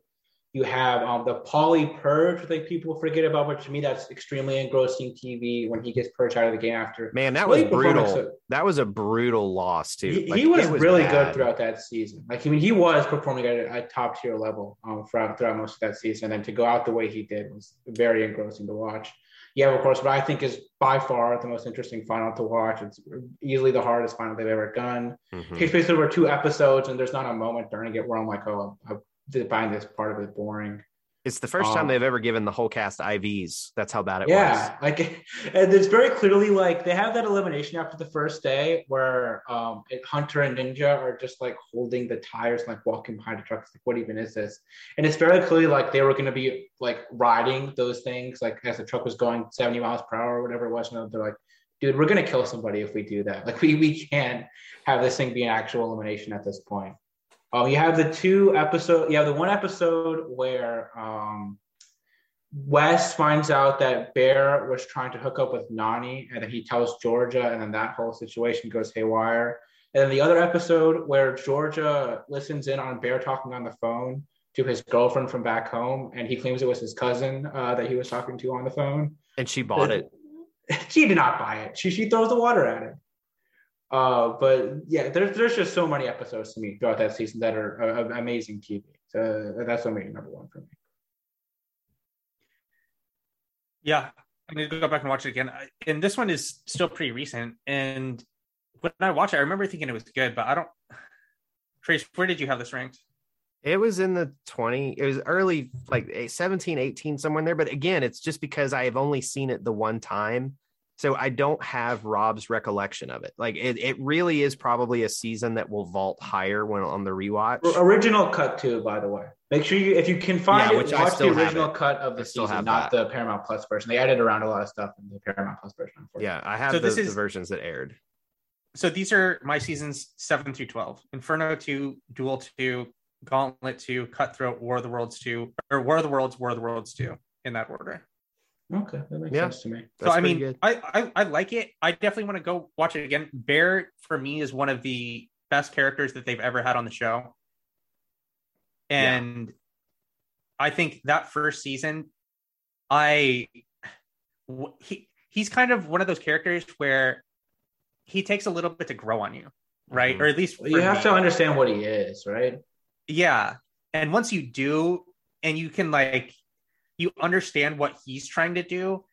You have um, the Paulie purge, like people forget about, but to me that's extremely engrossing TV when he gets purged out of the game after. man, that was brutal. That was a brutal loss too. He, Like, he was, it really bad. good throughout that season. Like I mean, he was performing at a, a top tier level um, throughout throughout most of that season. And then to go out the way he did was very engrossing to watch. Yeah, of course, but I think is by far the most interesting final to watch. It's easily the hardest final they've ever done. Mhm. Takes place over two episodes, and there's not a moment during it where I'm like, oh, I find this part of it boring. It's the first time Um, they've ever given the whole cast IVs. That's how bad it yeah, was. like and it's very clearly like they have that elimination after the first day where um it, Hunter and Ninja are just like holding the tires and like walking behind the truck. It's like, what even is this? And it's very clearly like they were gonna be like riding those things like as the truck was going 70 miles per hour or whatever it was. And they're like, dude, we're gonna kill somebody if we do that. Like we we can't have this thing be an actual elimination at this point. Oh, you have the two episode. You have the one episode where um, Wes finds out that Bear was trying to hook up with Nany, and then he tells Georgia, and then that whole situation goes haywire. And then the other episode where Georgia listens in on Bear talking on the phone to his girlfriend from back home, and he claims it was his cousin uh, that he was talking to on the phone. And she bought it. She did not buy it. She she throws the water at him. Uh, but yeah, there's there's just so many episodes to me throughout that season that are uh, amazing TV. So that's what made it number one for me. Yeah, I'm gonna go back and watch it again. And this one is still pretty recent. And when I watched it, I remember thinking it was good, but I don't. Trace, where did you have this ranked? It was in the 20, it was early, like 17, 18, somewhere in there. But again, it's just because I have only seen it the one time. So I don't have Rob's recollection of it. Like it, it really is probably a season that will vault higher when on the rewatch. Original cut too, by the way. Make sure you, if you can find yeah, it, watch the original cut of the season, not the Paramount Plus version. They added around a lot of stuff in the Paramount Plus version. Yeah, I have so the, this is, the versions that aired. So these are my seasons seven through twelve: Inferno two, Duel two, Gauntlet two, Cutthroat, War of the Worlds two, or War of the Worlds, War of the Worlds two, in that order. Okay, that makes yeah. sense to me. That's so I mean, I, I, I like it. I definitely want to go watch it again. Bear for me is one of the best characters that they've ever had on the show, and yeah. I think that first season, I he he's kind of one of those characters where he takes a little bit to grow on you, right? Mm-hmm. Or at least you have me. to understand what he is, right? Yeah, and once you do, and you can like you understand what he's trying to do,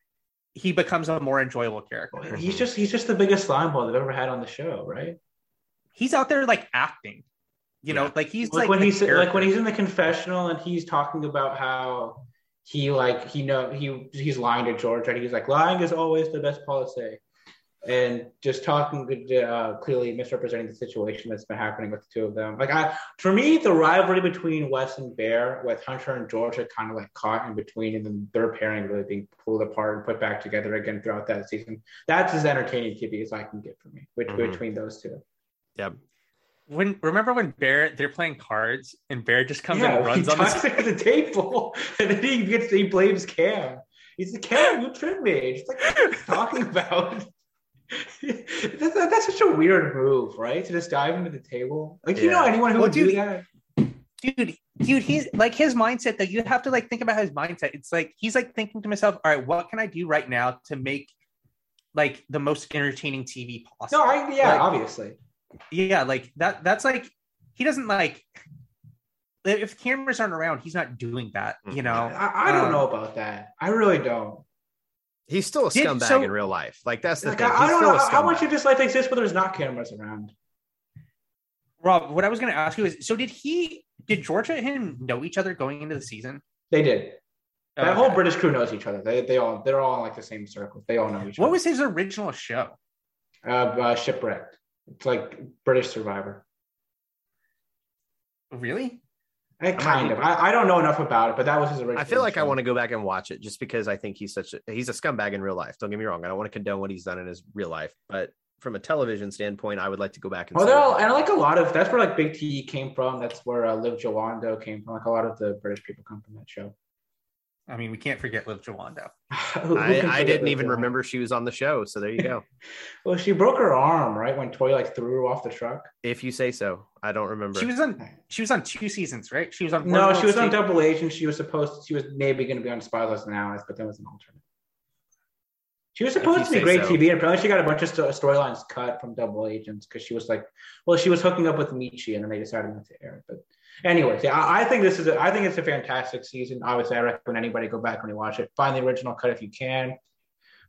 he becomes a more enjoyable character. He's just he's just the biggest slime ball they've ever had on the show, right? He's out there like acting. You know, like he's like, like when he's character. like when he's in the confessional and he's talking about how he like he know he he's lying to George and he's like lying is always the best policy and just talking uh, clearly misrepresenting the situation that's been happening with the two of them. Like I, for me, the rivalry between Wes and Bear, with Hunter and George, are kind of like caught in between, and then their pairing really being pulled apart and put back together again throughout that season. That's as entertaining TV as I can get for me, which, mm-hmm. between those two. Yep. When remember when Bear they're playing cards and Bear just comes yeah, and runs on the, the table and then he gets he blames Kam. He's like, Kam, you tricked me. It's like, what are you talking about? that's, that's such a weird move, right? To just dive into the table. Like, yeah. you know, anyone who well, would dude, do that. Dude, dude, he's like his mindset that you have to like think about his mindset. It's like he's like thinking to himself, all right, what can I do right now to make like the most entertaining TV possible? No, I yeah, like, obviously. Yeah, like that that's like he doesn't like if cameras aren't around, he's not doing that, you know. I, I don't um, know about that. I really don't. He's still a scumbag so, in real life. Like that's the like, thing. I, I don't know how, how much of this life exists where there's not cameras around. Rob, what I was going to ask you is, so did he? Did Georgia and him know each other going into the season? They did. That okay. whole British crew knows each other. They they all they're all in like the same circle. They all know each what other. What was his original show? Uh, uh, shipwrecked. It's like British Survivor. Really? I kind of. I, I, don't know enough about it, but that was his original. I feel like show. I want to go back and watch it just because I think he's such a he's a scumbag in real life. Don't get me wrong. I don't want to condone what he's done in his real life, but from a television standpoint, I would like to go back and. Oh, all, and like a lot of that's where like Big T came from. That's where uh, Liv Jawando came from. Like a lot of the British people come from that show. I mean, we can't forget Liv Jawando. I, I didn't even remember she was on the show, so there you go. well, she broke her arm right when Toy like threw her off the truck. If you say so, I don't remember. She was on. She was on two seasons, right? She was on. No, she was on Double Agent. She was supposed. To, she was maybe going to be on Spies and Allies, but that was an alternate. She was supposed to be great so. TV, and apparently she got a bunch of storylines cut from Double Agents because she was like, well, she was hooking up with Michi, and then they decided not to air it. But anyways, yeah, I, I think this is a, I think it's a fantastic season. Obviously, I recommend anybody go back when you watch it. Find the original cut if you can.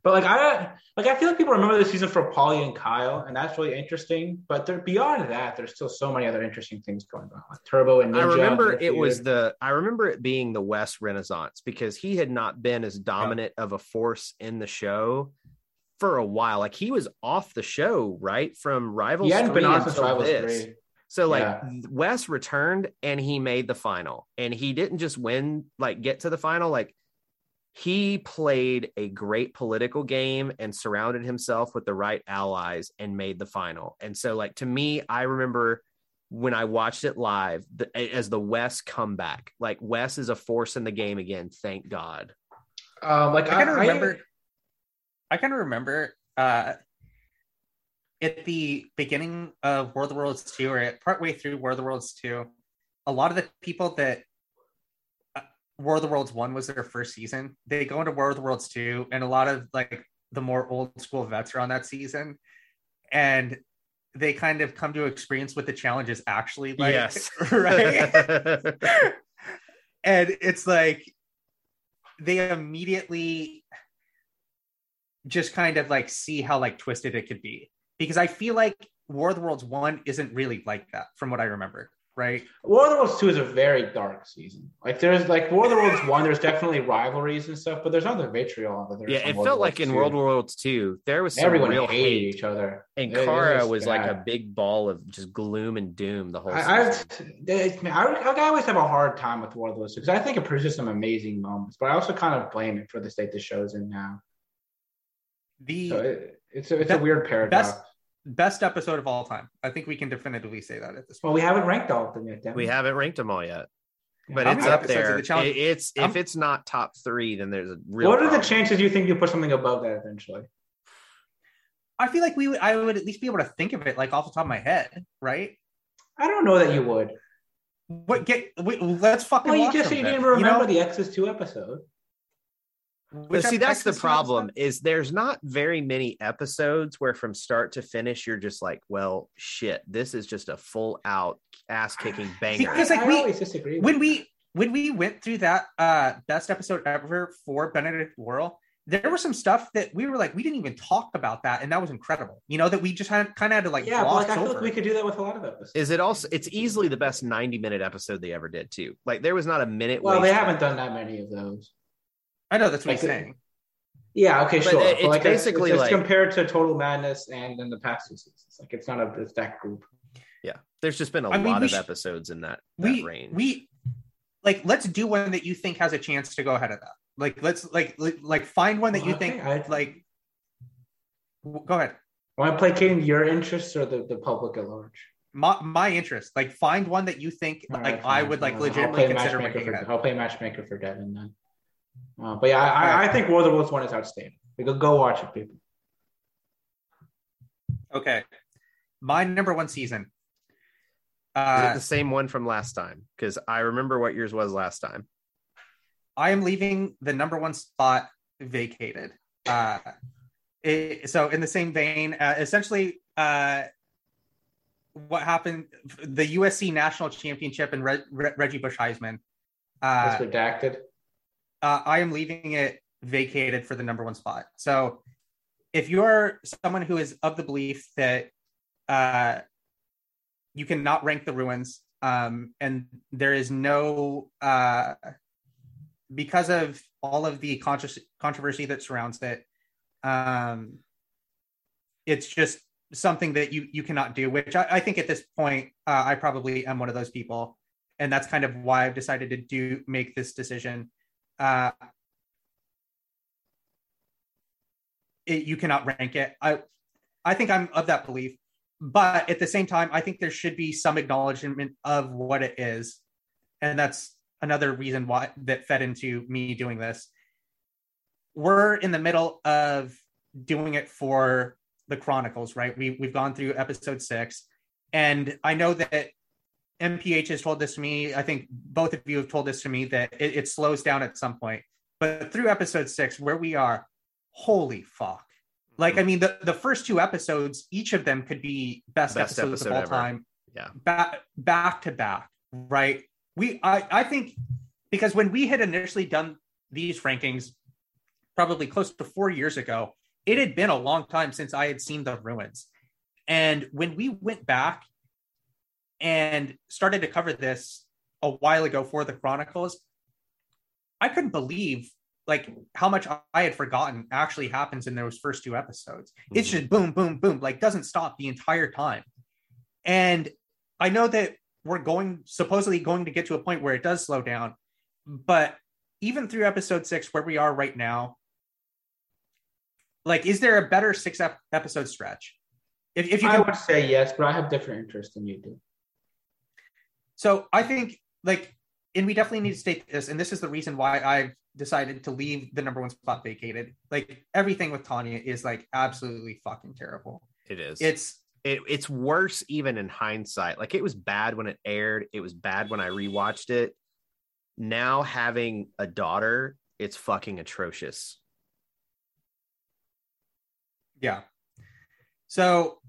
But like I like I feel like people remember the season for Paulie and Kyle, and that's really interesting. But there, beyond that, there's still so many other interesting things going on, like Turbo and Ninja. I remember it was the I remember it being the Wes Renaissance because he had not been as dominant yeah. of a force in the show for a while. Like he was off the show right from Rivals. He hadn't been on since Rivals this. Three. So like yeah. Wes returned and he made the final. And he didn't just win, like get to the final, like he played a great political game and surrounded himself with the right allies and made the final. And so like to me, I remember when I watched it live the, as the Wes comeback. Like Wes is a force in the game again, thank God. Um like I, I kind of remember I, I kind of remember uh at the beginning of War of the Worlds 2 or at partway through War of the Worlds 2, a lot of the people that uh, War of the Worlds 1 was their first season, they go into War of the Worlds 2, and a lot of like the more old school vets are on that season. And they kind of come to experience what the challenge is actually like. yes. right. and it's like they immediately just kind of like see how like twisted it could be because I feel like War of the Worlds one isn't really like that from what I remember, right? War of the Worlds two is a very dark season. Like there's like War of the Worlds one, there's definitely rivalries and stuff, but there's other vitriol. That there's yeah, it World felt War like in II. World War Worlds 2, there was some everyone real hated hate. each other, And It- it Kara was was like a big ball of just gloom and doom the whole I, I, season. it's- man, I, I always have a hard time with War of the Worlds because I think it produces some amazing moments, but I also kind of blame it for the state the show's in now. The So it, it's a, it's Be- a weird paradox. best best episode of all time. I think we can definitively say that at this point. well, we haven't ranked all of them yet. Dan. we haven't ranked them all yet, but it's up there. the It- it's I'm- if it's not top three, then there's a real. What are the chances you think you put something above that eventually? I feel like we would I would at least be able to think of it like off the top of my head, right? I don't know that you would. What get wait, let's fucking Well, you watch just them you then, didn't remember know? the Exes two episode. But see, that's the problem. episode? Is there's not very many episodes where from start to finish you're just like, well, shit, this is just a full out ass kicking banger. Because, like, I we- always disagree. when with we when we went through that uh best episode ever for Benedict Worrell, there was some stuff that we were like, we didn't even talk about that, and that was incredible. You know, that we just had kind of had to like yeah, gloss like I feel over. like we could do that with a lot of episodes. is it also? It's easily the best 90 minute episode they ever did too. Like there was not a minute. well, they haven't done that many of those. I know that's what like he's saying. Yeah, okay, But sure. it- it's like basically it's, like- compared to Total Madness and in the past two seasons. Like it's not a it's that group. Yeah, there's just been a I lot we of sh- episodes in that, that We range. we like let's do one that you think has a chance to go ahead of that. Like let's like like, like find one that you Well, I think think I- like. Go ahead. Want to placating your interests or the, the public at large? My my interest. Like find one that you think All like right, I would like legitimately I'll play consider matchmaker making for, it. I'll play matchmaker for Devin then. Uh, but yeah, I, I, I think War of the Worlds one is outstanding. We go go watch it, people. Okay. My number one season. Is Uh, it the same one from last time? Because I remember what yours was last time. I am leaving the number one spot vacated. Uh, it- so, in the same vein, uh, essentially, uh, what happened? The USC national championship and Re- Re- Reggie Bush Heisman. That's Uh, redacted. Uh, I am leaving it vacated for the number one spot. So, if you're someone who is of the belief that uh, you cannot rank the ruins, um, and there is no uh, because of all of the controversy that surrounds it, um, it's just something that you you cannot do. Which I, I think at this point, uh, I probably am one of those people, and that's kind of why I've decided to do make this decision. Uh, it, you cannot rank it. I I think I'm of that belief, but at the same time, I think there should be some acknowledgement of what it is, and that's another reason why that fed into me doing this. We're in the middle of doing it for the Chronicles, right? We we've gone through episode six, and I know that MPH has told this to me. I think both of you have told this to me that it, it slows down at some point. But through episode six, where we are, holy fuck! Like I mean, the the first two episodes, each of them could be best, Best episodes episode of all ever. time Yeah. back back to back right we I, I think because when we had initially done these rankings probably close to four years ago it had been a long time since i had seen the ruins and when we went back and started to cover this a while ago for the chronicles i couldn't believe like how much i had forgotten actually happens in those first two episodes it's Mhm. just boom boom boom like doesn't stop the entire time and I know that we're going supposedly going to get to a point where it does slow down, but even through episode six, where we are right now, like, is there a better six ep- episode stretch? If, if you I can, would say yes, but I have different interests than you do. So I think like, and we definitely need to state this, and this is the reason why I've decided to leave the number one spot vacated. Like everything with Tonya is like absolutely fucking terrible. It is. It's it, it's worse even in hindsight. Like it was bad when it aired. It was bad when I rewatched it. Now having a daughter, it's fucking atrocious. Yeah. So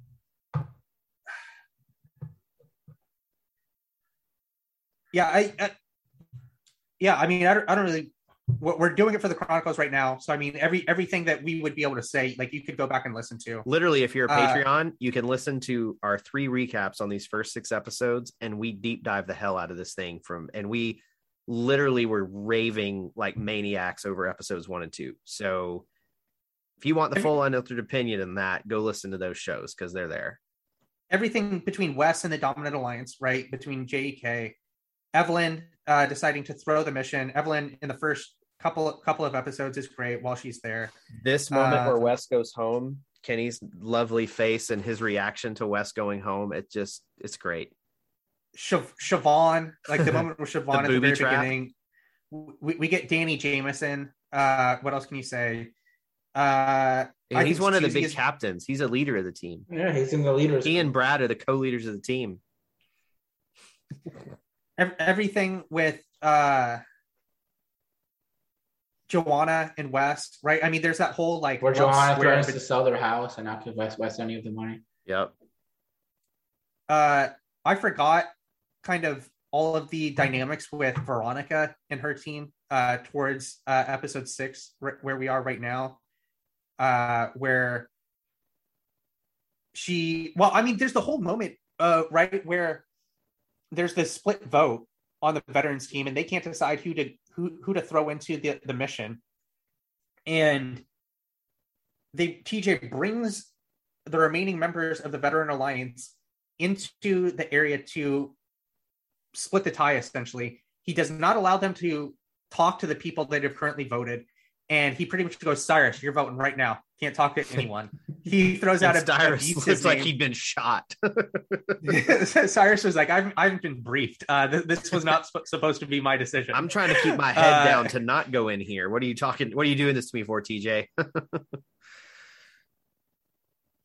Yeah, I, I yeah, I mean, I don't, I don't really. We're doing it for the Chronicles right now, so I mean, every everything that we would be able to say, like you could go back and listen to. Literally, if you're a Uh, Patreon, you can listen to our three recaps on these first six episodes, and we deep dive the hell out of this thing from, and we literally were raving like maniacs over episodes one and two. So, if you want the full unfiltered opinion in that, go listen to those shows because they're there. Everything between Wes and the Dominant Alliance, right? Between JK, Evelyn uh, deciding to throw the mission. Evelyn in the first couple couple of episodes is great while she's there. This moment Uh, where Wes goes home, Kenny's lovely face and his reaction to Wes going home, it just it's great. Siobhan, Siobhan like the moment with Siobhan at the booby very trap. beginning. We, we get Danny Jamieson. Uh, what else can you say? Uh, And he's one of the big is- captains. He's a leader of the team. Yeah, he's in the leaders. He and Brad are the co-leaders of the team. ev- everything with uh Joanna and Wes, right? I mean, there's that whole like where love Joanna square threatens bet- to sell their house and not give Wes Wes any of the money. Yep. uh I forgot kind of all of the dynamics with Veronica and her team uh towards uh episode six wh- where we are right now. Uh where she well, I mean, there's the whole moment uh right where there's this split vote on the veterans team and they can't decide who to who who to throw into the, the mission. And they TJ brings the remaining members of the veteran alliance into the area to split the tie essentially. He does not allow them to talk to the people that have currently voted and he pretty much goes cyrus you're voting right now. Can't talk to anyone he throws out a Cyrus abusive looks like name. he'd been shot. cyrus was like i've, I haven't been briefed uh, th- this was not sp- supposed to be my decision I'm trying to keep my head Uh, down to not go in here. What are you talking? What are you doing this to me for, TJ?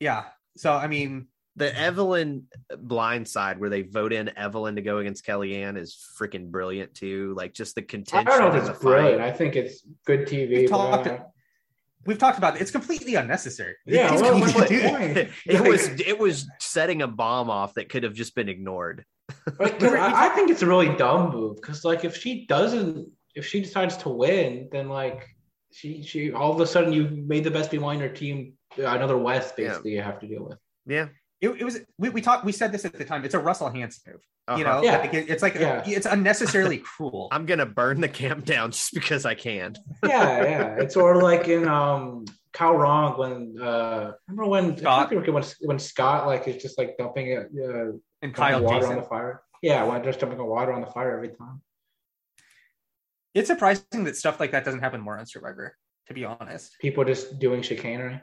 yeah so i mean the Evelyn blind side where they vote in Evelyn to go against Kellyanne is freaking brilliant too. Like just the I contention. don't know if it's the fight. brilliant. I think it's good TV. We but, talked- we've talked about it. it's completely unnecessary Yeah, It's well, completely- what's it was it was setting a bomb off that could have just been ignored. Like, 'cause I, I think it's a really dumb move because, like, if she doesn't, if she decides to win, then like she she all of a sudden you made the best be minor team uh, another Wes Yeah. basically you have to deal with. Yeah. It, it was we, we talked we said this at the time it's a russell hantz move you Uh-huh. know Yeah. like, it- it's like Yeah. it's unnecessarily cruel I'm gonna burn the camp down just because I can. Yeah, yeah. It's sort of like in um Kaoh Rong when uh remember when Scott. I think when when Scott like is just like dumping it uh, and dumping kyle water Jason. on the fire. Yeah, when just dumping a water on the fire every time. it's surprising that stuff like that doesn't happen more on survivor to be honest People just doing chicanery.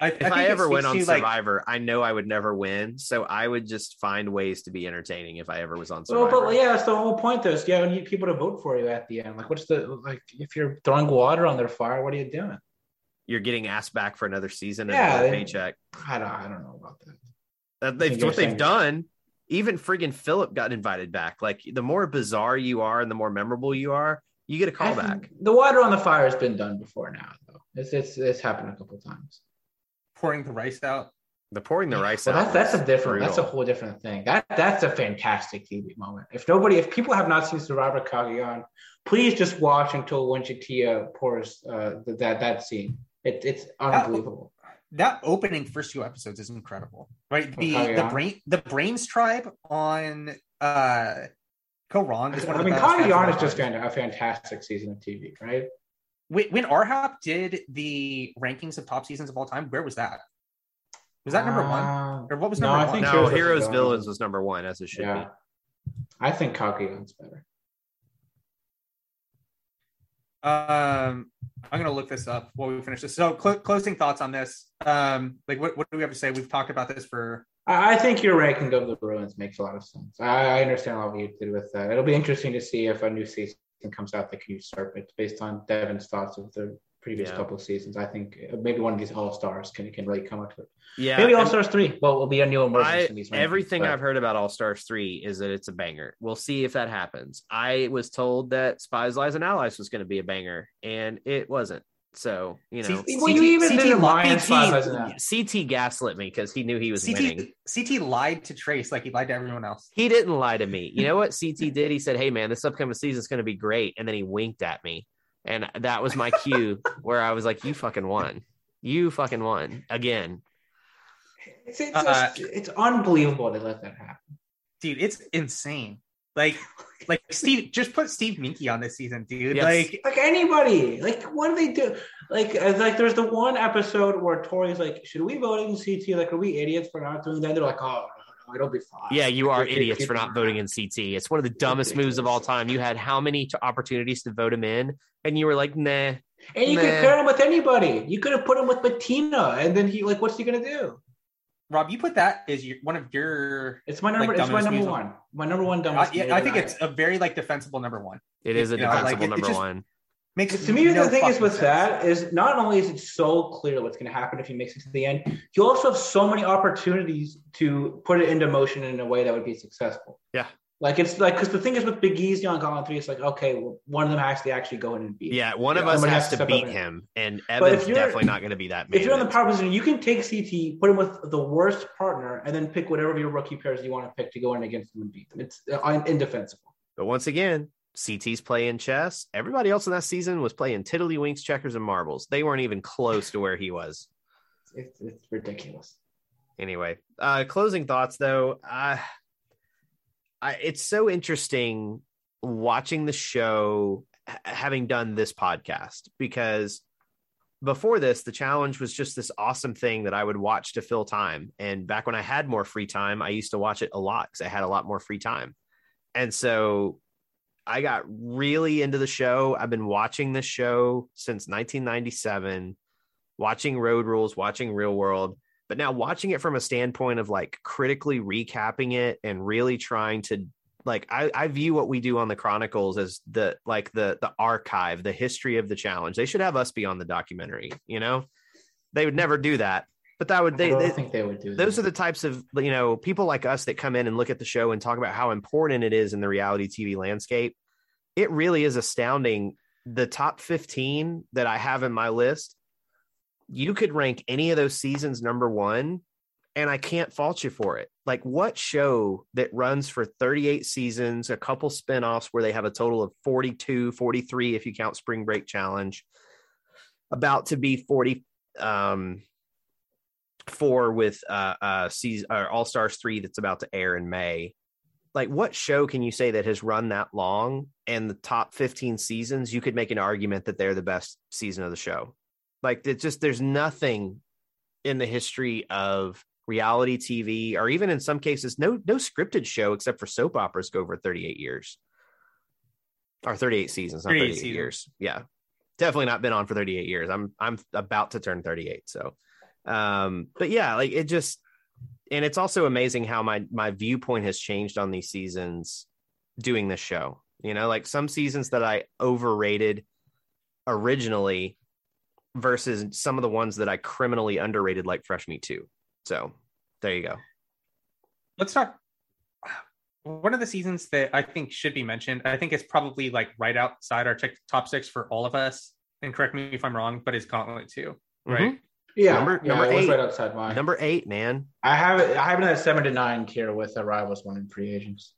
I, If think I, ever went on to, like, Survivor, I know I would never win. So I would just find ways to be entertaining if I ever was on Well, Survivor. but yeah, that's the whole point. Though, is yeah, you need people to vote for you at the end. Like, what's the like? If you're throwing water on their fire, what are you doing? You're getting asked back for another season and Yeah, another they- paycheck. I don't, I don't know about that. That they've, what they've done. Even friggin' Philip got invited back. Like the more bizarre you are and the more memorable you are, you get a callback. think The water on the fire has been done before now, though. It's it's it's happened a couple times. Pouring the rice out The pouring the rice Well, out. that's that's a was different. That's a whole different thing. That that's a fantastic TV moment. If nobody, if people have not seen Survivor Cagayan, please just watch until when J'Tia pours uh, th- that that scene. It, it's unbelievable. that opening first few episodes is incredible right the Okay, the brain the brains tribe on uh Kaoh Rong is one of I the mean, best Cagayan is just arcs. fan- a fantastic season of TV, right? When, when rhap did the rankings of top seasons of all time where was that was that number one Uh, or what was no, number I one think No, Heroes Heroes Villains. Villains was number one, as it should Yeah. be. I think Cagayan's better. um i'm gonna look this up while we finish this so cl- closing thoughts on this um like what, what do we have to say we've talked about this for I I think your ranking of the ruins makes a lot of sense. I, I understand all you did with that. It'll be interesting to see if a new season comes out that can usurp it based on Devin's thoughts of the previous Yeah. couple of seasons. I think uh, maybe one of these all stars can can really come up to it. Yeah, maybe All Stars three. Well, will be a new emergence in these. rankings, everything but- I've heard about All Stars 3 is that it's a banger. We'll see if that happens. I was told that Spies, Lies, and Allies was going to be a banger, and it wasn't. So you know, See, Well, you even CT did a lied- Lions five as an CT, CT gaslit me because he knew he was winning. CT CT lied to Trace like he lied to everyone else. He didn't lie to me. You know what CT did? He said, "Hey man, this upcoming season is going to be great," and then he winked at me, and that was my cue where I was like, "You fucking won. You fucking won again." It's, it's, Uh, just, it's unbelievable they let that happen. Dude, it's insane. Like like Steve just put Steve Meinke on this season, dude. Yes. Like Like anybody, like what do they do? Like, uh, like there's the one episode where Tori's like, "Should we vote in CT? Like, are we idiots for not doing that?" They're like, "Oh, no, no, it'll be fine." Yeah, you are Keep- keep- idiots for not voting in CT. It's one of the dumbest moves of all time. You had how many opportunities to vote him in, and you were like, "Nah." And you Nah. could pair him with anybody. You could have put him with Bettina, and then he like, what's he gonna do? Rob, you put that as your one of your It's my number. Like, it's my number moves one. My number one I, dumbest. Uh, yeah, I think it's a very like defensible number one. It is a You know, like, defensible it- it number one. Makes to me, no the thing is with sense. that is not only is it so clear what's going to happen if he makes it to the end, you also have so many opportunities to put it into motion in a way that would be successful. Yeah. Like it's like because the thing is with Big E's on Colin three, it's like okay, well, one of them has to actually go in and beat. him. Yeah, one of us has has to beat him, and Evan's definitely not going to be that man. If you're in the power position, you can take CT, put him with the worst partner, and then pick whatever of your rookie pairs you want to pick to go in against them and beat them. It's uh, indefensible. But once again, CT's playing chess. Everybody else in that season was playing tiddlywinks, checkers, and marbles. They weren't even close to where he was. It's, it's ridiculous. Anyway, uh, closing thoughts though. Uh, I, it's so interesting watching the show, having done this podcast because before this, the challenge was just this awesome thing that I would watch to fill time. And back when I had more free time, I used to watch it a lot because I had a lot more free time. And so I got really into the show. I've been watching this show since 1997, watching Road Rules, watching Real World, but now watching it from a standpoint of like critically recapping it and really trying to like I, I view what we do on the chronicles as the like the the archive the history of the challenge. They should have us be on the documentary you know? They would never do that. But that would they, I don't they think they would do that. those are the types of you know people like us that come in and look at the show and talk about how important it is in the reality tv landscape. It really is astounding. The top 15 that i have in my list you could rank any of those seasons number one and i can't fault you for it. Like what show that runs for 38 seasons a couple spin-offs where they have a total of 42 43 if you count spring break challenge about to be 40 um four with uh uh season or all stars three that's about to air in may. Like what show can you say that has run that long and the top 15 seasons you could make an argument that they're the best season of the show like it's just there's nothing in the history of reality tv or even in some cases no no scripted show except for soap operas go over 38 years. Or 38 seasons not 38 38 seasons. years. Yeah. Definitely not been on for 38 years. I'm i'm about to turn 38 so um but yeah like it just and it's also amazing how my my viewpoint has changed on these seasons doing this show. You know like some seasons that i overrated originally versus some of the ones that i criminally underrated like fresh meat 2 so there you go let's talk one of the seasons that I think should be mentioned. I think it's probably like right outside our top six for all of us. And correct me if I'm wrong, but it's Gauntlet 2, right? Mhm. yeah, Number- yeah, number was eight. right outside mine. number eight man I have it. I have it at seven to nine tier with the rivals one and free agents,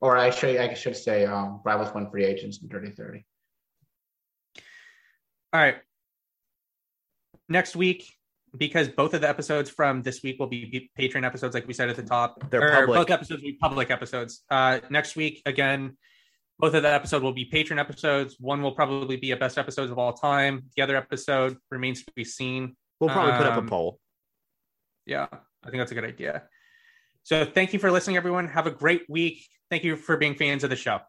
or I should I should say um, rivals one free agents and dirty thirty. All right. Next week, because both of the episodes from this week will be Patreon episodes, like we said at the top. They're or public. Both episodes will be public episodes. Uh, next week, again, both of the episode will be Patreon episodes. One will probably be a best episodes of all time. The other episode remains to be seen. we'll probably put up Um, a poll Yeah, I think that's a good idea. So thank you for listening, everyone. Have a great week. Thank you for being fans of the show.